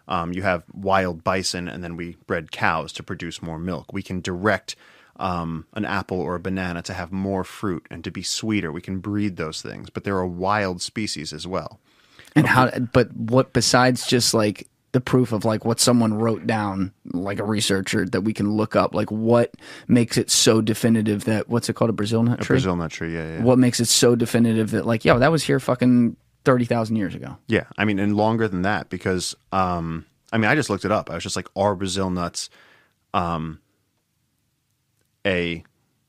Um, you have wild bison, and then we bred cows to produce more milk. We can direct um, an apple or a banana to have more fruit and to be sweeter. We can breed those things, but there are wild species as well. And how? But what besides just like the proof of like what someone wrote down, like a researcher that we can look up, like what makes it so definitive that what's it called a Brazil nut tree? Brazil nut tree, yeah, yeah. What makes it so definitive that like yo that was here fucking thirty thousand years ago? Yeah, I mean, and longer than that because um, I mean, I just looked it up. I was just like, are Brazil nuts um, a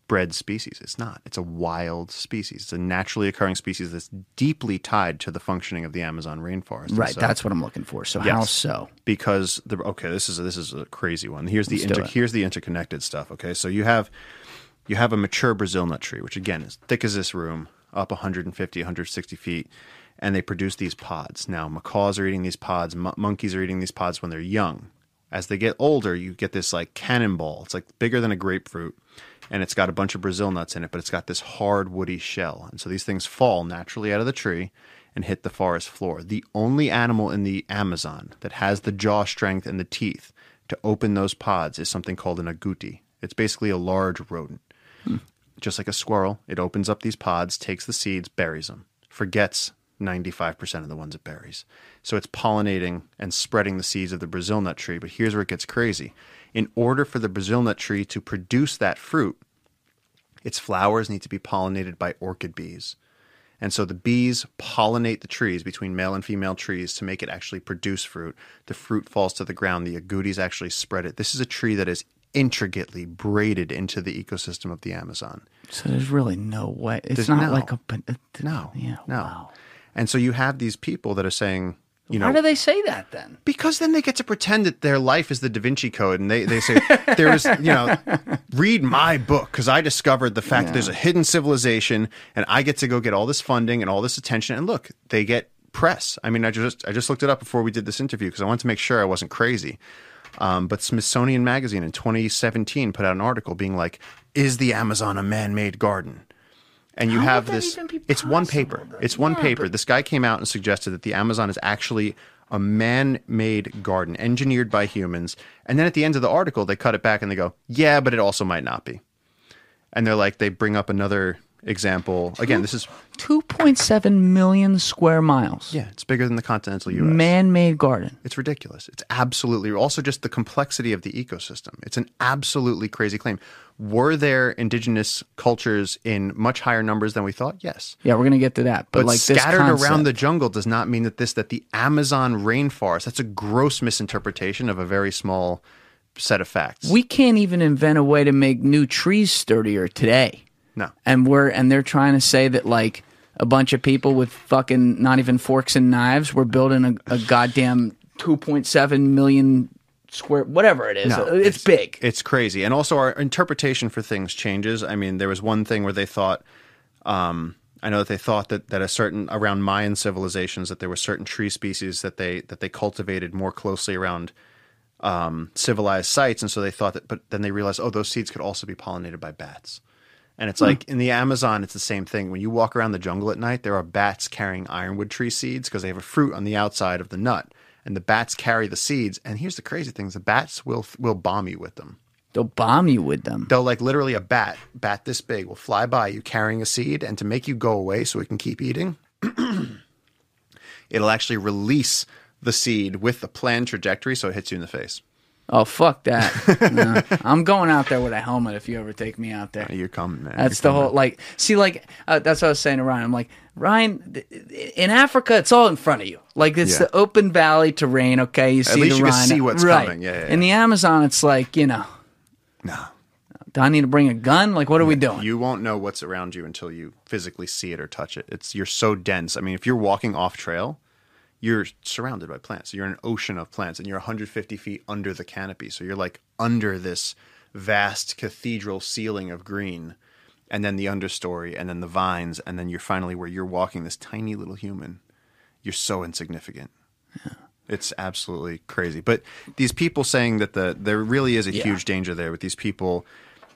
bred species? It's not. It's a wild species. It's a naturally occurring species that's deeply tied to the functioning of the Amazon rainforest. Right, so- that's what I'm looking for. So how so? because the okay this is a, this is a crazy one here's the inter, here's the interconnected stuff okay so you have you have a mature brazil nut tree which again is thick as this room up 150 160 feet and they produce these pods now macaws are eating these pods mon- monkeys are eating these pods when they're young as they get older you get this like cannonball it's like bigger than a grapefruit and it's got a bunch of brazil nuts in it but it's got this hard woody shell and so these things fall naturally out of the tree and hit the forest floor. The only animal in the Amazon that has the jaw strength and the teeth to open those pods is something called an agouti. It's basically a large rodent. Hmm. Just like a squirrel, it opens up these pods, takes the seeds, buries them, forgets 95% of the ones it buries. So it's pollinating and spreading the seeds of the Brazil nut tree. But here's where it gets crazy. In order for the Brazil nut tree to produce that fruit, its flowers need to be pollinated by orchid bees. And so the bees pollinate the trees between male and female trees to make it actually produce fruit. The fruit falls to the ground. The agoutis actually spread it. This is a tree that is intricately braided into the ecosystem of the Amazon. So there's really no way. It's There's not no- like a No, Yeah, no. wow. And so you have these people that are saying, you know, Why do they say that then? because then they get to pretend that their life is the Da Vinci Code, and they, they say there is you know [laughs] read my book because I discovered the fact that there's a hidden civilization, and I get to go get all this funding and all this attention, and look, they get press. I mean, I just I just looked it up before we did this interview because I wanted to make sure I wasn't crazy. Um, but Smithsonian Magazine in 2017 put out an article being like, "Is the Amazon a man-made garden?" And you How have this. It's one paper. It's one Yeah, paper. but- This guy came out and suggested that the Amazon is actually a man-made garden, engineered by humans. And then at the end of the article, they cut it back and they go, "Yeah, but it also might not be." And they're like, they bring up another example. Again, this is 2.7 million square miles. yeah, it's bigger than the continental U.S. Man-made garden. It's ridiculous. It's absolutely also just the complexity of the ecosystem. It's an absolutely crazy claim. Were there indigenous cultures in much higher numbers than we thought? Yes. Yeah, we're gonna get to that. But, But like this scattered around the jungle does not mean that this that the Amazon rainforest. That's a gross misinterpretation of a very small set of facts. we can't even invent a way to make new trees sturdier today. No. and we're and they're trying to say that like a bunch of people with fucking not even forks and knives were building a, a goddamn 2.7 million square whatever it is No, it's, big It's crazy. And also our interpretation for things changes. I mean, there was one thing where they thought um I know that they thought that, that a certain around Mayan civilizations that there were certain tree species that they that they cultivated more closely around um, civilized sites, and so they thought that. But then they realized, oh, those seeds could also be pollinated by bats. And it's hmm. like in the Amazon, it's the same thing. When you walk around the jungle at night, there are bats carrying ironwood tree seeds because they have a fruit on the outside of the nut, and the bats carry the seeds. And here's the crazy thing: the bats will will bomb you with them. they'll bomb you with them They'll like literally a bat, bat this big, will fly by you carrying a seed, and to make you go away so it can keep eating, [clears throat] it'll actually release the seed with the planned trajectory so it hits you in the face. Oh fuck that [laughs] No. i'm going out there with a helmet if you ever take me out there You're coming, man. That's You're the whole like. See, like uh, that's what I was saying to Ryan. I'm like Ryan. th- In Africa, it's all in front of you. Like it's Yeah. the open valley terrain. Okay, you see least the you rhino. see what's right. coming. Yeah, yeah, In the Amazon, it's like you know. No. Do I need to bring a gun? Like, what are we doing? You won't know what's around you until you physically see it or touch it. It's you're so dense. I mean, if you're walking off trail, you're surrounded by plants. You're in an ocean of plants, and you're 150 feet under the canopy. So you're like under this vast cathedral ceiling of green, and then the understory, and then the vines, and then you're finally where you're walking this tiny little human. You're so insignificant. Yeah. It's absolutely crazy. But these people saying that the there really is a Yeah. huge danger there with these people.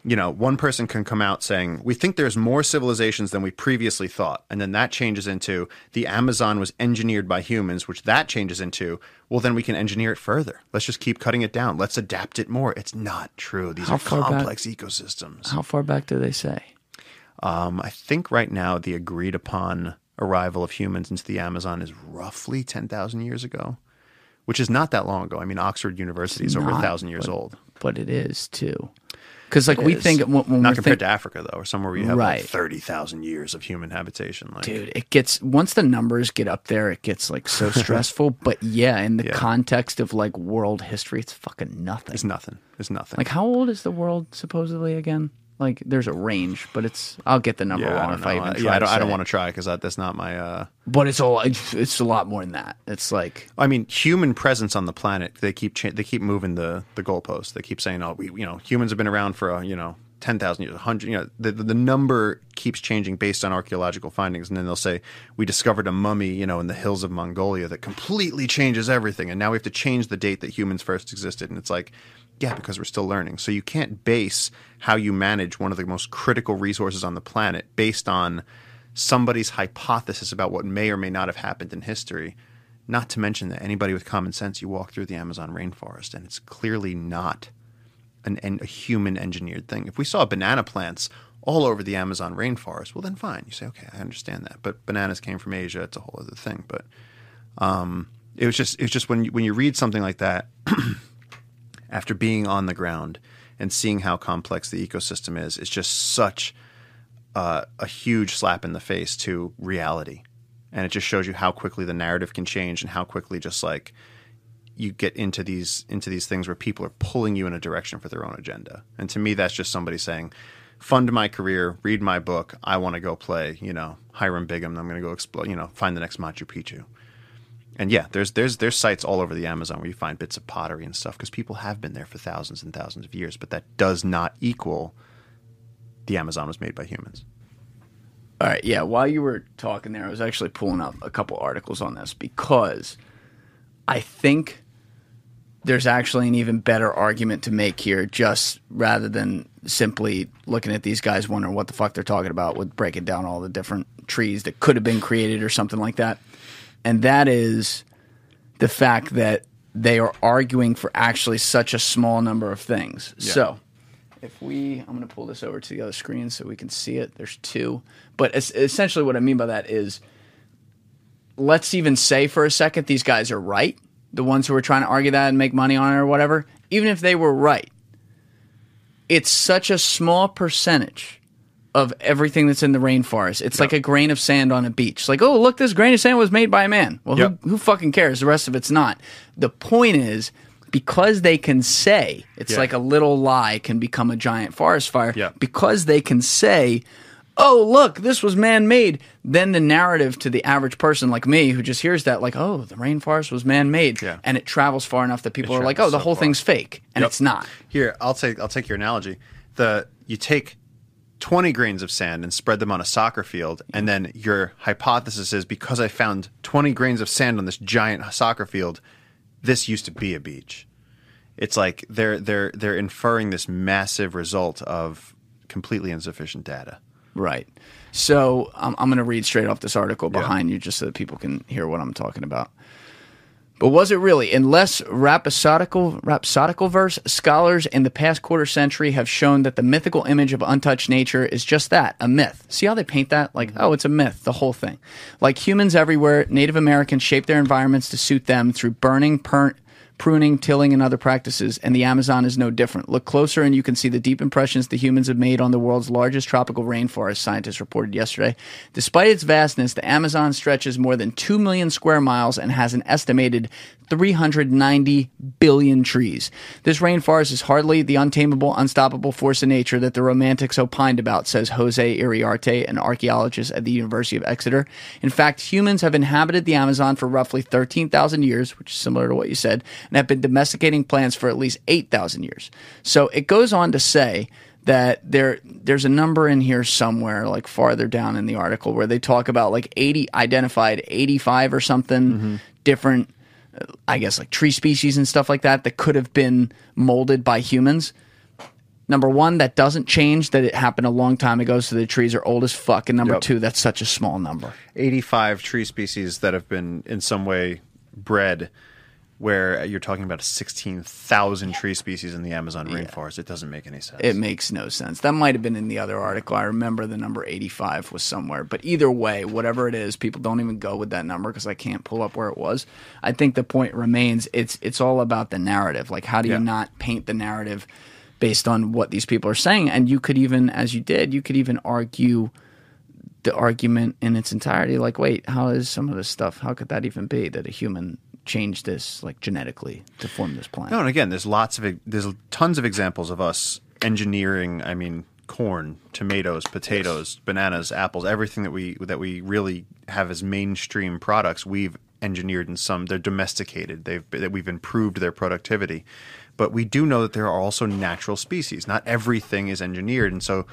You know, one person can come out saying, "We think there's more civilizations than we previously thought," and then that changes into the Amazon was engineered by humans, which that changes into, well, then we can engineer it further. Let's just keep cutting it down. Let's adapt it more. It's not true. These How are far back- complex ecosystems. How far back do they say? Um, I think right now the agreed upon arrival of humans into the Amazon is roughly 10,000 years ago, which is not that long ago. I mean, Oxford University is over a thousand years but- old. But it is too. Because like we is. think when, when Not compared think- to Africa, though, or somewhere where you have Right. like 30,000 years of human habitation. Like, dude it gets once the numbers get up there it gets like so [laughs] stressful but yeah in the Yeah. context of like world history it's fucking nothing it's nothing. It's nothing. like how old is the world supposedly again like there's a range but it's i'll get the number yeah, wrong if i even try yeah, I don't, I don't want to try because that's not my. Uh, but it's all it's, it's a lot more than that it's like I mean, human presence on the planet. They keep cha- they keep moving the the goalposts. They keep saying, "Oh, we you know humans have been around for uh, you know ten thousand years, hundred. You know, the the the number keeps changing based on archaeological findings." And then they'll say, "We discovered a mummy, you know, in the hills of Mongolia that completely changes everything." And now we have to change the date that humans first existed. And it's like, yeah, because we're still learning. So you can't base how you manage one of the most critical resources on the planet based on somebody's hypothesis about what may or may not have happened in history. Not to mention that anybody with common sense, you walk through the Amazon rainforest and it's clearly not an, an a human engineered thing. If we saw banana plants all over the Amazon rainforest, well then fine. You say, okay, I understand that. But bananas came from Asia; it's a whole other thing. But um, it was just it was just when you, when you read something like that, [clears throat] after being on the ground and seeing how complex the ecosystem is, it's just such a huge slap in the face to reality. And it just shows you how quickly the narrative can change and how quickly just like you get into these into these things where people are pulling you in a direction for their own agenda. And to me that's just somebody saying, fund my career, read my book, I want to go play, you know, Hiram Bingham, I'm going to go explore, you know, find the next Machu Picchu. And yeah, there's there's there's sites all over the Amazon where you find bits of pottery and stuff because people have been there for thousands and thousands of years, but that does not equal the Amazon was made by humans. All right, yeah. While you were talking there, I was actually pulling up a couple articles on this because I think there's actually an even better argument to make here, just rather than simply looking at these guys wondering what the fuck they're talking about with breaking down all the different trees that could have been created or something like that. And that is the fact that they are arguing for actually such a small number of things. So, if we, I'm going to pull this over to the other screen so we can see it. There's two. But es- essentially, what I mean by that is let's even say for a second these guys are right, the ones who are trying to argue that and make money on it or whatever, even if they were right, it's such a small percentage of everything that's in the rainforest. It's like a grain of sand on a beach. Like, oh, look, this grain of sand was made by a man. Well, Yep. who, who fucking cares? The rest of it's not. The point is, because they can say, it's Yeah. like a little lie can become a giant forest fire. Yep. Because they can say, oh, look, this was man made, then the narrative to the average person like me who just hears that, like, oh, the rainforest was man made. Yeah. And it travels far enough that people are like, oh, the so whole far. thing's fake. And Yep. it's not. Here, I'll take I'll take your analogy. The you take 20 grains of sand and spread them on a soccer field and then your hypothesis is because I found 20 grains of sand on this giant soccer field, this used to be a beach. It's like they're they're they're inferring this massive result of completely insufficient data. Right. So um, I'm going to read straight off this article behind you just so that people can hear what I'm talking about. But was it really? In less rhapsodical, rhapsodical verse, scholars in the past quarter century have shown that the mythical image of untouched nature is just that a myth. See how they paint that? Like, mm-hmm. oh, it's a myth, the whole thing. Like humans everywhere, Native Americans shape their environments to suit them through burning, per- pruning, tilling, and other practices, and the Amazon is no different. Look closer and you can see the deep impressions the humans have made on the world's largest tropical rainforest, scientists reported yesterday. Despite its vastness, the Amazon stretches more than 2 million square miles and has an estimated 390 billion trees. This rainforest is hardly the untamable, unstoppable force of nature that the romantics opined about, says Jose Iriarte, an archaeologist at the University of Exeter. In fact, humans have inhabited the Amazon for roughly 13,000 years, which is similar to what you said, and have been domesticating plants for at least 8,000 years. So it goes on to say that there there's a number in here somewhere like farther down in the article where they talk about like 80 identified 85 or something different uh, I guess like tree species and stuff like that that could have been molded by humans. Number one, that doesn't change that it happened a long time ago, so the trees are old as fuck. And number Yep. two, that's such a small number. 85 tree species that have been in some way bred where you're talking about 16,000 tree species in the Amazon rainforest. It doesn't make any sense. It makes no sense. That might have been in the other article. I remember the number 85 was somewhere. But either way, whatever it is, people don't even go with that number because I can't pull up where it was. I think the point remains it's it's all about the narrative. Like how do Yeah. you not paint the narrative based on what these people are saying? And you could even as you did, you could even argue the argument in its entirety like wait, how is some of this stuff how could that even be that a human changed this like genetically to form this plant? No, and again, there's lots of there's tons of examples of us engineering. I mean, corn, tomatoes, potatoes, bananas, apples, everything that we that we really have as mainstream products. We've engineered in some. They're domesticated. They've that we've improved their productivity. But we do know that there are also natural species. Not everything is engineered, and so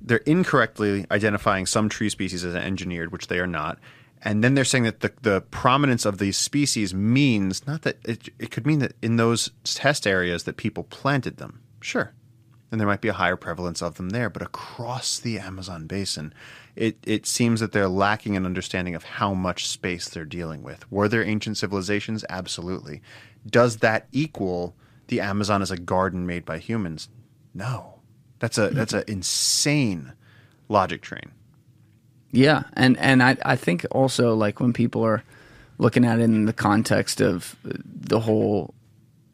they're incorrectly identifying some tree species as engineered, which they are not. And then they're saying that the, the prominence of these species means not that it, it could mean that in those test areas that people planted them. Sure. And there might be a higher prevalence of them there, but across the Amazon basin, it, it seems that they're lacking an understanding of how much space they're dealing with. Were there ancient civilizations? Absolutely. Does that equal the Amazon as a garden made by humans? No. That's a that's an insane logic train. Yeah, and and I I think also like when people are looking at it in the context of uh, the whole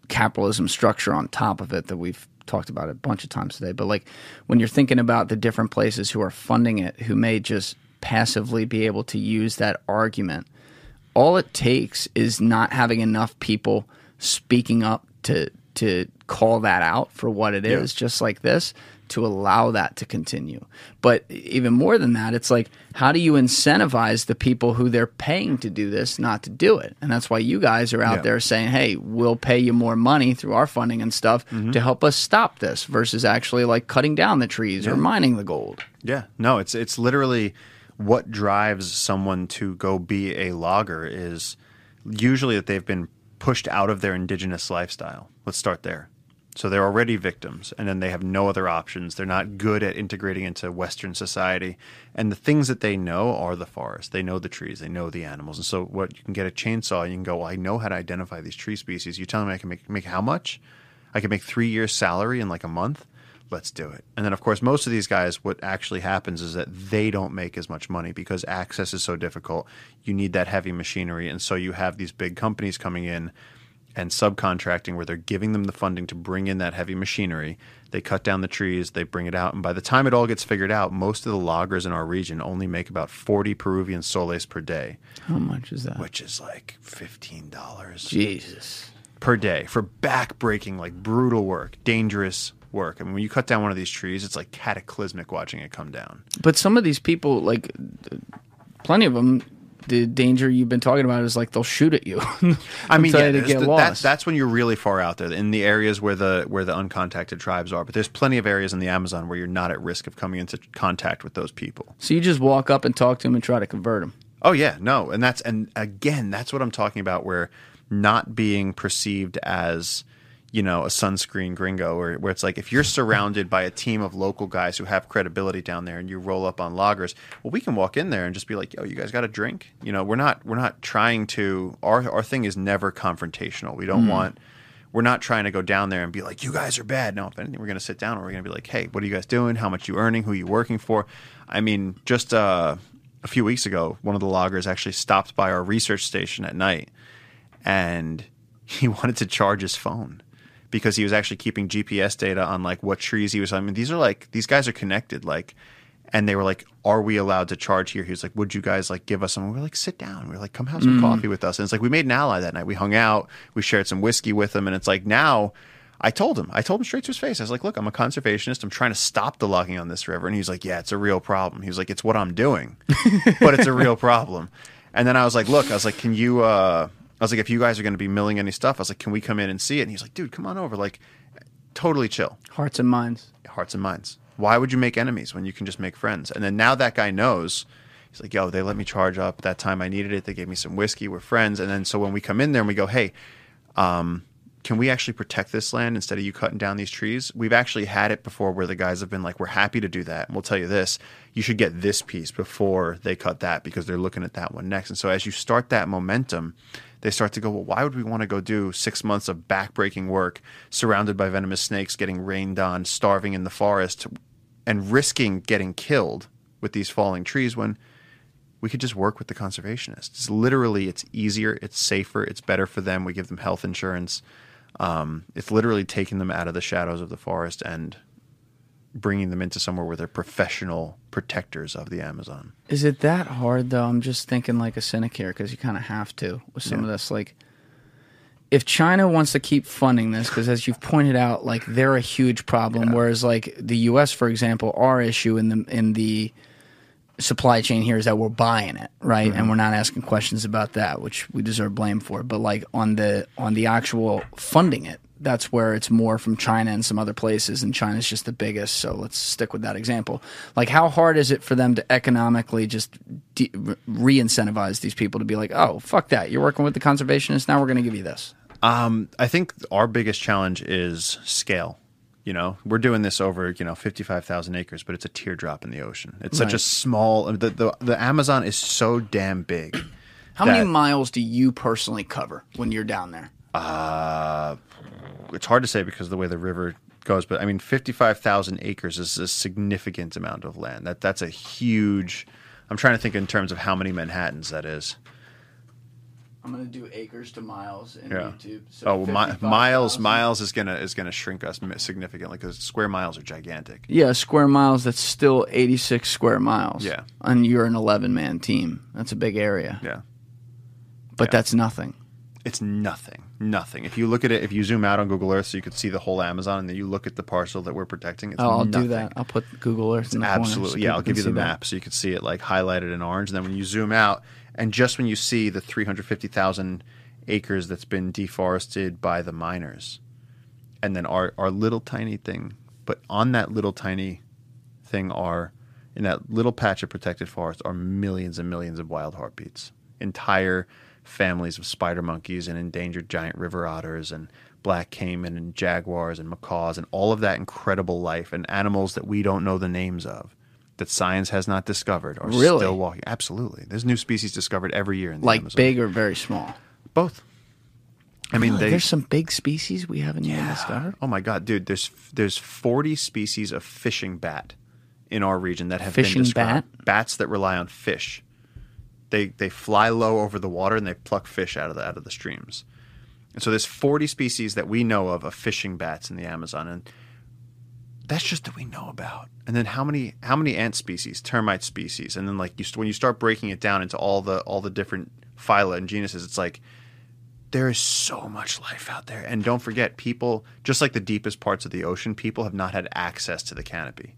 capitalism structure on top of it that we've talked about a bunch of times today, but like when you're thinking about the different places who are funding it, who may just passively be able to use that argument, all it takes is not having enough people speaking up to to call that out for what it is, Yeah. just like this, to allow that to continue. But even more than that, it's like how do you incentivize the people who they're paying to do this not to do it? And that's why you guys are out Yeah. there saying, "Hey, we'll pay you more money through our funding and stuff Mm-hmm. to help us stop this," versus actually like cutting down the trees or mining the gold. Yeah, no, it's it's literally what drives someone to go be a logger is usually that they've been pushed out of their indigenous lifestyle. Let's start there. So they're already victims, and then they have no other options. They're not good at integrating into Western society, and the things that they know are the forest. They know the trees, they know the animals, and so what you can get a chainsaw, you can go. Well, I know how to identify these tree species. You tell me I can make make how much? I can make three years' salary in like a month. Let's do it. And then, of course, most of these guys, what actually happens is that they don't make as much money because access is so difficult. You need that heavy machinery. And so you have these big companies coming in and subcontracting where they're giving them the funding to bring in that heavy machinery. They cut down the trees, they bring it out. And by the time it all gets figured out, most of the loggers in our region only make about 40 Peruvian soles per day, How much is that? which is like $15 Jesus. per day for back-breaking, like brutal work, dangerous work. I mean, when you cut down one of these trees, it's like cataclysmic watching it come down. But some of these people, like plenty of them, the danger you've been talking about is like they'll shoot at you. [laughs] I mean, yeah, to get the- lost. that, that's when you're really far out there in the areas where the where the uncontacted tribes are. But there's plenty of areas in the Amazon where you're not at risk of coming into contact with those people. so you just walk up and talk to them and try to convert them. Oh yeah, no, and that's and again, that's what I'm talking about. Where not being perceived as you know a sunscreen gringo, or where it's like if you're surrounded by a team of local guys who have credibility down there, and you roll up on loggers, well, we can walk in there and just be like, "Yo, you guys got a drink?" You know, we're not we're not trying to. Our our thing is never confrontational. We don't want. We're not trying to go down there and be like, "You guys are bad." No, if anything, we're going to sit down and we're going to be like, "Hey, what are you guys doing? How much you earning? Who you working for?" I mean, just uh, a few weeks ago, one of the loggers actually stopped by our research station at night, and [laughs] he wanted to charge his phone because he was actually keeping GPS data on like what trees he was. I mean, these are like these guys are connected. Like and they were like, "Are we allowed to charge here?" He was like, "Would you guys like give us some?" We are like, "Sit down." We are like, "Come have some coffee with us." And it's like we made an ally that night. We hung out, we shared some whiskey with him, and it's like now. I told him, I told him straight to his face. I was like, "Look, I'm a conservationist. I'm trying to stop the logging on this river." And he's like, "Yeah, it's a real problem." He was like, "It's what I'm doing, but it's a real [laughs] problem." And then I was like, "Look, I was like, can you?" uh I was like, "If you guys are going to be milling any stuff, I was like, can we come in and see it?" And he's like, "Dude, come on over." Like, totally chill Hearts and minds. hearts and minds. Why would you make enemies when you can just make friends? And then now that guy knows. He's like, yo, they let me charge up that time I needed it. They gave me some whiskey. We're friends. And then so when we come in there and we go, hey, um, can we actually protect this land instead of you cutting down these trees? We've actually had it before where the guys have been like, we're happy to do that. And we'll tell you this, you should get this piece before they cut that because they're looking at that one next. And so as you start that momentum, they start to go, well, why would we want to go do six months of backbreaking work surrounded by venomous snakes, getting rained on, starving in the forest, and risking getting killed with these falling trees when we could just work with the conservationists. It's literally, it's easier, it's safer, it's better for them. We give them health insurance. Um, it's literally taking them out of the shadows of the forest and bringing them into somewhere where they're professional protectors of the Amazon. Is it that hard though? I'm just thinking like a cynic here because you kind of have to with some of this. Like, if China wants to keep funding this, because as you've pointed out, like they're a huge problem. Whereas like the U.S., for example, our issue in the in the supply chain here is that we're buying it, right? And we're not asking questions about that, which we deserve blame for. But like on the on the actual funding it, that's where it's more from China and some other places, and China's just the biggest. So let's stick with that example. Like, how hard is it for them to economically just de- re-incentivize these people to be like, oh, fuck that, you're working with the conservationists, now we're going to give you this. Um, I think our biggest challenge is scale. You know, we're doing this over you know fifty five thousand acres, but it's a teardrop in the ocean. It's such a small. The, the the Amazon is so damn big. [clears throat] How many miles do you personally cover when you're down there? Uh, it's hard to say because of the way the river goes, but I mean, fifty-five thousand acres is a significant amount of land. That that's a huge. I'm trying to think in terms of how many Manhattans that is. I'm going to do acres to miles in Yeah. YouTube. So oh, well, mi- miles 55,000. miles is gonna is gonna shrink us significantly because square miles are gigantic. Yeah, square miles. That's still 86 square miles. Yeah. and you're an 11 man team. That's a big area. Yeah, but that's nothing. it's nothing, nothing. If you look at it, if you zoom out on Google Earth, so you could see the whole Amazon, and then you look at the parcel that we're protecting, it's Oh, I'll nothing. do that. I'll put Google Earth in the corner so Absolutely. yeah, I'll give you the see that. map so you can see it like highlighted in orange. And then when you zoom out, and just when you see the 350,000 acres that's been deforested by the miners, and then our, our little tiny thing, but on that little tiny thing are, in that little patch of protected forest, are millions and millions of wild heartbeats. Entire families of spider monkeys and endangered giant river otters and black caiman and jaguars and macaws and all of that incredible life and animals that we don't know the names of that science has not discovered are Really? still walking. Absolutely. There's new species discovered every year in the Like Amazon. big or very small. Both. I mean, Really? they, there's some big species we haven't even discovered. Oh my god, dude! There's there's 40 species of fishing bat in our region that have Fishing been described. Bats that rely on fish. They they fly low over the water and they pluck fish out of the out of the streams. And so there's 40 species that we know of of fishing bats in the Amazon, and that's just that we know about. And then how many how many ant species, termite species, and then like you st- when you start breaking it down into all the all the different phyla and genuses, it's like there is so much life out there. And don't forget, people, just like the deepest parts of the ocean, people have not had access to the canopy.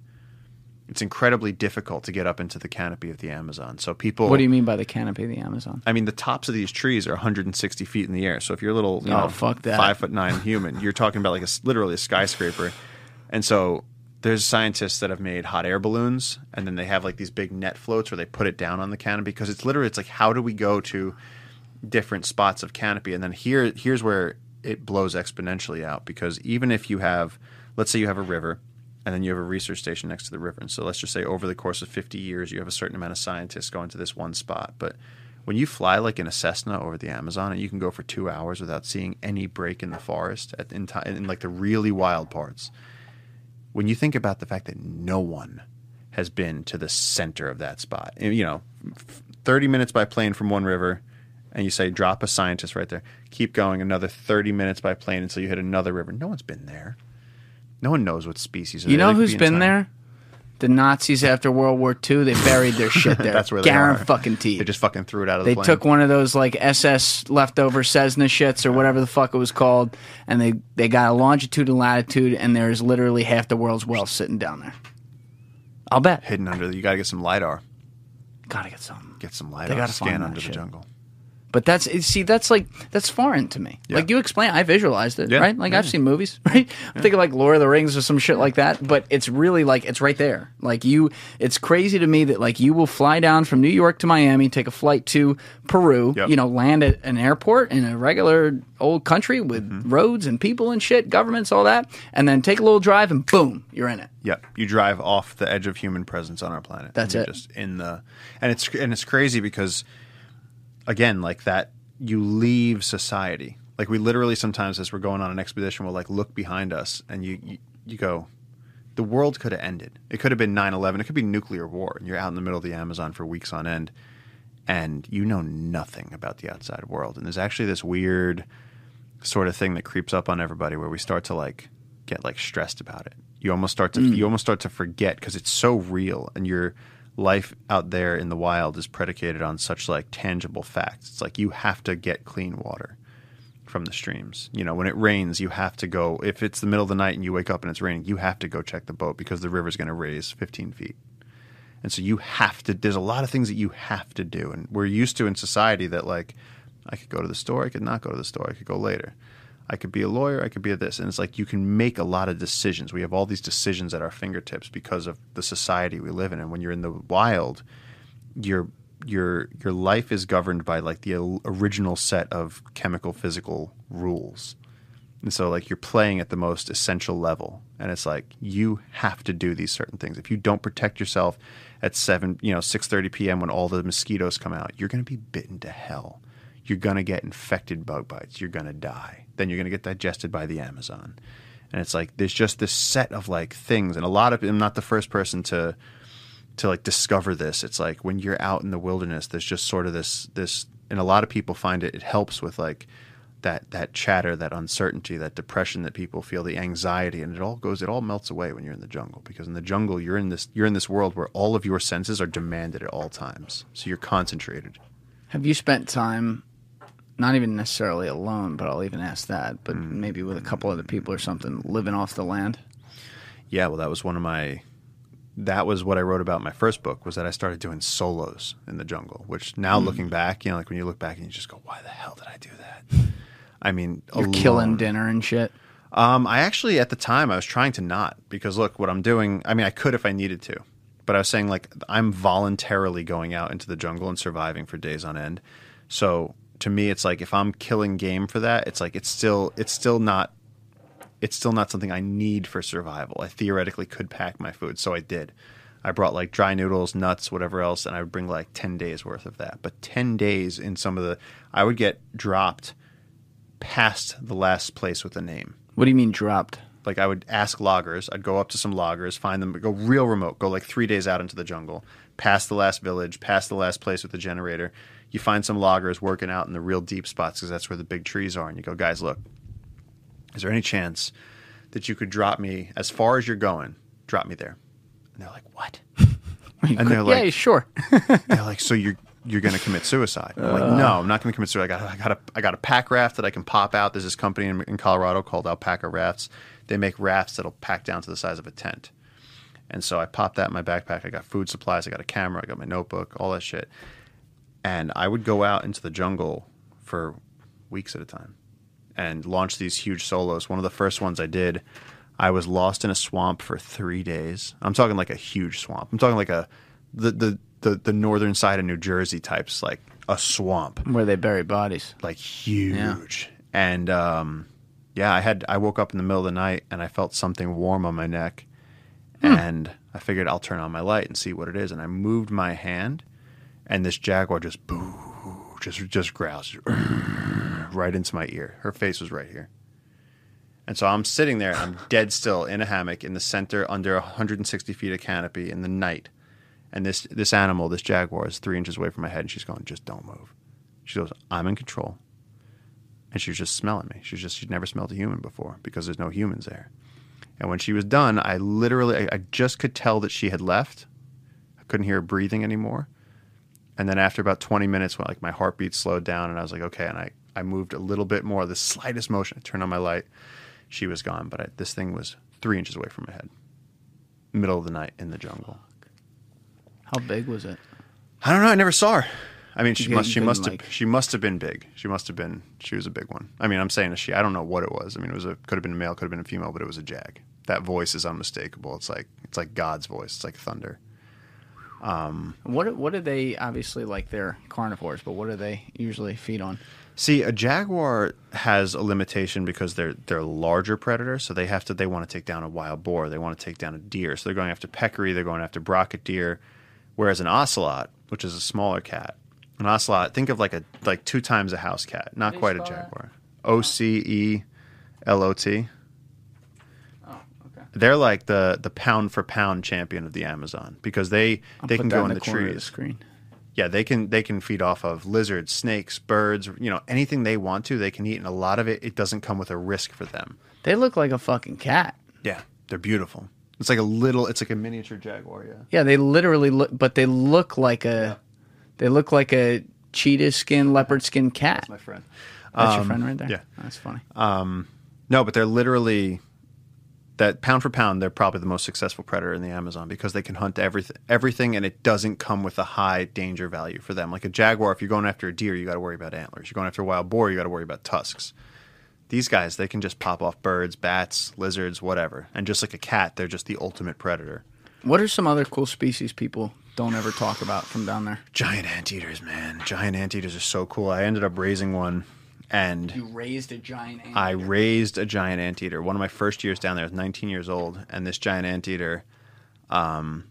It's incredibly difficult to get up into the canopy of the Amazon. So people. What do you mean by the canopy of the Amazon? I mean, the tops of these trees are 160 feet in the air. So if you're a little, you Oh, know, fuck that. five foot nine human, you're talking about like a literally a skyscraper. And so there's scientists that have made hot air balloons, and then they have like these big net floats where they put it down on the canopy because it's literally it's like how do we go to different spots of canopy, and then here here's where it blows exponentially out because even if you have, let's say you have a river. And then you have a research station next to the river. And so let's just say over the course of 50 years, you have a certain amount of scientists going to this one spot. But when you fly like in a Cessna over the Amazon and you can go for two hours without seeing any break in the forest at, in, ti in like the really wild parts, when you think about the fact that no one has been to the center of that spot, eh, you know, 30 minutes by plane from one river, and you say drop a scientist right there, keep going another 30 minutes by plane until you hit another river. No one's been there. No one knows what species are You there. know who's been there? The Nazis after World War II, they buried their shit [laughs] there. That's where they Guarant are. fucking teeth. They just fucking threw it out of They the plane. They took one of those like SS leftover Cessna shits or whatever the fuck it was called, and they they got a longitude and latitude, and there's literally half the world's wealth sitting down there. I'll bet. hidden under. The, you got to get some lidar. Gotta get some. Get some LIDAR. They lidar. gotta Scan find that under the shit. jungle. But that's see, that's like that's foreign to me. Yeah. Like you explain, I visualized it, Yeah, right? Like I've seen movies, [laughs] right? I'm thinking like Lord of the Rings or some shit like that. But it's really like it's right there. Like you, it's crazy to me that like you will fly down from New York to Miami, take a flight to Peru, Yep. you know, land at an airport in a regular old country with Mm-hmm. roads and people and shit, governments, all that, and then take a little drive and boom, you're in it. Yep, you drive off the edge of human presence on our planet. That's it. Just in the, and it's and it's crazy because, again, like that, you leave society. Like we literally sometimes, as we're going on an expedition, we'll like look behind us, and you you, you go, the world could have ended. It could have been 9-11. It could be nuclear war, and you're out in the middle of the Amazon for weeks on end, and you know nothing about the outside world. And there's actually this weird sort of thing that creeps up on everybody where we start to like get like stressed about it. You almost start to mm. you almost start to forget because it's so real and your life out there in the wild is predicated on such like tangible facts. It's like you have to get clean water from the streams. You know, when it rains, you have to go if it's the middle of the night and you wake up and it's raining, you have to go check the boat because the river's going to raise 15 feet. And so you have to, there's a lot of things that you have to do. And we're used to in society that, like, I could go to the store, I could not go to the store, I could go later. I could be a lawyer, I could be a this. And it's like you can make a lot of decisions. We have all these decisions at our fingertips because of the society we live in. And when you're in the wild, your your your life is governed by like the original set of chemical physical rules. And so like you're playing at the most essential level and it's like you have to do these certain things. If you don't protect yourself at 7, you know, 6:30 p.m. when all the mosquitoes come out, you're going to be bitten to hell. You're going to get infected bug bites. You're going to die. Then you're going to get digested by the Amazon. And it's like there's just this set of like things and a lot of I'm not the first person to to like discover this. It's like when you're out in the wilderness, there's just sort of this this, and a lot of people find it. It helps with like that that chatter, that uncertainty, that depression that people feel, the anxiety, and it all goes, it all melts away when you're in the jungle. Because in the jungle, you're in this you're in this world where all of your senses are demanded at all times, so you're concentrated. Have you spent time, not even necessarily alone, but I'll even ask that, but maybe with a couple other people or something, living off the land? Yeah, well, that was one of my. That was what I wrote about in my first book was that I started doing solos in the jungle. Which now looking back, you know, like when you look back and you just go, "Why the hell did I do that?" I mean, You're killing dinner and shit. Um, I actually at the time I was trying to not because look what I'm doing. I mean, I could if I needed to, but I was saying like I'm voluntarily going out into the jungle and surviving for days on end. So to me, it's like if I'm killing game for that, it's like it's still it's still not it's still not something I need for survival. I theoretically could pack my food, so I did. I brought like dry noodles, nuts, whatever else, and I would bring like ten days worth of that. But ten days in some of the, I would get dropped past the last place with a name What do you mean dropped? like I would ask loggers. I'd go up to some loggers, find them, go real remote, go like three days out into the jungle, past the last village, past the last place with the generator. You find some loggers working out in the real deep spots because that's where the big trees are. And you go, guys, look, is there any chance that you could drop me as far as you're going? Drop me there. And they're like, what? [laughs] And they're like, yeah, sure. [laughs] they're like, so you're you're going to commit suicide? I'm like, uh. no, I'm not going to commit suicide. I got I got a I got a pack raft that I can pop out. There's this company in, in Colorado called Alpacka Rafts. They make rafts that'll pack down to the size of a tent. And so I popped that in my backpack. I got food supplies. I got a camera. I got my notebook. All that shit. And I would go out into the jungle for weeks at a time and launch these huge solos. One of the first ones I did, I was lost in a swamp for three days. I'm talking like a huge swamp. I'm talking like a the the the, the northern side of New Jersey types, like a swamp, Where they bury bodies. like huge. And um, yeah, I had I woke up in the middle of the night and I felt something warm on my neck, and I figured I'll turn on my light and see what it is. And I moved my hand, and this jaguar just boo, just just growls [clears throat] right into my ear. Her face was right here. And so I'm sitting there, I'm [sighs] dead still in a hammock in the center under 160 feet of canopy in the night. And this, this animal, this jaguar, is three inches away from my head, and she's going, just don't move. She goes, I'm in control. And she was just smelling me. She's just, she'd never smelled a human before because there's no humans there. And when she was done, I literally, I, I just could tell that she had left. I couldn't hear her breathing anymore. And then after about 20 minutes, when like my heartbeat slowed down, and I was like, okay, and I, I moved a little bit more, the slightest motion. I turned on my light. She was gone, but I, this thing was three inches away from my head, middle of the night in the jungle. How big was it? I don't know. I never saw her. I mean, she must. She must couldn't, have. She must have been big. She must have been. She was a big one. I mean, I'm saying a she. I don't know what it was. I mean, it was a could have been a male, could have been a female, but it was a jag. That voice is unmistakable. It's like it's like God's voice. It's like thunder. Um, what what do they obviously like they're carnivores, but what do they usually feed on? See, a jaguar has a limitation because they're they're larger predators, so they have to they want to take down a wild boar, they want to take down a deer, so they're going after peccary, they're going after brocket deer, whereas an ocelot, which is a smaller cat, an ocelot, think of like a like two times a house cat, not quite a jaguar. O C E L O T. They're like the the pound for pound champion of the Amazon because they they can go in the, of trees. screen. Yeah, they can they can feed off of lizards, snakes, birds, you know, anything they want to, they can eat and a lot of it it doesn't come with a risk for them. They look like a fucking cat. Yeah, they're beautiful. It's like a little it's like a miniature jaguar, yeah. Yeah, they literally look, but they look like a, they look like a cheetah skin, leopard skin cat. That's my friend. That's your Um, friend right there. yeah. that's funny. Um, No, but they're literally that pound for pound, they're probably the most successful predator in the Amazon because they can hunt everything everything and it doesn't come with a high danger value for them. Like a jaguar, if you're going after a deer, you gotta worry about antlers. You're going after a wild boar, you gotta worry about tusks. These guys, they can just pop off birds, bats, lizards, whatever. And just like a cat, they're just the ultimate predator. What are some other cool species people don't ever talk about from down there? Giant anteaters, man. Giant anteaters are so cool. I ended up raising one and You raised a giant. I raised a giant anteater. One of my first years down there, I was 19 years old, and this giant anteater, um,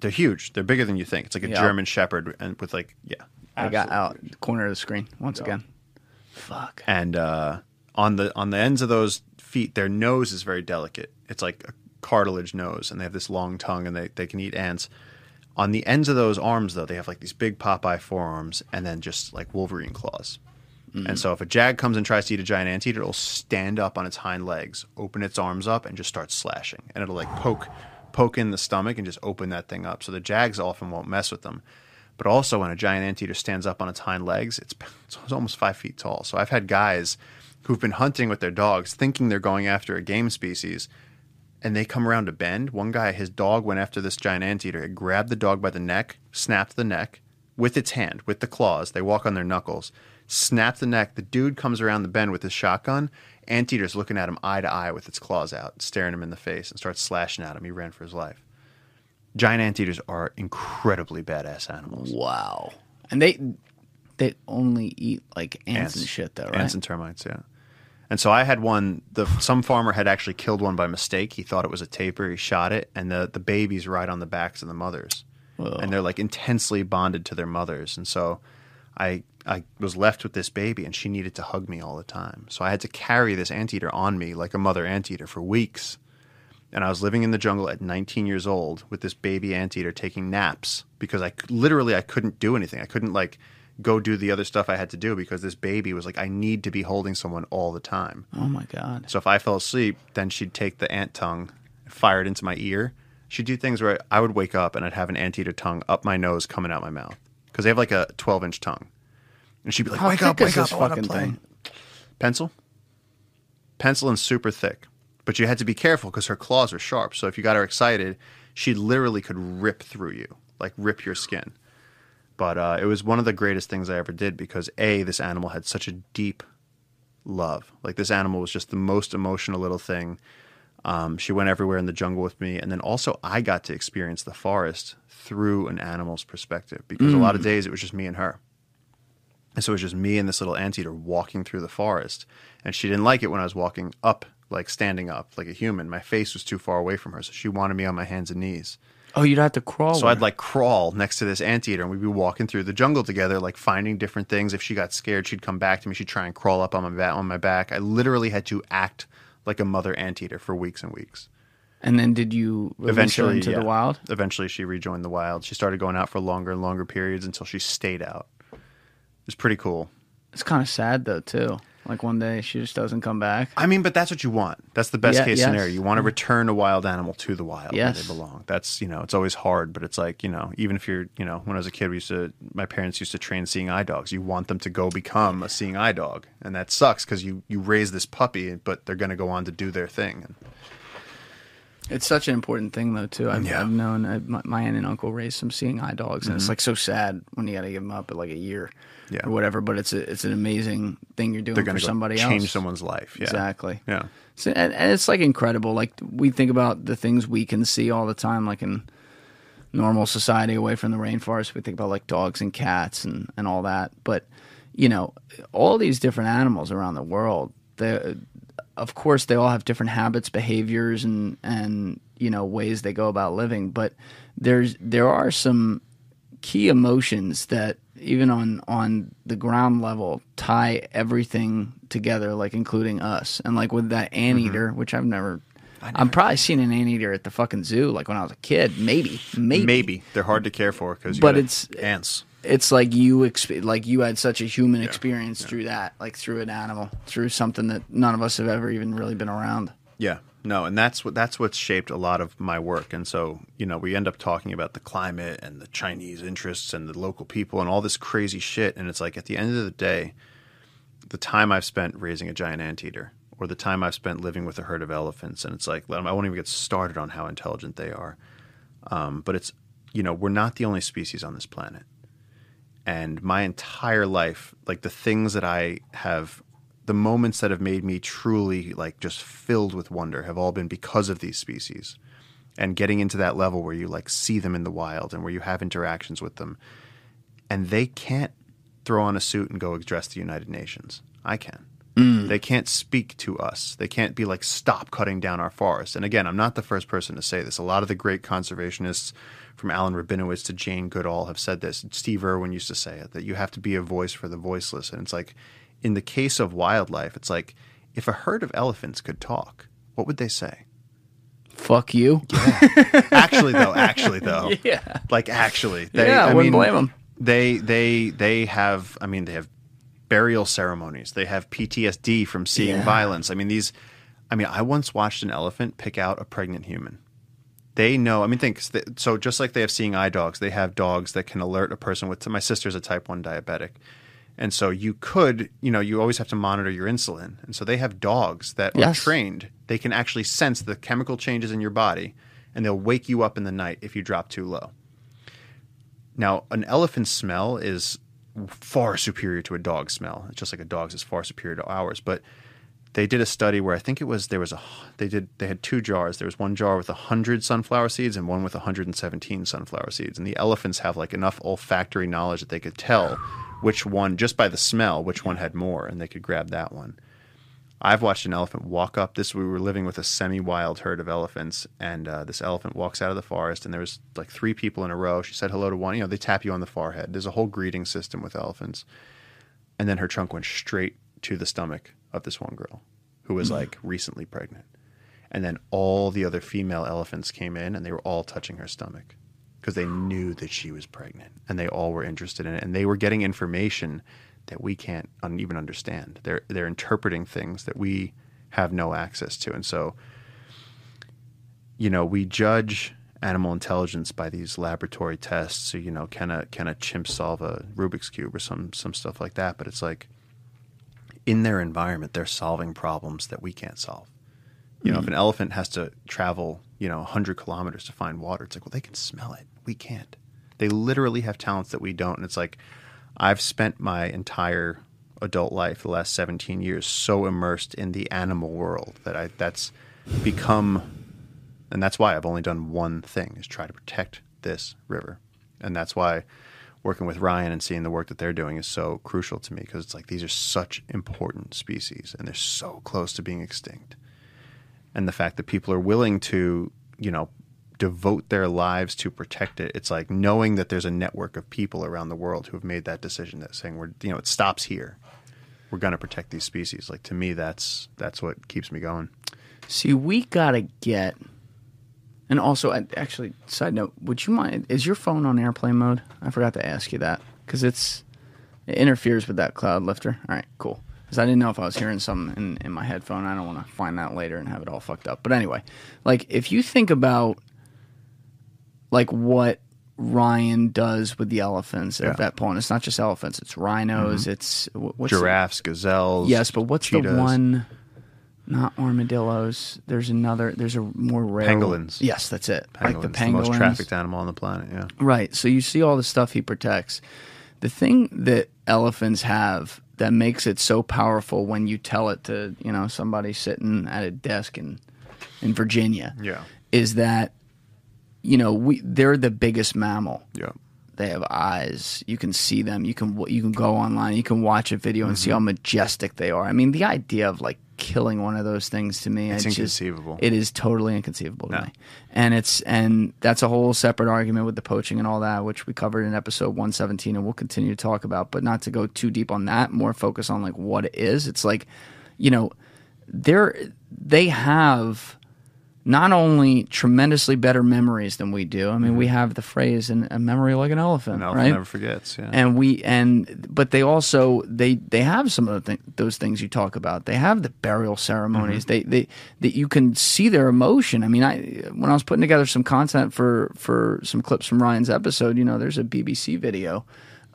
they're huge. They're bigger than you think. It's like a Yeah. German Shepherd, and with like yeah. I got out huge. the corner of the screen once again. Fuck. And uh, on the on the ends of those feet, their nose is very delicate. It's like a cartilage nose, and they have this long tongue, and they they can eat ants. On the ends of those arms, though, they have like these big Popeye forearms, and then just like Wolverine claws. Mm-hmm. And so if a jag comes and tries to eat a giant anteater, it'll stand up on its hind legs, open its arms up, and just start slashing. And it'll like poke poke in the stomach and just open that thing up. So the jags often won't mess with them. But also when a giant anteater stands up on its hind legs, it's, [laughs] it's almost five feet tall. So I've had guys who've been hunting with their dogs thinking they're going after a game species and they come around a bend. One guy, his dog went after this giant anteater. It grabbed the dog by the neck, snapped the neck with its hand, with the claws. They walk on their knuckles. Snap the neck. The dude comes around the bend with his shotgun. Anteater's looking at him eye to eye with its claws out, staring him in the face, and starts slashing at him. He ran for his life. Giant anteaters are incredibly badass animals. Wow. And they they only eat like ants, and shit though, right? Ants and termites, yeah. And so I had one. The some farmer had actually killed one by mistake. He thought it was a tapir. He shot it, and the the babies ride on the backs of the mothers, Whoa. and they're like intensely bonded to their mothers. And so, I I was left with this baby, and she needed to hug me all the time. So I had to carry this anteater on me like a mother anteater for weeks. And I was living in the jungle at 19 years old with this baby anteater taking naps because I literally I couldn't do anything. I couldn't like go do the other stuff I had to do because this baby was like I need to be holding someone all the time. oh my god. So if I fell asleep, then she'd take the ant tongue, fire it into my ear. She'd do things where I would wake up and I'd have an anteater tongue up my nose coming out my mouth because they have like a 12 inch tongue, and she'd be like, How "Wake up, wake up, I fucking play." thing? Pencil, pencil, and super thick. But you had to be careful because her claws were sharp. So if you got her excited, she literally could rip through you, like rip your skin. But uh, it was one of the greatest things I ever did because a this animal had such a deep love. Like this animal was just the most emotional little thing. Um, she went everywhere in the jungle with me, and then also I got to experience the forest through an animal's perspective because a lot of days it was just me and her. And so it was just me and this little anteater walking through the forest. And she didn't like it when I was walking up, like standing up, like a human. My face was too far away from her, so she wanted me on my hands and knees. Oh, you'd have to crawl. So I'd like crawl next to this anteater and we'd be walking through the jungle together, like finding different things. If she got scared, she'd come back to me. She'd try and crawl up on my back. On my back, I literally had to act like a mother anteater for weeks and weeks. And then did you Eventually, into yeah. the wild? Eventually, she rejoined the wild. She started going out for longer and longer periods until she stayed out. It was pretty cool. It's kind of sad though too. Like one day she just doesn't come back. I mean, but that's what you want. That's the best Yeah, case yes. scenario. You want to return a wild animal to the wild Yes. where they belong. That's you know, it's always hard, but it's like you know, even if you're you know, when I was a kid, we used to my parents used to train seeing eye dogs. You want them to go become a seeing eye dog, and that sucks because you you raise this puppy, but they're going to go on to do their thing. And It's such an important thing, though, too. I've, Yeah. I've known uh, my, my aunt and uncle raised some seeing eye dogs, and it's like so sad when you got to give them up at like a year Mm-hmm. Yeah. or whatever. But it's a, it's an amazing thing you're doing they're for somebody change else. someone's life. Yeah. Exactly. Yeah. So, and, and it's like incredible. Like we think about the things we can see all the time, like in normal society away from the rainforest. We think about like dogs and cats and, and all that. But you know, all these different animals around the world, they, of course, they all have different habits, behaviors, and and you know ways they go about living. But there's there are some key emotions that even on on the ground level tie everything together like including us. And like with that anteater mm-hmm. which i've never i am probably seen an anteater at the fucking zoo like when i was a kid. Maybe. Maybe. Maybe. They're hard to care for because But it's- ants. it's like you exp- like you had such a human experience through that like through an animal through something that none of us have ever even really been around. Yeah, no, and that's what that's what's shaped a lot of my work. And so, you know, we end up talking about the climate and the Chinese interests and the local people and all this crazy shit. And it's like at the end of the day, the time I've spent raising a giant anteater, or the time I've spent living with a herd of elephants, and it's like I won't even get started on how intelligent they are. Um, but it's you know we're not the only species on this planet, and my entire life, like the things that I have the moments that have made me truly like just filled with wonder have all been because of these species. And getting into that level where you like see them in the wild and where you have interactions with them and they can't throw on a suit and go address the united nations. I can. Mm. They can't speak to us. They can't be like stop cutting down our forests and again i'm not the first person to say this. A lot of the great conservationists from alan rabinowitz to jane goodall have said this. Steve irwin used to say it that you have to be a voice for the voiceless. And it's like in the case of wildlife, it's like if a herd of elephants could talk, what would they say? fuck you [laughs] Actually, though, actually, though, yeah like actually, they, Yeah, I wouldn't blame 'em. They, they, they have. I mean, they have burial ceremonies. They have PTSD from seeing Yeah. violence. I mean, these. I mean, I once watched an elephant pick out a pregnant human. They know. I mean, think so. Just like they have seeing eye dogs, they have dogs that can alert a person with. My sister's a type one diabetic, and so you could, you know, you always have to monitor your insulin, and so they have dogs that are trained. They can actually sense the chemical changes in your body, and they'll wake you up in the night if you drop too low. Now, an elephant's smell is far superior to a dog's smell. It's just like a dog's is far superior to ours. But they did a study where I think it was there was a they did they had two jars. There was one jar with hundred sunflower seeds and one with 117 sunflower seeds. And the elephants have like enough olfactory knowledge that they could tell which one just by the smell which one had more, and they could grab that one. I've watched an elephant walk up. This we were living with a semi-wild herd of elephants, and uh, this elephant walks out of the forest, and there was like three people in a row. She said hello to one. You know, they tap you on the forehead. There's a whole greeting system with elephants, and then her trunk went straight to the stomach of this one girl, who was like [sighs] recently pregnant, and then all the other female elephants came in, and they were all touching her stomach because they knew that she was pregnant, and they all were interested in it, and they were getting information that we can't un- even understand. They're they're interpreting things that we have no access to, and so you know we judge animal intelligence by these laboratory tests. So you know, can a can a chimp solve a Rubik's cube or some some stuff like that? But it's like in their environment, they're solving problems that we can't solve. You know, if mm. an elephant has to travel, you know, 100 kilometers to find water, it's like, well, they can smell it. We can't. They literally have talents that we don't. And it's like, I've spent my entire adult life, the last 17 years, so immersed in the animal world that I that's become, and that's why I've only done one thing is try to protect this river, and that's why working with Ryan and seeing the work that they're doing is so crucial to me because it's like these are such important species and they're so close to being extinct, and the fact that people are willing to, you know, devote their lives to protect it. It's like knowing that there's a network of people around the world who have made that decision that saying we're you know it stops here. We're going to protect these species. Like to me that's that's what keeps me going. See, we gotta get. And also, actually, side note, would you mind? Is your phone on airplane mode? I forgot to ask you that because it's it interferes with that Cloudlifter. All right, cool. because I didn't know if I was hearing something in, in my headphone. I don't want to find that later and have it all fucked up. But anyway, like if you think about like what Ryan does with the elephants at Paul, and it's not just elephants; it's rhinos, mm-hmm. it's wh- what's the- Giraffes, gazelles. yes, but what's the one? Not armadillos. There's another. There's a more rare. Pangolins. Yes, that's it. Like the Pangolins, pangolins. the most trafficked animal on the planet. Yeah. Right. So you see all the stuff he protects. The thing that elephants have that makes it so powerful when you tell it to, you know, somebody sitting at a desk in in Virginia Yeah. is that you know, we they're the biggest mammal. Yeah. They have eyes. You can see them. You can you can go online. You can watch a video and see Mm-hmm. how majestic they are. I mean, the idea of like killing one of those things to me, It's I just- inconceivable. it is totally inconceivable to No. me. And it's and that's a whole separate argument with the poaching and all that, which we covered in episode 117 and we'll continue to talk about, but not to go too deep on that, more focus on like what it is. It's like, you know, they're they have not only tremendously better memories than we do. I mean, we have the phrase "in a memory like an elephant," An elephant right? never forgets. Yeah. and we and but they also they they have some of the th- those things you talk about they have the burial ceremonies Mm-hmm. they they that you can see their emotion i mean i when i was putting together some content for for some clips from ryan's episode you know there's a bbc video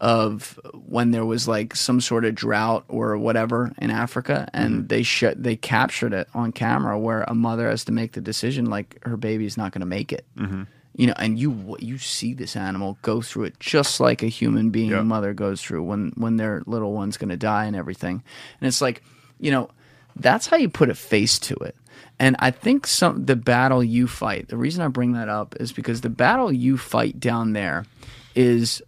of when there was like some sort of drought or whatever in Africa, and Mm-hmm. they shut they captured it on camera where a mother has to make the decision like her baby's not going to make it. Mm-hmm. You know, and you you see this animal go through it just like a human being Yeah. mother goes through when when their little one's going to die and everything. And it's like, you know, that's how you put a face to it. And I think some the battle you fight. The reason I bring that up is because the battle you fight down there is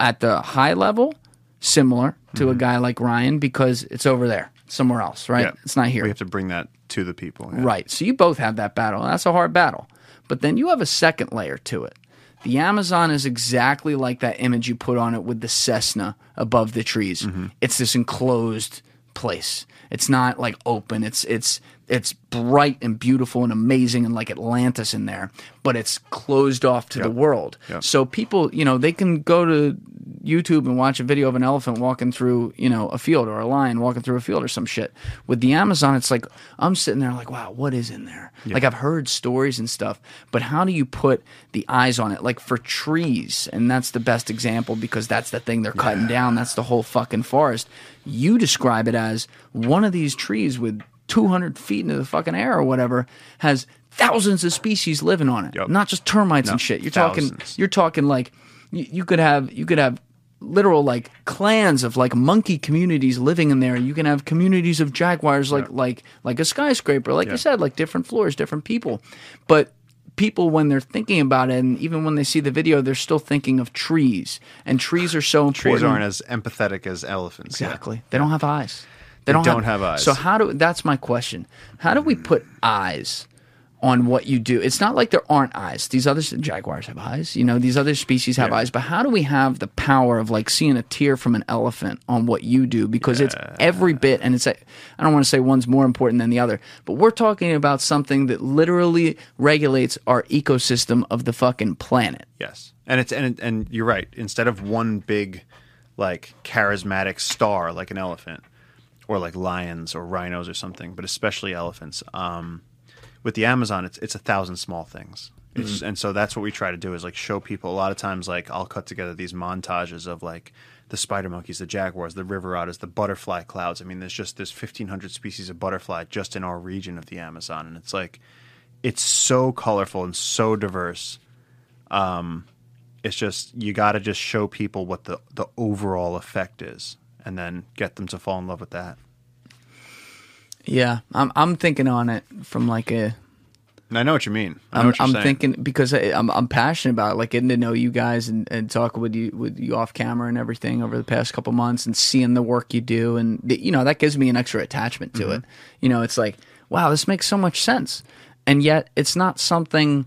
at the high level similar to a guy like Ryan because it's over there somewhere else, right? Mm-hmm. Yeah. It's not here. We have to bring that to the people. yeah. Right. So you both have that battle. That's a hard battle. But then you have a second layer to it. The Amazon is exactly like that image you put on it with the Cessna above the trees. Mm-hmm. It's this enclosed place. It's not like open. It's it's it's bright and beautiful and amazing and like Atlantis in there, but it's closed off to the world. Yep. So people, you know, they can go to YouTube and watch a video of an elephant walking through, you know, a field or a lion walking through a field or some shit. With the Amazon, it's like I'm sitting there like, wow, what is in there? Like I've heard stories and stuff, but how do you put the eyes on it? Like for trees, and that's the best example because that's the thing they're cutting down. That's the whole fucking forest. You describe it as one of these trees with 200 feet into the fucking air or whatever has thousands of species living on it, Yep. not just termites No, and shit. You're thousands. talking, you're talking like you, you could have you could have literal like clans of like monkey communities living in there. You can have communities of jaguars like like like a skyscraper, like you said, like different floors, different people. But people when they're thinking about it and even when they see the video, they're still thinking of trees. And trees are so important. Trees aren't as empathetic as elephants. yeah. Exactly. They don't have eyes. They don't have eyes. So how do that's my question. How do we put eyes on what you do? It's not like there aren't eyes. These other jaguars have eyes. You know, these other species have Yeah. eyes. But how do we have the power of like seeing a tear from an elephant on what you do? Because it's every bit, and it's. a- I don't want to say one's more important than the other, but we're talking about something that literally regulates our ecosystem of the fucking planet. Yes, and it's and and you're right. Instead of one big, like charismatic star like an elephant, or like lions or rhinos or something, but especially elephants. Um, with the Amazon, it's it's a thousand small things. It's, And so that's what we try to do is like show people. A lot of times, like I'll cut together these montages of like the spider monkeys, the jaguars, the river otters, the butterfly clouds. I mean, there's just there's 1,500 species of butterfly just in our region of the Amazon, and it's like it's so colorful and so diverse it's just you got to just show people what the the overall effect is and then get them to fall in love with that Yeah, I'm I'm thinking on it from like a and i know what you mean i know I'm, what you're I'm thinking because I, I'm I'm passionate about it, like getting to know you guys and, and talk with you with you off camera and everything over the past couple months and seeing the work you do and the, you know that gives me an extra attachment to it. Mm-hmm. You know, it's like wow, this makes so much sense, and yet it's not something.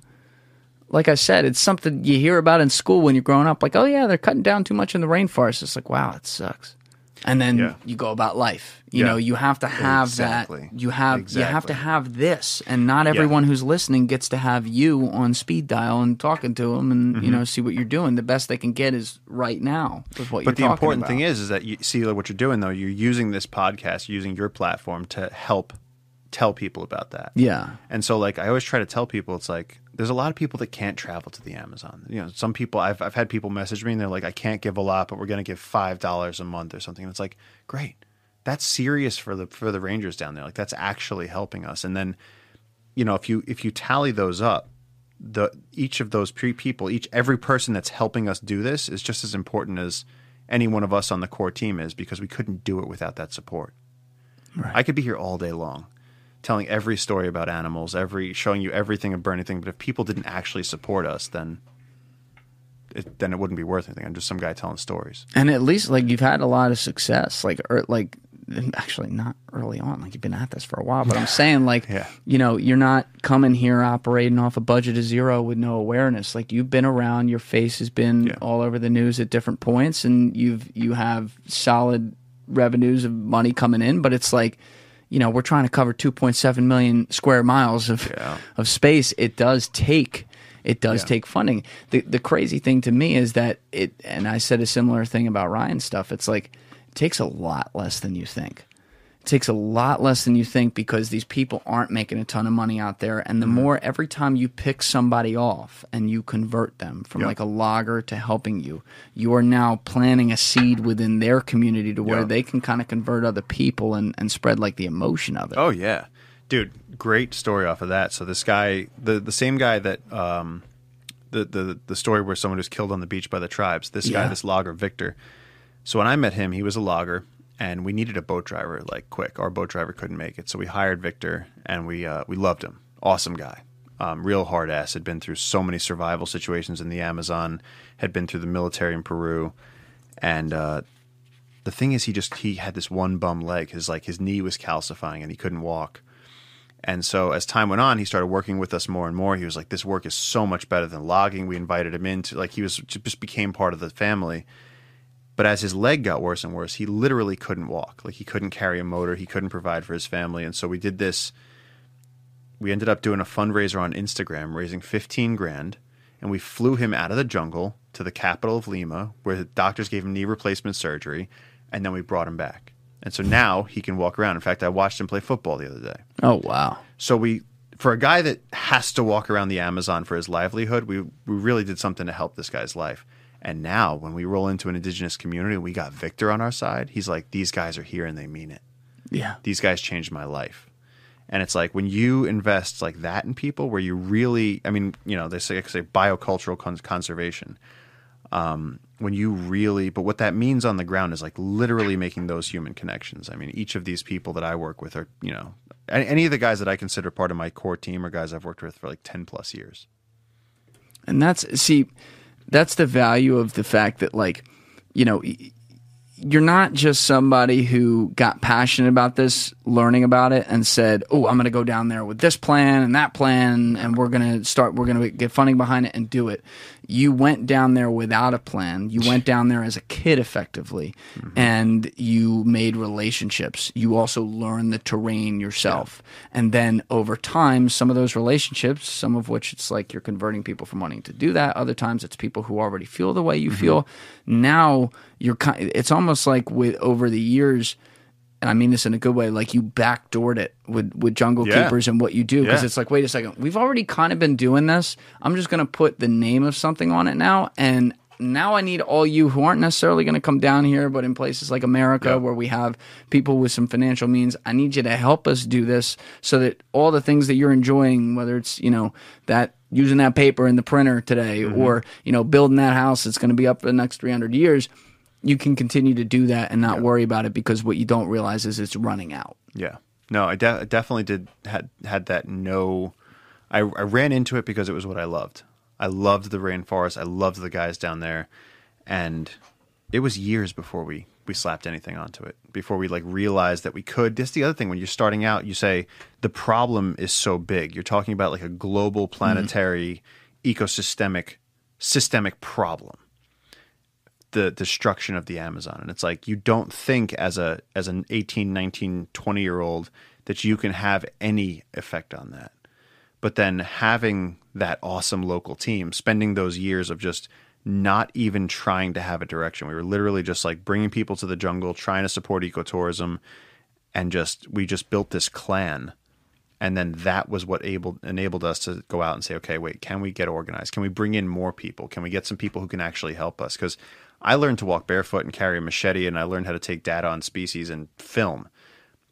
Like I said, it's something you hear about in school when you're growing up. Like, oh yeah, they're cutting down too much in the rainforest. It's like, wow, it sucks. And then Yeah. you go about life. You Yeah. know, you have to have Exactly. that. You have you have to have this, and not everyone who's listening gets to have you on speed dial and talking to them, and Mm-hmm. you know, see what you're doing. The best they can get is right now with what But the important about. thing is, is that you see like, what you're doing though. You're using this podcast, using your platform to help tell people about that. yeah, And so, like, I always try to tell people, it's like there's a lot of people that can't travel to the Amazon. You know, some people I've I've had people message me and they're like, I can't give a lot, but we're going to give five dollars a month or something. And it's like, great, that's serious for the for the Rangers down there. Like, that's actually helping us. And then, you know, if you if you tally those up, the each of those pre people, each every person that's helping us do this is just as important as any one of us on the core team is because we couldn't do it without that support. I could be here all day long telling every story about animals, every showing you everything and burning thing. But if people didn't actually support us, then it, then it wouldn't be worth anything. I'm just some guy telling stories. and at least like you've had a lot of success. Like, or like actually not early on. Like you've been at this for a while, but I'm [laughs] saying like, Yeah. you know, you're not coming here operating off a budget of zero with no awareness. Like you've been around, your face has been Yeah. all over the news at different points, and you've you have solid revenues of money coming in. But it's like, you know, we're trying to cover 2.7 million square miles of Yeah. of space. It does take. It does Yeah. take funding. The the crazy thing to me is that it, and I said a similar thing about Ryan stuff. It's like it takes a lot less than you think. It takes a lot less than you think because these people aren't making a ton of money out there. And the Mm-hmm. more every time you pick somebody off and you convert them from Yep. like a logger to helping you, you are now planting a seed within their community to where Yep. they can kind of convert other people and, and spread like the emotion of it. Oh yeah, dude, great story off of that. So this guy, the the same guy that um, the the the story where someone was killed on the beach by the tribes. This Yeah. guy, this logger Victor. So when I met him, he was a logger, and we needed a boat driver like quick. Our boat driver couldn't make it, so we hired Victor, and we uh, we loved him. Awesome guy. Um, real hard ass. Had been through so many survival situations in the Amazon. Had been through the military in Peru, and uh, the thing is, he just he had this one bum leg. His like his knee was calcifying, and he couldn't walk. And so as time went on, he started working with us more and more. He was like, "This work is so much better than logging." We invited him into like he was just became part of the family. But as his leg got worse and worse, he literally couldn't walk. Like he couldn't carry a motor, he couldn't provide for his family, and so we did this. We ended up doing a fundraiser on Instagram, raising fifteen grand, and we flew him out of the jungle to the capital of Lima, where the doctors gave him knee replacement surgery, and then we brought him back. And so now he can walk around. In fact, I watched him play football the other day. Oh wow. So we, for a guy that has to walk around the Amazon for his livelihood, we we really did something to help this guy's life. And now, when we roll into an indigenous community, we got Victor on our side. He's like, these guys are here and they mean it. Yeah. These guys changed my life. And it's like when you invest like that in people, where you really, I mean, you know, they say, say biocultural con- conservation. Um, when you really, but what that means on the ground is like literally making those human connections. I mean, each of these people that I work with are, you know, any, any of the guys that I consider part of my core team are guys I've worked with for like 10 plus years. And that's see, that's the value of the fact that like, you know, you're not just somebody who got passionate about this, learning about it, and said, "Oh, I'm going to go down there with this plan and that plan, and we're going to start. We're going to get funding behind it and do it." You went down there without a plan. You went down there as a kid, effectively, mm-hmm. and you made relationships. You also learned the terrain yourself, and then over time, some of those relationships, some of which it's like you're converting people from wanting to do that. Other times, it's people who already feel the way you mm-hmm. feel. Now you're kind. It's almost like with over the years and I mean this in a good way, like you backdoored it with with Jungle Yeah. Keepers and what you do because Yeah. it's like, wait a second, we've already kind of been doing this. I'm just going to put the name of something on it now, and now I need all you who aren't necessarily going to come down here, but in places like America where we have people with some financial means, I need you to help us do this so that all the things that you're enjoying, whether it's you know that using that paper in the printer today Mm-hmm. or you know building that house that's going to be up for the next 300 years you can continue to do that and not worry about it because what you don't realize is it's running out. Yeah. No, I de- definitely did had had that no. I, I ran into it because it was what I loved. I loved the rainforest. I loved the guys down there, and it was years before we we slapped anything onto it. Before we like realized that we could. That's the other thing when you're starting out. You say the problem is so big. You're talking about like a global mm-hmm. planetary ecosystemic systemic problem the destruction of the Amazon. And it's like you don't think as a as an 18, 19, 20 year old that you can have any effect on that. But then having that awesome local team, spending those years of just not even trying to have a direction. We were literally just like bringing people to the jungle, trying to support ecotourism, and just we just built this clan. And then that was what able, enabled us to go out and say, okay, wait, can we get organized? Can we bring in more people? Can we get some people who can actually help us? Because I learned to walk barefoot and carry a machete, and I learned how to take data on species and film.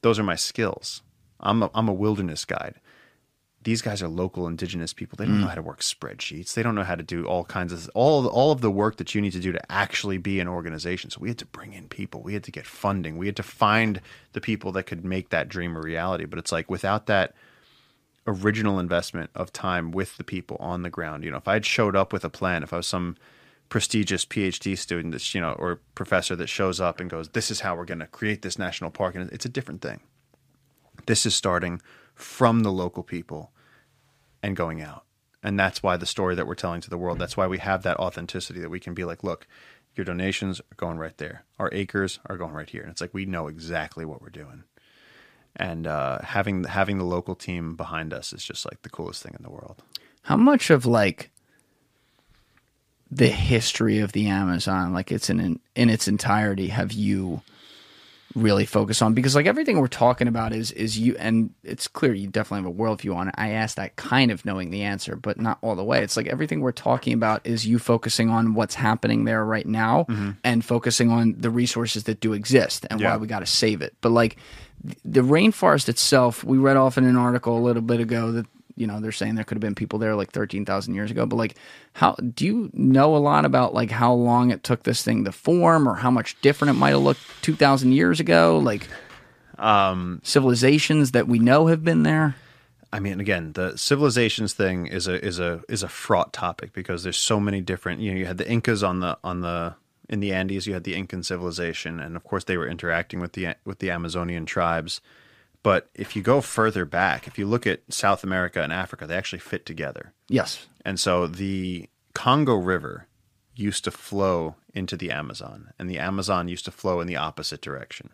Those are my skills. I'm a, I'm a wilderness guide these guys are local indigenous people. They don't know mm. how to work spreadsheets. They don't know how to do all kinds of all all of the work that you need to do to actually be an organization. So we had to bring in people. We had to get funding. We had to find the people that could make that dream a reality. But it's like without that original investment of time with the people on the ground, you know, if I had showed up with a plan, if I was some prestigious PhD student that's, you know, or professor that shows up and goes, This is how we're gonna create this national park, and it's a different thing. This is starting from the local people and going out. And that's why the story that we're telling to the world, that's why we have that authenticity that we can be like, look, your donations are going right there. Our acres are going right here. And it's like we know exactly what we're doing. And uh, having having the local team behind us is just like the coolest thing in the world. How much of like the history of the Amazon, like it's in in its entirety, have you really focus on because like everything we're talking about is is you and it's clear you definitely have a worldview on it. I asked that kind of knowing the answer, but not all the way. It's like everything we're talking about is you focusing on what's happening there right now Mm-hmm. and focusing on the resources that do exist and Yeah. why we got to save it. But like the rainforest itself, we read off in an article a little bit ago that you know they're saying there could have been people there like 13,000 years ago but like how do you know a lot about like how long it took this thing to form or how much different it might have looked 2,000 years ago like um civilizations that we know have been there I mean, again, the civilizations thing is a is a is a fraught topic because there's so many different. You know, you had the Incas on the on the in the Andes. You had the Incan civilization, and of course, they were interacting with the with the Amazonian tribes. But if you go further back, if you look at South America and Africa, they actually fit together. yes And so the Congo River used to flow into the Amazon, and the Amazon used to flow in the opposite direction.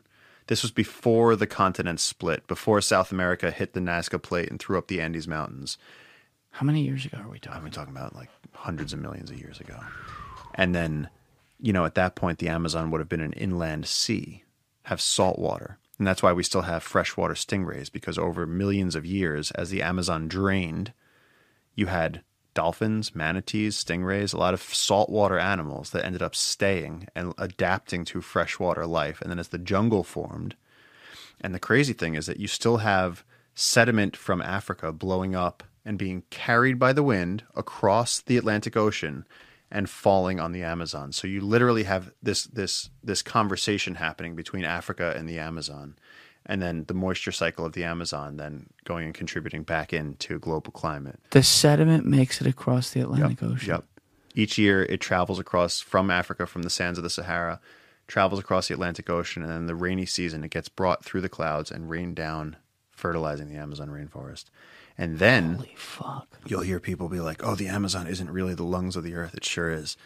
This was before the continents split, before South America hit the Nazca Plate and threw up the Andes Mountains. how many years ago are we talking I'm talking about like hundreds of millions of years ago. And then, you know, at that point, the Amazon would have been an inland sea, have salt water. And that's why we still have freshwater stingrays, because over millions of years, as the Amazon drained, you had dolphins, manatees, stingrays, a lot of saltwater animals that ended up staying and adapting to freshwater life. And then as the jungle formed, and the crazy thing is that you still have sediment from Africa blowing up and being carried by the wind across the Atlantic Ocean and falling on the Amazon. So you literally have this this this conversation happening between Africa and the Amazon. And then the moisture cycle of the Amazon then going and contributing back into global climate. the sediment makes it across the atlantic ocean Yep. Each year it travels across from Africa, from the sands of the Sahara, travels across the Atlantic Ocean, and then the rainy season it gets brought through the clouds and rained down, fertilizing the Amazon rainforest. And then holy fuck you'll hear people be like, "Oh, the Amazon isn't really the lungs of the earth." It sure is,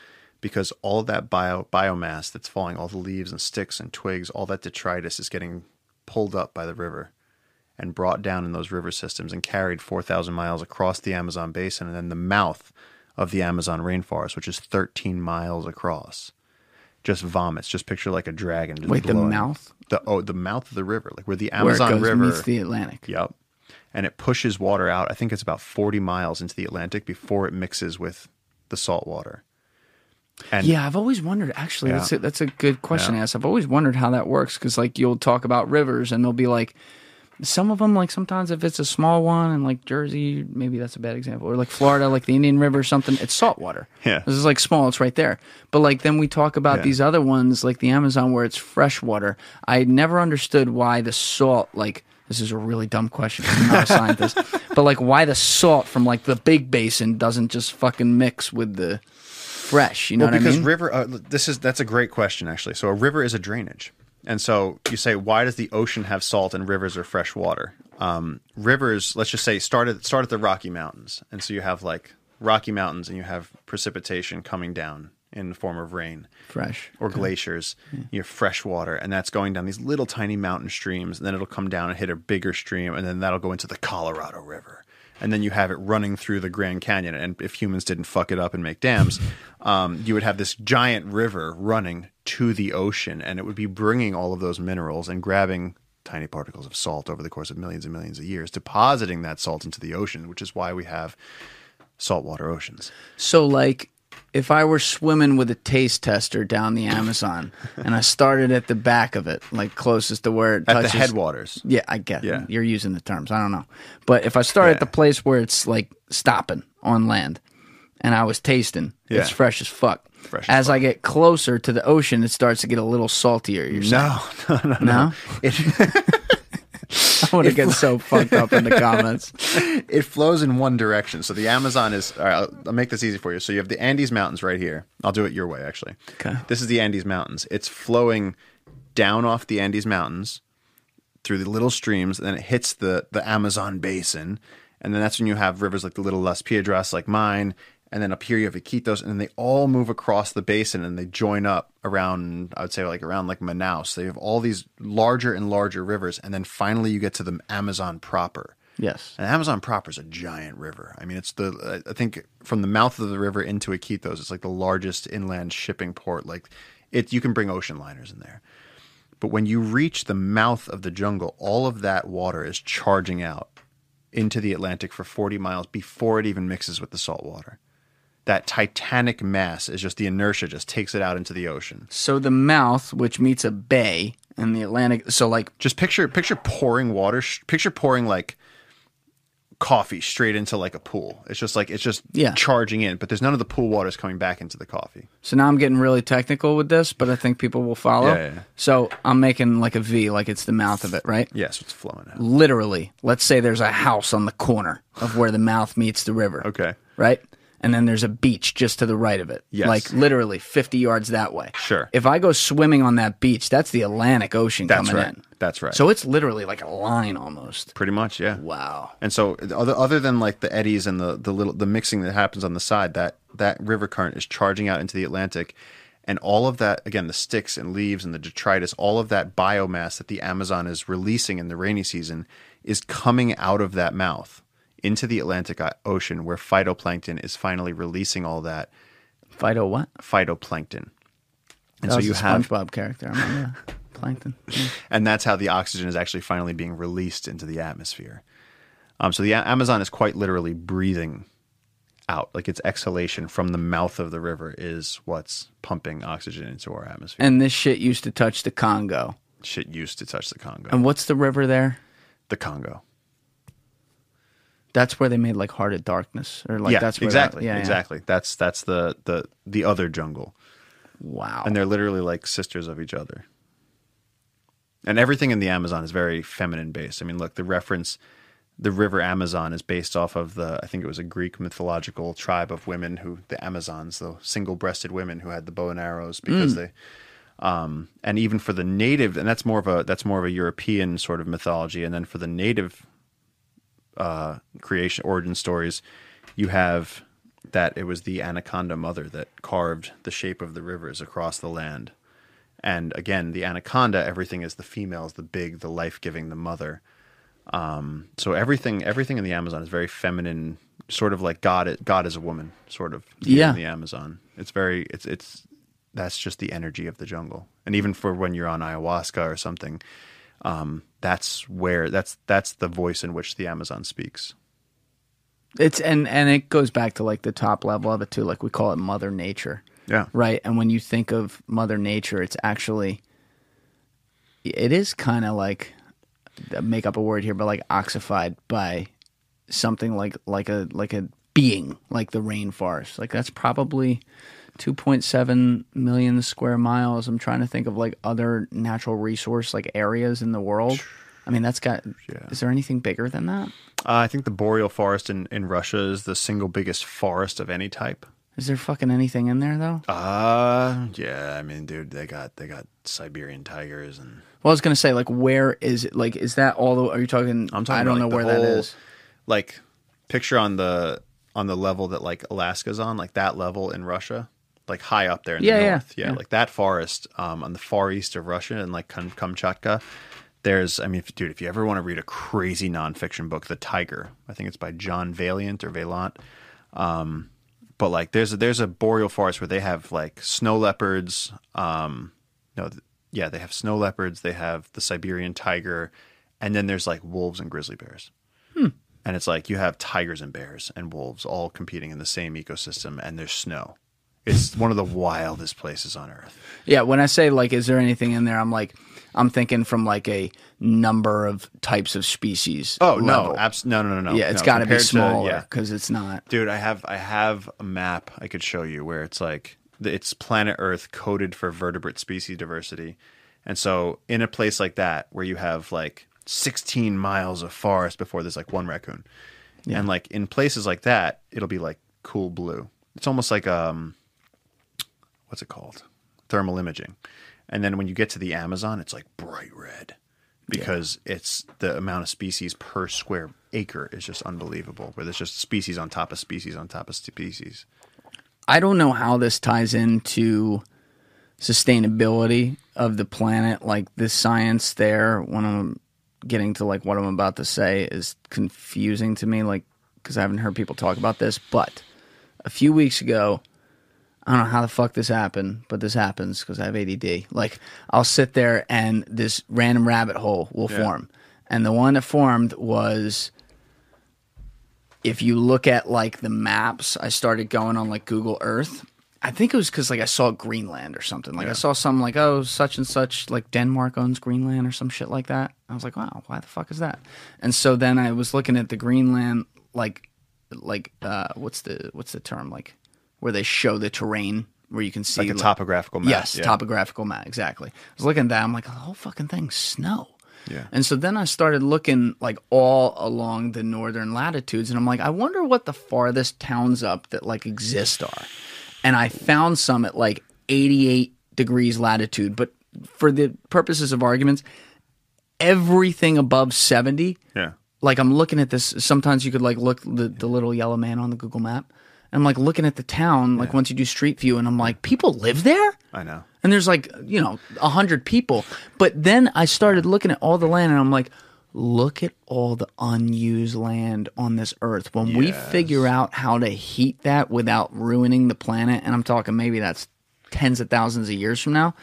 because all that bio biomass that's falling, all the leaves and sticks and twigs, all that detritus is getting pulled up by the river and brought down in those river systems and carried 4,000 miles across the Amazon basin and then the mouth of the Amazon rainforest, which is 13 miles across. Just vomits. Just picture like a dragon. Just Wait, the mouth? The oh, the mouth of the river, like where the where Amazon goes River meets the atlantic Yep. And it pushes water out. I think it's about 40 miles into the Atlantic before it mixes with the salt water. And Yeah, I've always wondered. Actually, Yeah. that's a, that's a good question Yeah. to ask. I've always wondered how that works because, like, you'll talk about rivers, and they'll be like, some of them, like, sometimes if it's a small one, and like Jersey, maybe that's a bad example, or like Florida, like the Indian River or something, it's salt water. Yeah. this is like small, it's right there. But like then we talk about Yeah. these other ones, like the Amazon, where it's fresh water. I never understood why the salt, like. This is a really dumb question. I'm not a scientist, [laughs] but like, why the salt from like the big basin doesn't just fucking mix with the fresh? You know well, what I mean? because river, uh, this is that's a great question actually. So a river is a drainage, and so you say, why does the ocean have salt and rivers are fresh water? Um, rivers, let's just say, start at start at the Rocky Mountains, and so you have like Rocky Mountains, and you have precipitation coming down in the form of rain Fresh. or glaciers. You have fresh water, and that's going down these little tiny mountain streams, and then it'll come down and hit a bigger stream, and then that'll go into the Colorado River. And then you have it running through the Grand Canyon. And if humans didn't fuck it up and make dams, [laughs] um, you would have this giant river running to the ocean, and it would be bringing all of those minerals and grabbing tiny particles of salt over the course of millions and millions of years, depositing that salt into the ocean, which is why we have saltwater oceans. So, like, if I were swimming with a taste tester down the Amazon and I started at the back of it, like closest to where it At touches the headwaters. Yeah, I get. Yeah. you're using the terms. I don't know, but if I start Yeah. at the place where it's like stopping on land, and I was tasting, yeah. it's fresh as fuck. Fresh as as I get closer to the ocean, it starts to get a little saltier. You're saying? [laughs] No, no, no, no. It, [laughs] I want to get so fucked up in the [laughs] comments. it flows in one direction. So the Amazon is. All right, I'll, I'll make this easy for you. So you have the Andes Mountains right here. I'll do it your way, actually. Okay. This is the Andes Mountains. It's flowing down off the Andes Mountains through the little streams, and then it hits the the Amazon basin, and then that's when you have rivers like the Little Las Piedras, like mine, and then up here you have Iquitos, and then they all move across the basin and they join up around. I would say like around like Manaus. They have all these larger and larger rivers, and then finally you get to the Amazon proper. Yes. And Amazon proper is a giant river. I mean, it's the I think from the mouth of the river into Iquitos, it's like the largest inland shipping port. Like it, you can bring ocean liners in there. But when you reach the mouth of the jungle, all of that water is charging out into the Atlantic for 40 miles before it even mixes with the salt water. That titanic mass is just the inertia just takes it out into the ocean. So the mouth, which meets a bay in the Atlantic, so like Just picture picture pouring water, sh- picture pouring like coffee straight into like a pool. It's just like it's just Yeah. charging in, but there's none of the pool waters coming back into the coffee. So now I'm getting really technical with this, but I think people will follow. Yeah, yeah, yeah. So I'm making like a V, like it's the mouth of it, right? Yes, it's flowing out. Literally, let's say there's a house on the corner of where the mouth meets the river. Okay. Right? And then there's a beach just to the right of it. Yes. Like literally 50 yards that way. Sure. If I go swimming on that beach, that's the Atlantic Ocean That's coming right. in. That's right. So it's literally like a line almost. Pretty much, yeah. Wow. And so other other than like the eddies and the the little the mixing that happens on the side, that that river current is charging out into the Atlantic and all of that again the sticks and leaves and the detritus, all of that biomass that the Amazon is releasing in the rainy season is coming out of that mouth into the Atlantic Ocean where phytoplankton is finally releasing all that Phyto what? phytoplankton. And That so you have SpongeBob character. I that. [laughs] Plankton. Yeah. and that's how the oxygen is actually finally being released into the atmosphere. Um, so the A- Amazon is quite literally breathing out, like its exhalation from the mouth of the river is what's pumping oxygen into our atmosphere. And this shit used to touch the Congo. Shit used to touch the Congo. And what's the river there? the Congo. That's where they made like Heart of Darkness, or like yeah, that's where exactly, That, yeah, yeah. exactly. That's that's the the the other jungle, Wow. and they're literally like sisters of each other. And everything in the Amazon is very feminine based. I mean, look, the reference, the river Amazon is based off of the, I think it was a Greek mythological tribe of women who, the Amazons, the single breasted women who had the bow and arrows because they, um, and even for the native, and that's more of a, that's more of a European sort of mythology. And then for the native uh, creation origin stories, you have that it was the anaconda mother that carved the shape of the rivers across the land. And again, the anaconda, everything is the female, is the big, the life giving, the mother. Um, so everything, everything in the Amazon is very feminine, sort of like God. God is a woman, sort of. Yeah. In the Amazon, it's very, it's it's that's just the energy of the jungle. And even for when you're on ayahuasca or something, um, that's where that's that's the voice in which the Amazon speaks. It's and and it goes back to like the top level of it too. Like we call it Mother Nature, Yeah. right? And when you think of Mother Nature, it's actually it is kind of like make up a word here, but like oxified by something like like a like a being like the rainforest. Like that's probably 2.7 million square miles. I'm trying to think of like other natural resource like areas in the world. I mean, that's got. Yeah. Is there anything bigger than that? Uh, I think the boreal forest in, in Russia is the single biggest forest of any type. Is there fucking anything in there though? Uh yeah, I mean, dude, they got they got Siberian tigers and Well, I was gonna say, like, where is it? Like, is that all the? Are you talking? I'm talking I don't about, know like, where the that whole- is. like picture on the on the level that like Alaska's on, like that level in Russia. Like high up there in Yeah, the north. Yeah, yeah. like that forest um, on the far east of Russia and like Kam- Kamchatka. There's, I mean, if, dude, if you ever want to read a crazy nonfiction book, The Tiger, I think it's by John Valiant or Vaillant. Um, but like, there's a, there's a boreal forest where they have like snow leopards. Um, no, th- yeah, they have snow leopards. They have the Siberian tiger, and then there's like wolves and grizzly bears. And it's like you have tigers and bears and wolves all competing in the same ecosystem, and there's snow. It's one of the wildest places on earth. Yeah, when I say like, is there anything in there? I'm like, I'm thinking from like a number of types of species. Oh no, abs- no, no, no, no. yeah, it's no, got to be smaller yeah. because it's not. dude. I have I have a map I could show you where it's like it's planet Earth coded for vertebrate species diversity, and so in a place like that where you have like 16 miles of forest before there's like one raccoon, and like in places like that it'll be like cool blue. It's almost like um, what's it called? Thermal imaging, and then when you get to the Amazon, it's like bright red. Because it's the amount of species per square acre is just unbelievable. Where there's just species on top of species on top of species. I don't know how this ties into sustainability of the planet. Like this science there, when I'm getting to like what I'm about to say is confusing to me. Like because I haven't heard people talk about this. But a few weeks ago, I don't know how the fuck this happened, but this happens because I have ADD. Like I'll sit there and this random rabbit hole will Yeah. form, and the one that formed was if you look at like the maps, I started going on like Google Earth. I think it was because like I saw Greenland or something. Like I saw some like oh such and such like Denmark owns Greenland or some shit like that. I was like wow why the fuck is that? And so then I was looking at the Greenland like like uh what's the what's the term like where they show the terrain where you can see Like a topographical map. Yes, yeah. topographical map exactly. I was looking at that. I'm like the whole fucking thing's snow. Yeah. And so then I started looking like all along the northern latitudes, and I'm like, I wonder what the farthest towns up that like exist are. And I found some at like 88 degrees latitude, but for the purposes of arguments, everything above 70 Yeah. like I'm looking at this. Sometimes you could like look the, the little yellow man on the Google map. I'm like looking at the town, like once you do street view, and I'm like, people live there? I know. And there's like, you know, a hundred people. But then I started looking at all the land and I'm like, look at all the unused land on this earth. When we Yes. figure out how to heat that without ruining the planet, and I'm talking maybe that's tens of thousands of years from now,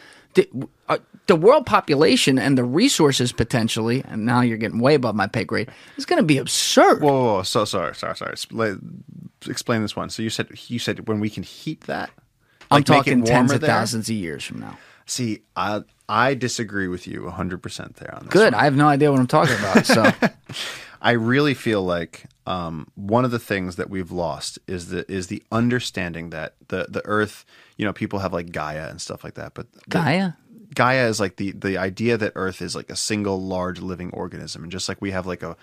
the world population and the resources potentially, and now you're getting way above my pay grade, is going to be absurd. Whoa, whoa, whoa. So sorry, sorry, sorry. Explain this one. So you said you said when we can heat that. I'm like, it talking tens of there? thousands of years from now. See, I I disagree with you 100 percent there on this. Good. one. I have no idea what I'm talking about. So [laughs] I really feel like um, one of the things that we've lost is the is the understanding that the the Earth. You know, people have like Gaia and stuff like that, but the- Gaia. Gaia is like the the idea that Earth is like a single large living organism, and just like we have like a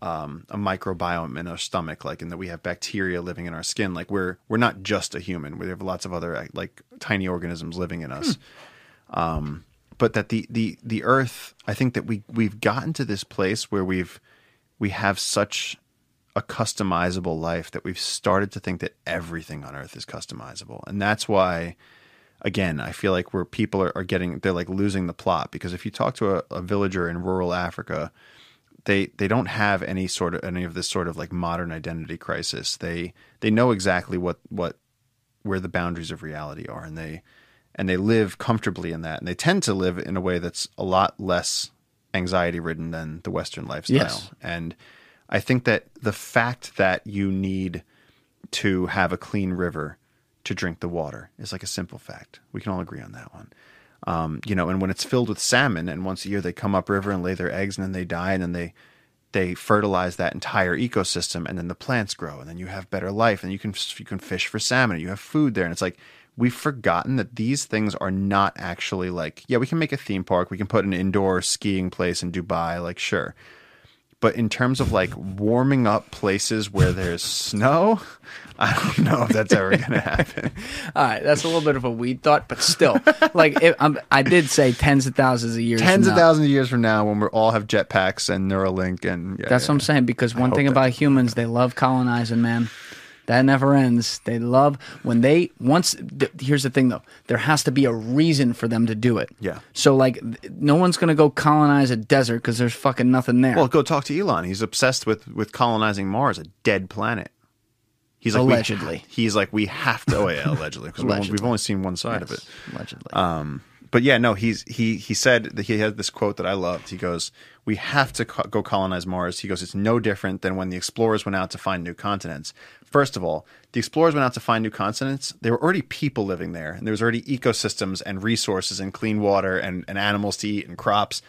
um, a microbiome in our stomach, like and that we have bacteria living in our skin. Like we're we're not just a human. We have lots of other like tiny organisms living in us. Um, but that the the the Earth, I think that we we've gotten to this place where we've we have such a customizable life that we've started to think that everything on Earth is customizable, and that's why again, I feel like where people are, are getting, they're like losing the plot because if you talk to a, a villager in rural Africa, they they don't have any sort of any of this sort of like modern identity crisis. They they know exactly what what where the boundaries of reality are, and they and they live comfortably in that, and they tend to live in a way that's a lot less anxiety ridden than the Western lifestyle. Yes. And I think that the fact that you need to have a clean river to drink the water is like a simple fact. We can all agree on that one. Um, you know, and when it's filled with salmon, and once a year they come upriver and lay their eggs, and then they die, and then they they fertilize that entire ecosystem, and then the plants grow, and then you have better life, and you can you can fish for salmon, and you have food there, and it's like we've forgotten that these things are not actually like yeah, we can make a theme park, we can put an indoor skiing place in Dubai, like sure, but in terms of like warming up places where there's snow, [laughs] I don't know if that's ever going [laughs] to happen. All right, that's a little bit of a weed thought, but still, like it, I'm, I did say tens of thousands of years. Tens of now. thousands of years from now, when we all have jetpacks and Neuralink, and yeah, That's yeah, what I'm saying. Because one thing about humans, they love colonizing, man. That never ends. They love when they once. Th- here's the thing, though. There has to be a reason for them to do it. Yeah. So like, no one's gonna go colonize a desert because there's fucking nothing there. Well, go talk to Elon. He's obsessed with with colonizing Mars, a dead planet. He's like we- Allegedly. [laughs] he's like we have to. Oh yeah, [laughs] allegedly, because we've only seen one side of it. Allegedly. Um, but yeah, no, he's he he said that he had this quote that I loved. He goes, "We have to co- go colonize Mars." He goes, "It's no different than when the explorers went out to find new continents." First of all, the explorers went out to find new continents. There were already people living there, and there was already ecosystems and resources and clean water and, and animals to eat and crops.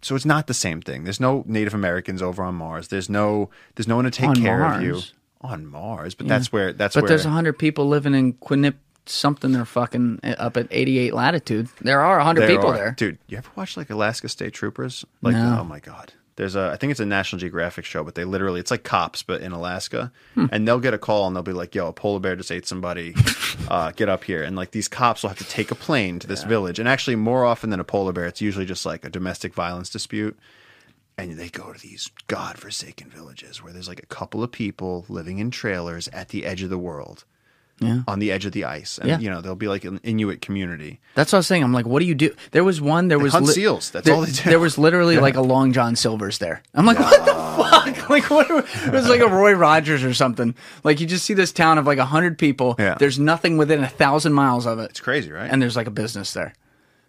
So it's not the same thing. There's no Native Americans over on Mars. There's no there's no one to take On care of you Mars? On Mars. But that's where that's but where there's hundred people living in Quinip something. They're fucking uh, up at 88 latitude. There are hundred people are- there. Dude, you ever watch like Alaska State Troopers? Like, No. oh my god. There's a, I think it's a National Geographic show, but they literally, it's like cops, but in Alaska, Hmm. and they'll get a call and they'll be like, "Yo, a polar bear just ate somebody. [laughs] uh, get up here!" And like these cops will have to take a plane to this village, and actually, more often than a polar bear, it's usually just like a domestic violence dispute, and they go to these godforsaken villages where there's like a couple of people living in trailers at the edge of the world, Yeah. on the edge of the ice, and Yeah. you know they'll be like an Inuit community. That's what I was saying. I'm like, what do you do? There was one. There was hunt seals. That's there, all they do. There was literally [laughs] like a Long John Silver's there. I'm like, what the fuck? [laughs] Like, what? Are, it was like a Roy Rogers or something. Like, you just see this town of like a hundred people. Yeah. There's nothing within a thousand miles of it, It's crazy, right? and there's like a business there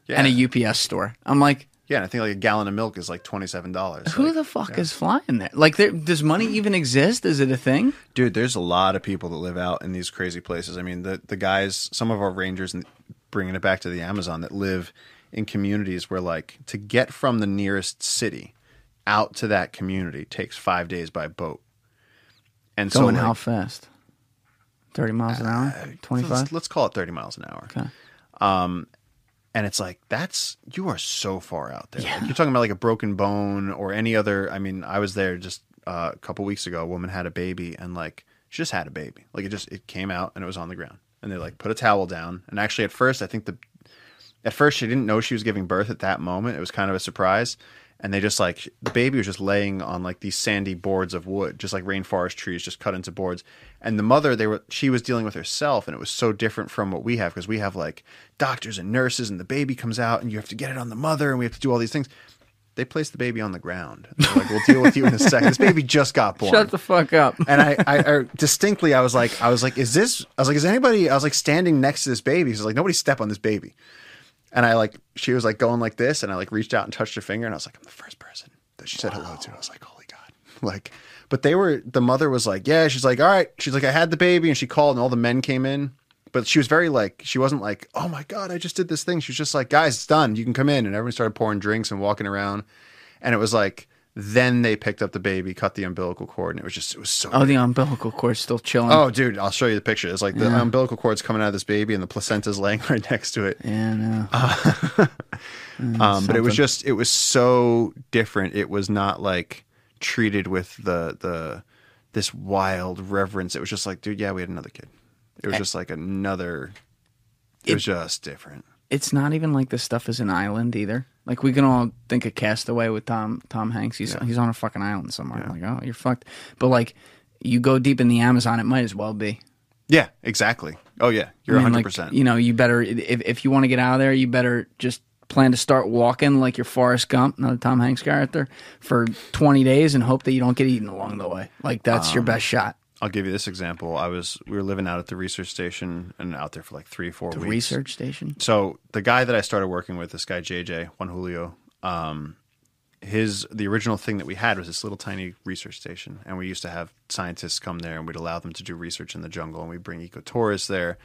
yeah. and a UPS store. I'm like, Yeah, and I think like a gallon of milk is like twenty seven dollars. who the fuck is flying there? Like, there, does money even exist? Is it a thing? dude? There's a lot of people that live out in these crazy places. I mean, the the guys, some of our rangers, and bringing it back to the Amazon, that live in communities where like to get from the nearest city out to that community takes five days by boat. And so Going like, how fast? Thirty miles an hour? Uh, twenty let's, let's call it thirty miles an hour. Okay. Um, and it's like that's you are so far out there. Like, you're talking about like a broken bone or any other. I mean, I was there just uh, a couple weeks ago. A woman had a baby, and like she just had a baby. Like it just it came out and it was on the ground, and they like put a towel down. And actually, at first, I think the at first she didn't know she was giving birth at that moment. It was kind of a surprise. And they just like the baby was just laying on like these sandy boards of wood, just like rainforest trees, just cut into boards. And the mother, they were she was dealing with herself, and it was so different from what we have because we have like doctors and nurses, and the baby comes out, and you have to get it on the mother, and we have to do all these things. They placed the baby on the ground. They're like, we'll deal with you in a second. This baby just got born. Shut the fuck up. [laughs] And I, I, I distinctly, I was like, I was like, is this? I was like, is anybody? I was like standing next to this baby. She's like, nobody step on this baby. And I like, she was like going like this, and I like reached out and touched her finger, and I was like, I'm the first person that she said hello to. I was like, holy god, [laughs] like. But they were. The mother was like, yeah. She's like, all right. She's like, I had the baby, and she called, and all the men came in. But she was very like, she wasn't like, oh my god, I just did this thing. She was just like, guys, it's done. You can come in, and everyone started pouring drinks and walking around, and it was like. Then they picked up the baby, cut the umbilical cord, and it was just it was so Oh, the umbilical cord's still chilling. Oh, dude, I'll show you the picture. It's like the umbilical cord's coming out of this baby, and the placenta's laying [laughs] right next to it. Yeah, no. [laughs] Um, but it was just, it was so different. It was not like treated with the the this wild reverence. It was just like, dude, yeah, we had another kid. It was just like another. It, was just different. It's not even like this stuff is an island either. Like we can all think of Cast Away with Tom Tom Hanks. He's he's on a fucking island somewhere. Like oh, you're fucked. But like you go deep in the Amazon, it might as well be. Yeah, exactly. Oh yeah, you're I mean, hundred like, percent. You know, you better if if you want to get out of there, you better just plan to start walking like your Forrest Gump, another Tom Hanks character, for 20 days and hope that you don't get eaten along the way. Like that's Um, your best shot. I'll give you this example. I was we were living out at the research station and out there for like three four The weeks. research station. so the guy that I started working with, this guy JJ Juan Julio, um, his the original thing that we had was this little tiny research station, and we used to have scientists come there, and we'd allow them to do research in the jungle, and we'd bring ecotourists there.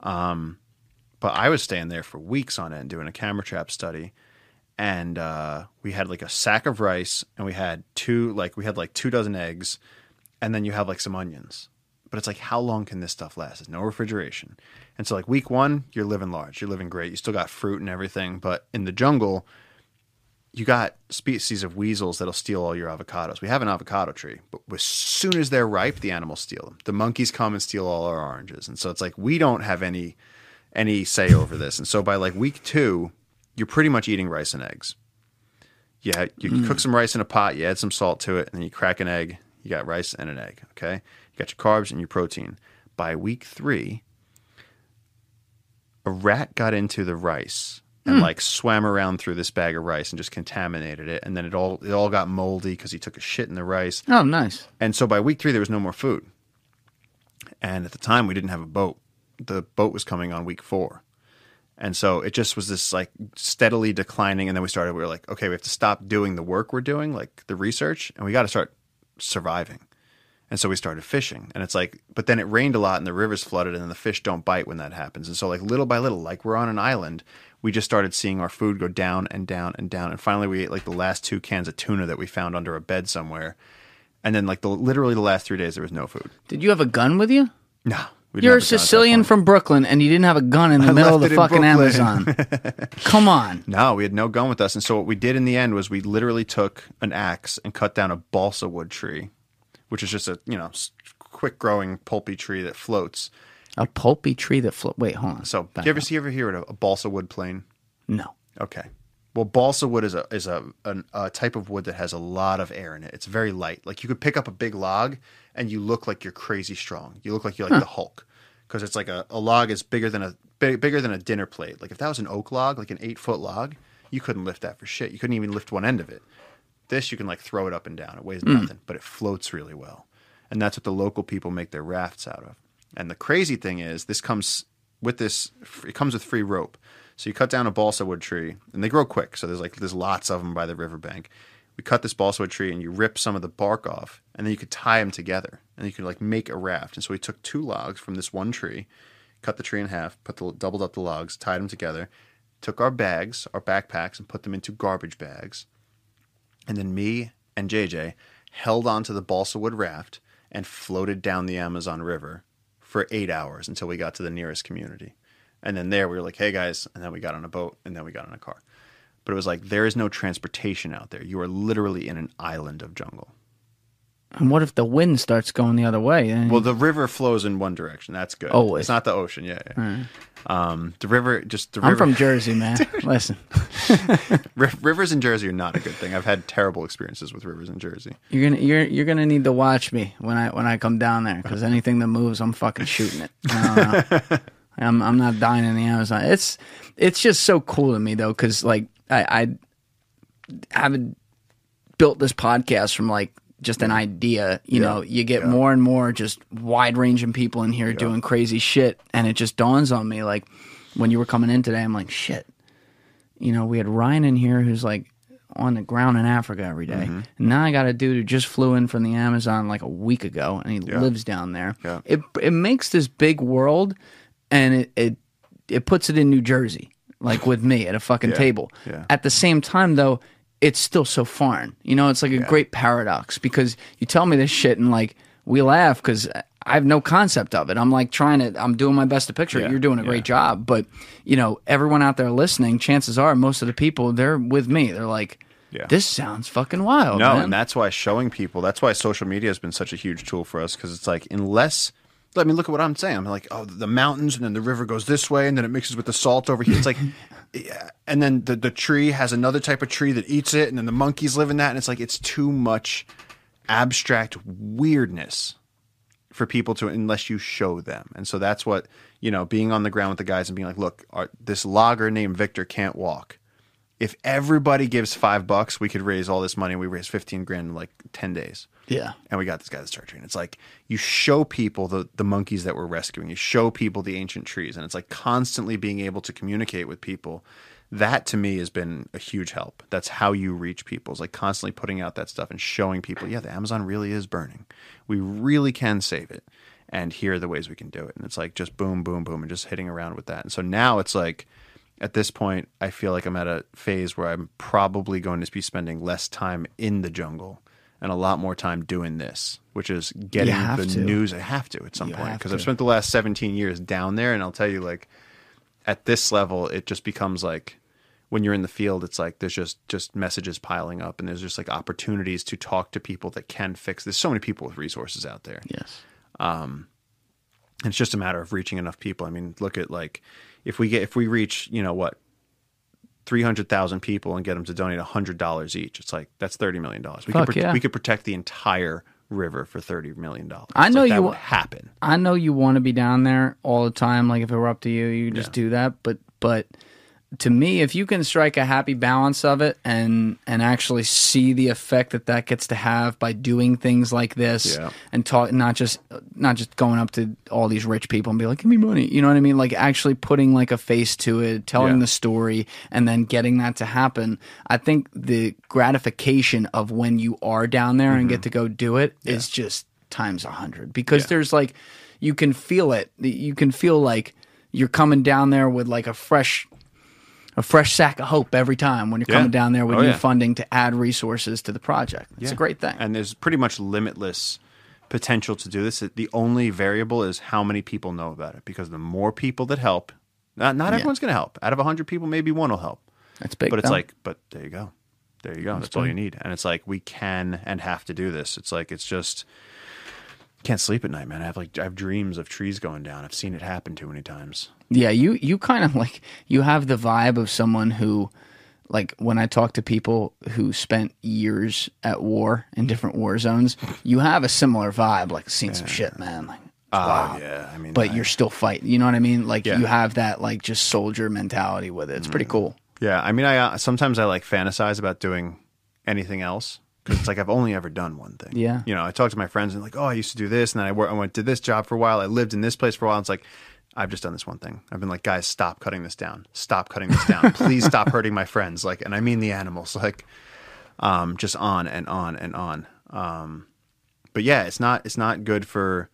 Um, but I was staying there for weeks on end doing a camera trap study, and uh, we had like a sack of rice, and we had two like we had like two dozen eggs, and then you have like some onions. But it's like, how long can this stuff last? There's no refrigeration. And so, like, week one, you're living large. You're living great. You still got fruit and everything. But in the jungle, you got species of weasels that'll steal all your avocados. We have an avocado tree, but as soon as they're ripe, the animals steal them. The monkeys come and steal all our oranges. And so it's like, we don't have any any say over this. And so by like week two, you're pretty much eating rice and eggs. Yeah, you cook mm. some rice in a pot, you add some salt to it, and then you crack an egg. You got rice and an egg. Okay. You got your carbs and your protein. By week three, a rat got into the rice and hmm. like swam around through this bag of rice and just contaminated it, and then it all it all got moldy because he took a shit in the rice. Oh, nice. And so by week three, there was no more food. And at the time, we didn't have a boat. The boat was coming on week four. And so it just was this like steadily declining. And then we started, we were like, okay, we have to stop doing the work we're doing, like the research, and we got to start surviving. And so we started fishing. And it's like, but then it rained a lot and the rivers flooded and then the fish don't bite when that happens. And so, like, little by little, like we're on an island, we just started seeing our food go down and down and down. And finally, we ate like the last two cans of tuna that we found under a bed somewhere. And then, like, the literally the last three days, there was no food. Did you have a gun with you? No. We didn't You're a have a gun at that Sicilian from Brooklyn, and you didn't have a gun in the I middle of the fucking. Amazon. [laughs] Come on. No, we had no gun with us. And so what we did in the end was we literally took an axe and cut down a balsa wood tree, which is just a, you know, quick growing pulpy tree that floats. A pulpy tree that float. Wait, hold on. So, do you ever see ever hear of a balsa wood plane? No. Okay. Well, balsa wood is a is a an, a type of wood that has a lot of air in it. It's very light. Like you could pick up a big log and you look like you're crazy strong. You look like you're like the Hulk because it's like a, a log is bigger than a big, bigger than a dinner plate. Like if that was an oak log, like an eight foot log, you couldn't lift that for shit. You couldn't even lift one end of it. This you can like throw it up and down. It weighs hmm. nothing, but it floats really well, and that's what the local people make their rafts out of. And the crazy thing is, this comes with this. It comes with free rope. So you cut down a balsa wood tree, and they grow quick. So there's like there's lots of them by the riverbank. We cut this balsa wood tree, and you rip some of the bark off, and then you could tie them together, and you could like make a raft. And so we took two logs from this one tree, cut the tree in half, put the doubled up the logs, tied them together, took our bags, our backpacks, and put them into garbage bags. And then me and JJ held onto the balsa wood raft and floated down the Amazon River for eight hours until we got to the nearest community. And then there we were like, hey guys, and then we got on a boat and then we got in a car. But it was like, there is no transportation out there. You are literally in an island of jungle. And what if the wind starts going the other way? Then Well, the river flows in one direction. That's good. Always. It's not the ocean. Yeah. yeah. Um, the river, just the I'm from Jersey, [laughs] man. Listen, [laughs] ri- rivers in Jersey are not a good thing. I've had terrible experiences with rivers in Jersey. you're gonna you're you're gonna need to watch me when I when I come down there because anything that moves, I'm fucking shooting it. [laughs] I don't know. I'm I'm not dying in the Amazon. It's it's just so cool to me though because like I I haven't built this podcast from like just an idea. You Yeah. know, you get more and more just wide ranging people in here doing crazy shit, and it just dawns on me like when you were coming in today, I'm like shit. You know, we had Ryan in here who's like on the ground in Africa every day. Mm-hmm. And now I got a dude who just flew in from the Amazon like a week ago, and he Yeah. lives down there. Yeah. It it makes this big world, and it it it puts it in New Jersey, like with me at a fucking Yeah. table. Yeah. At the same time, though, it's still so foreign. You know, it's like a great paradox because you tell me this shit and like we laugh because I have no concept of it. I'm like trying to, I'm doing my best to picture it. You're doing a great job, but you know, everyone out there listening, chances are most of the people they're with me. They're like, Yeah. this sounds fucking wild. No, man. and that's why showing people, that's why social media has been such a huge tool for us because it's like, unless, I mean, look at what I'm saying. I'm like, oh, the mountains and then the river goes this way and then it mixes with the salt over here. It's like, [laughs] and then the, the tree has another type of tree that eats it and then the monkeys live in that. And it's like, it's too much abstract weirdness for people to unless you show them. And so that's what, you know, being on the ground with the guys and being like, look, our, this logger named Victor can't walk. If everybody gives five bucks, we could raise all this money. We raise 15 grand in like 10 days. Yeah. And we got this guy to start training. It's like you show people the, the monkeys that we're rescuing, you show people the ancient trees, and it's like constantly being able to communicate with people. That to me has been a huge help. That's how you reach people. It's like constantly putting out that stuff and showing people, yeah, the Amazon really is burning. We really can save it. And here are the ways we can do it. And it's like just boom, boom, boom, and just hitting around with that. And so now it's like at this point, I feel like I'm at a phase where I'm probably going to be spending less time in the jungle and a lot more time doing this, which is getting the to. news. I have to at some You point because. I've spent the last 17 years down there, and I'll tell you, like, at this level, it just becomes like when you're in the field, it's like there's just just messages piling up, and there's just like opportunities to talk to people that can fix. There's so many people with resources out there. Yes. Um, it's just a matter of reaching enough people. I mean, look at like if we get if we reach you know what three hundred thousand people and get them to donate hundred dollars each, it's like that's thirty million dollars. We Fuck could pro- yeah. we could protect the entire river for thirty million dollars. I know like, that you would happen. I know you want to be down there all the time. Like if it were up to you, you could just do that. But but to me, if you can strike a happy balance of it and and actually see the effect that that gets to have by doing things like this Yeah. and talk, not just not just going up to all these rich people and be like, "Give me money," you know what I mean? Like actually putting like a face to it, telling Yeah. the story, and then getting that to happen. I think the gratification of when you are down there and get mm-hmm. to go do it is just times a hundred because Yeah. there's like you can feel it. You can feel like you're coming down there with like a fresh a fresh sack of hope every time when you're Yeah. coming down there with Oh, new yeah. funding to add resources to the project. It's a great thing. And there's pretty much limitless potential to do this. The only variable is how many people know about it. Because the more people that help, not, not everyone's going to help. Out of 100 people, maybe one will help. That's big. but it's though. like, but there you go. There you go. That's, all you need. And it's like, we can and have to do this. It's like, it's just, can't sleep at night, man. I have like, I have dreams of trees going down. I've seen it happen too many times. Yeah, you you kind of like you have the vibe of someone who like when I talk to people who spent years at war in different war zones, you have a similar vibe like seen some shit, man. Like wow. Oh, yeah. I mean, But I- you're still fighting. You know what I mean? Like Yeah. you have that like just soldier mentality with it. It's pretty cool. Yeah, I mean, I uh, sometimes I like fantasize about doing anything else because it's like I've only ever done one thing. Yeah. you know, I talk to my friends and like, oh, I used to do this, and then I, wor- I went did this job for a while. I lived in this place for a while. It's like I've just done this one thing. I've been like, guys, stop cutting this down. Stop cutting this down. [laughs] Please stop hurting my friends. Like, and I mean the animals. [laughs] Like, um, just on and on and on. Um, but yeah, it's not it's not good for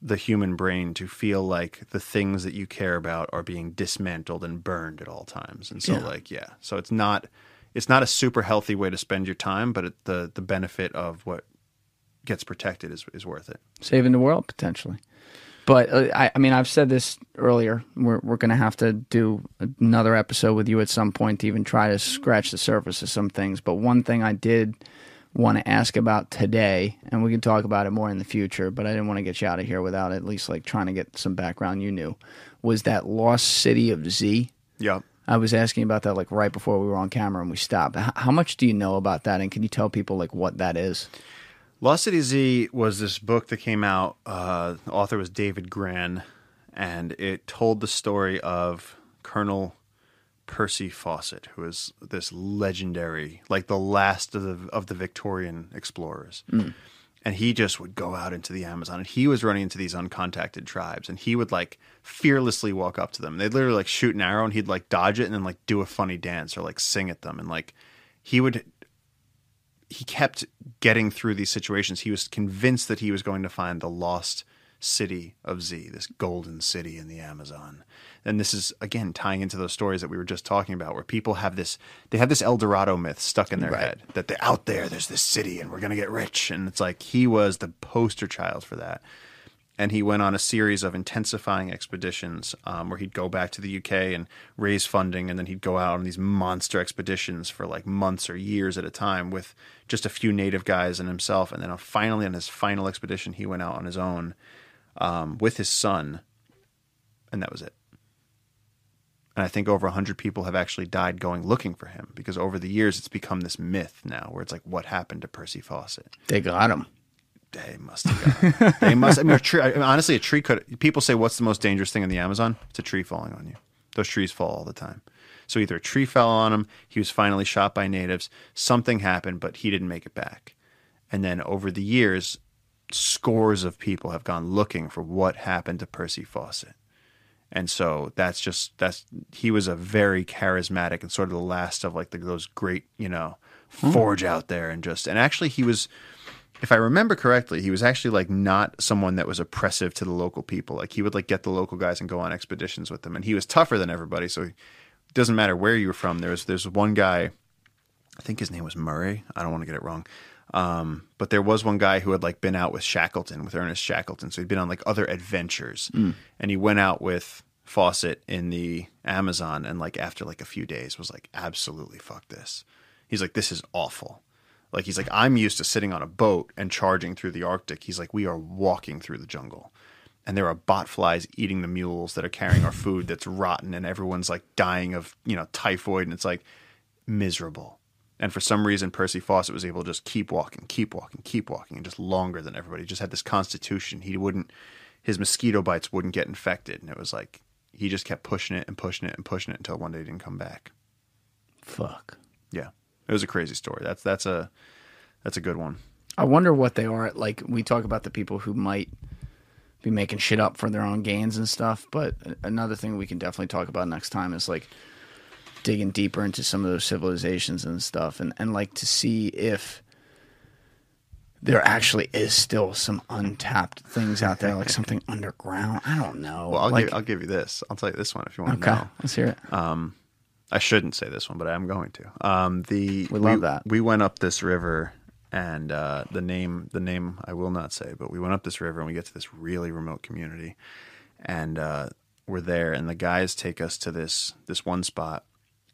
the human brain to feel like the things that you care about are being dismantled and burned at all times. And so Yeah. like yeah, so it's not it's not a super healthy way to spend your time, but it, the the benefit of what gets protected is is worth it. saving the world potentially. But uh, I, I mean, I've said this earlier. We're we're going to have to do another episode with you at some point to even try to scratch the surface of some things. But one thing I did want to ask about today, and we can talk about it more in the future. But I didn't want to get you out of here without at least like trying to get some background you knew. Was that lost city of Z? Yep. I was asking about that like right before we were on camera and we stopped. H- how much do you know about that? And can you tell people like what that is? Lost City Z was this book that came out. Uh, the author was David Grann, and it told the story of Colonel Percy Fawcett, who is this legendary, like the last of the of the Victorian explorers. And he just would go out into the Amazon, and he was running into these uncontacted tribes, and he would like fearlessly walk up to them. They'd literally like shoot an arrow, and he'd like dodge it, and then like do a funny dance or like sing at them, and like he would he kept getting through these situations. He was convinced that he was going to find the lost city of Z, this golden city in the Amazon. And this is again tying into those stories that we were just talking about, where people have this they have this El Dorado myth stuck in their Right. head that they're out there, there's this city and we're gonna get rich. And it's like he was the poster child for that. And he went on a series of intensifying expeditions um, where he'd go back to the UK and raise funding, and then he'd go out on these monster expeditions for like months or years at a time with just a few native guys and himself. And then uh, finally, on his final expedition, he went out on his own um, with his son, and that was it. And I think over 100 people have actually died going looking for him because over the years it's become this myth now where it's like, what happened to Percy Fawcett? They got him. They must have. Got, [laughs] they must. I mean, a tree. I mean, honestly, a tree could. People say, "What's the most dangerous thing in the Amazon?" It's a tree falling on you. Those trees fall all the time. So either a tree fell on him, he was finally shot by natives, something happened, but he didn't make it back. And then over the years, scores of people have gone looking for what happened to Percy Fawcett. And so that's just that's he was a very charismatic and sort of the last of like the, those great you know hmm. forge out there and just and actually he was if I remember correctly, he was actually like not someone that was oppressive to the local people. Like he would like get the local guys and go on expeditions with them, and he was tougher than everybody. So it doesn't matter where you were from. There's there's one guy, I think his name was Murray. I don't want to get it wrong, um, but there was one guy who had like been out with Shackleton, with Ernest Shackleton. So he'd been on like other adventures, and he went out with Fawcett in the Amazon, and like after like a few days was like absolutely fuck this. He's like this is awful. Like he's like, I'm used to sitting on a boat and charging through the Arctic. He's like, we are walking through the jungle. And there are bot flies eating the mules that are carrying our food that's rotten and everyone's like dying of, you know, typhoid and it's like miserable. And for some reason, Percy Fawcett was able to just keep walking, keep walking, keep walking, and just longer than everybody. He just had this constitution. He wouldn't, his mosquito bites wouldn't get infected. And it was like, he just kept pushing it and pushing it and pushing it until one day he didn't come back. Fuck. Yeah. It was a crazy story. That's, that's a, that's a good one. I wonder what they are. Like we talk about the people who might be making shit up for their own gains and stuff. But another thing we can definitely talk about next time is like digging deeper into some of those civilizations and stuff, and and like to see if there actually is still some untapped things out there, like something [laughs] underground. I don't know. Well, I'll, like, give, I'll give you this. I'll tell you this one if you want to okay, know. let's hear it. I shouldn't say this one, but I am going to. Um, the We love that. We went up this river, and uh, the name the name I will not say, but we went up this river and we get to this really remote community, and uh, we're there, and the guys take us to this this one spot,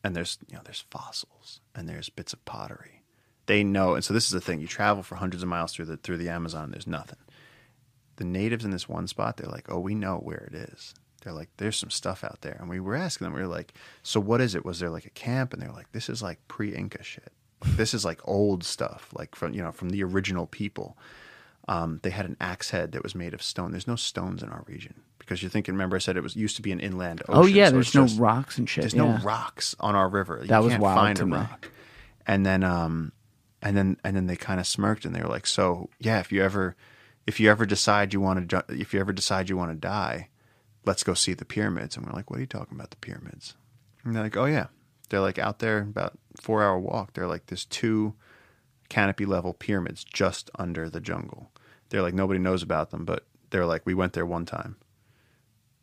and there's you know there's fossils and there's bits of pottery. They know, and so this is the thing: you travel for hundreds of miles through the through the Amazon, and there's nothing. The natives in this one spot, they're like, "Oh, we know where it is." They're like, "There's some stuff out there," and we were asking them. We were like, "So what is it? Was there like a camp?" And they're like, "This is like pre-Inca shit. This is like old stuff, like from you know from the original people." Um, they had an axe head that was made of stone. There's no stones in our region because you're thinking. Remember, I said it was used to be an inland ocean. oh yeah, so there's no just- rocks and shit. there's yeah. no rocks on our river. You That was can't wild find to a me. rock. And then um and then and then they kind of smirked and they were like, "So, yeah, if you ever if you ever decide you want to if you ever decide you want to die, let's go see the pyramids." And we're like, "What are you talking about the pyramids?" And they're like, "Oh yeah." They're like out there about 4-hour walk. They're like there's two canopy level pyramids just under the jungle. They're like nobody knows about them, but they're like we went there one time.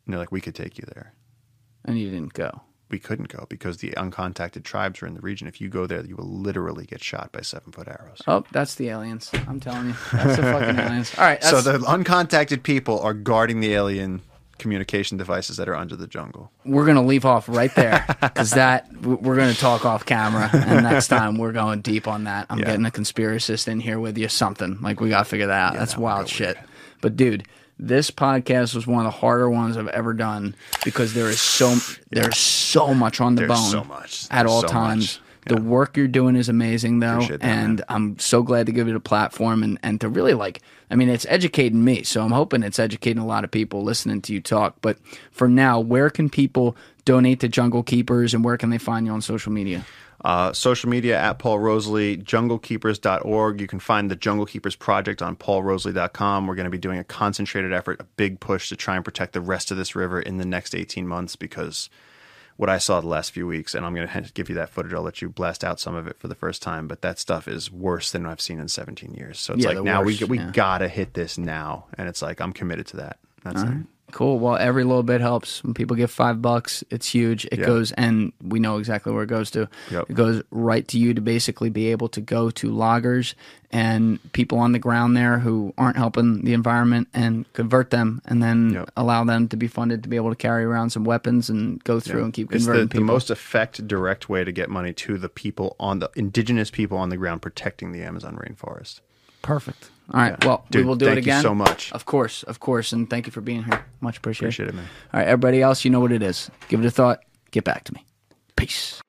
And they're like we could take you there and you didn't go. we couldn't go because the uncontacted tribes are in the region. If you go there, you will literally get shot by seven foot arrows. Oh, that's the aliens. I'm telling you, that's the fucking aliens. All right, so the uncontacted people are guarding the alien communication devices that are under the jungle. we're gonna leave off right there because that we're gonna talk off camera, and next time we're going deep on that. I'm Yeah. getting a conspiracist in here with you, something like we gotta figure that out. That's that wild shit. weird. But dude, this podcast was one of the harder ones I've ever done because there is so there's so much on the There's bone so much. at There's all so times. much. The work you're doing is amazing, though, Appreciate that, and. I'm so glad to give it a platform and, and to really like. I mean, it's educating me, so I'm hoping it's educating a lot of people listening to you talk. But for now, where can people donate to Junglekeepers, and where can they find you on social media? Uh, social media at Paul Rosolie, junglekeepers.org. You can find the Junglekeepers Project on paulrosolie.com. We're going to be doing a concentrated effort, a big push to try and protect the rest of this river in the next 18 months because what I saw the last few weeks, and I'm going to give you that footage. I'll let you blast out some of it for the first time, but that stuff is worse than I've seen in 17 years. So it's Yeah, like now worst, we we yeah. gotta hit this now, and it's like I'm committed to that. That's it. Cool. Well, every little bit helps. When people give five bucks, it's huge. It Yeah. goes, and we know exactly where it goes to. Yep. It goes right to you to basically be able to go to loggers and people on the ground there who aren't helping the environment and convert them, and then Yep. allow them to be funded to be able to carry around some weapons and go through and keep converting the, the people. most effect direct way to get money to the people on the indigenous people on the ground protecting the Amazon rainforest. Perfect. All right. Yeah. Well, Dude, we will do it again. thank you so much. Of course, of course, and thank you for being here. Much appreciated. Appreciate it, man. All right, everybody else, you know what it is. Give it a thought. Get back to me. Peace.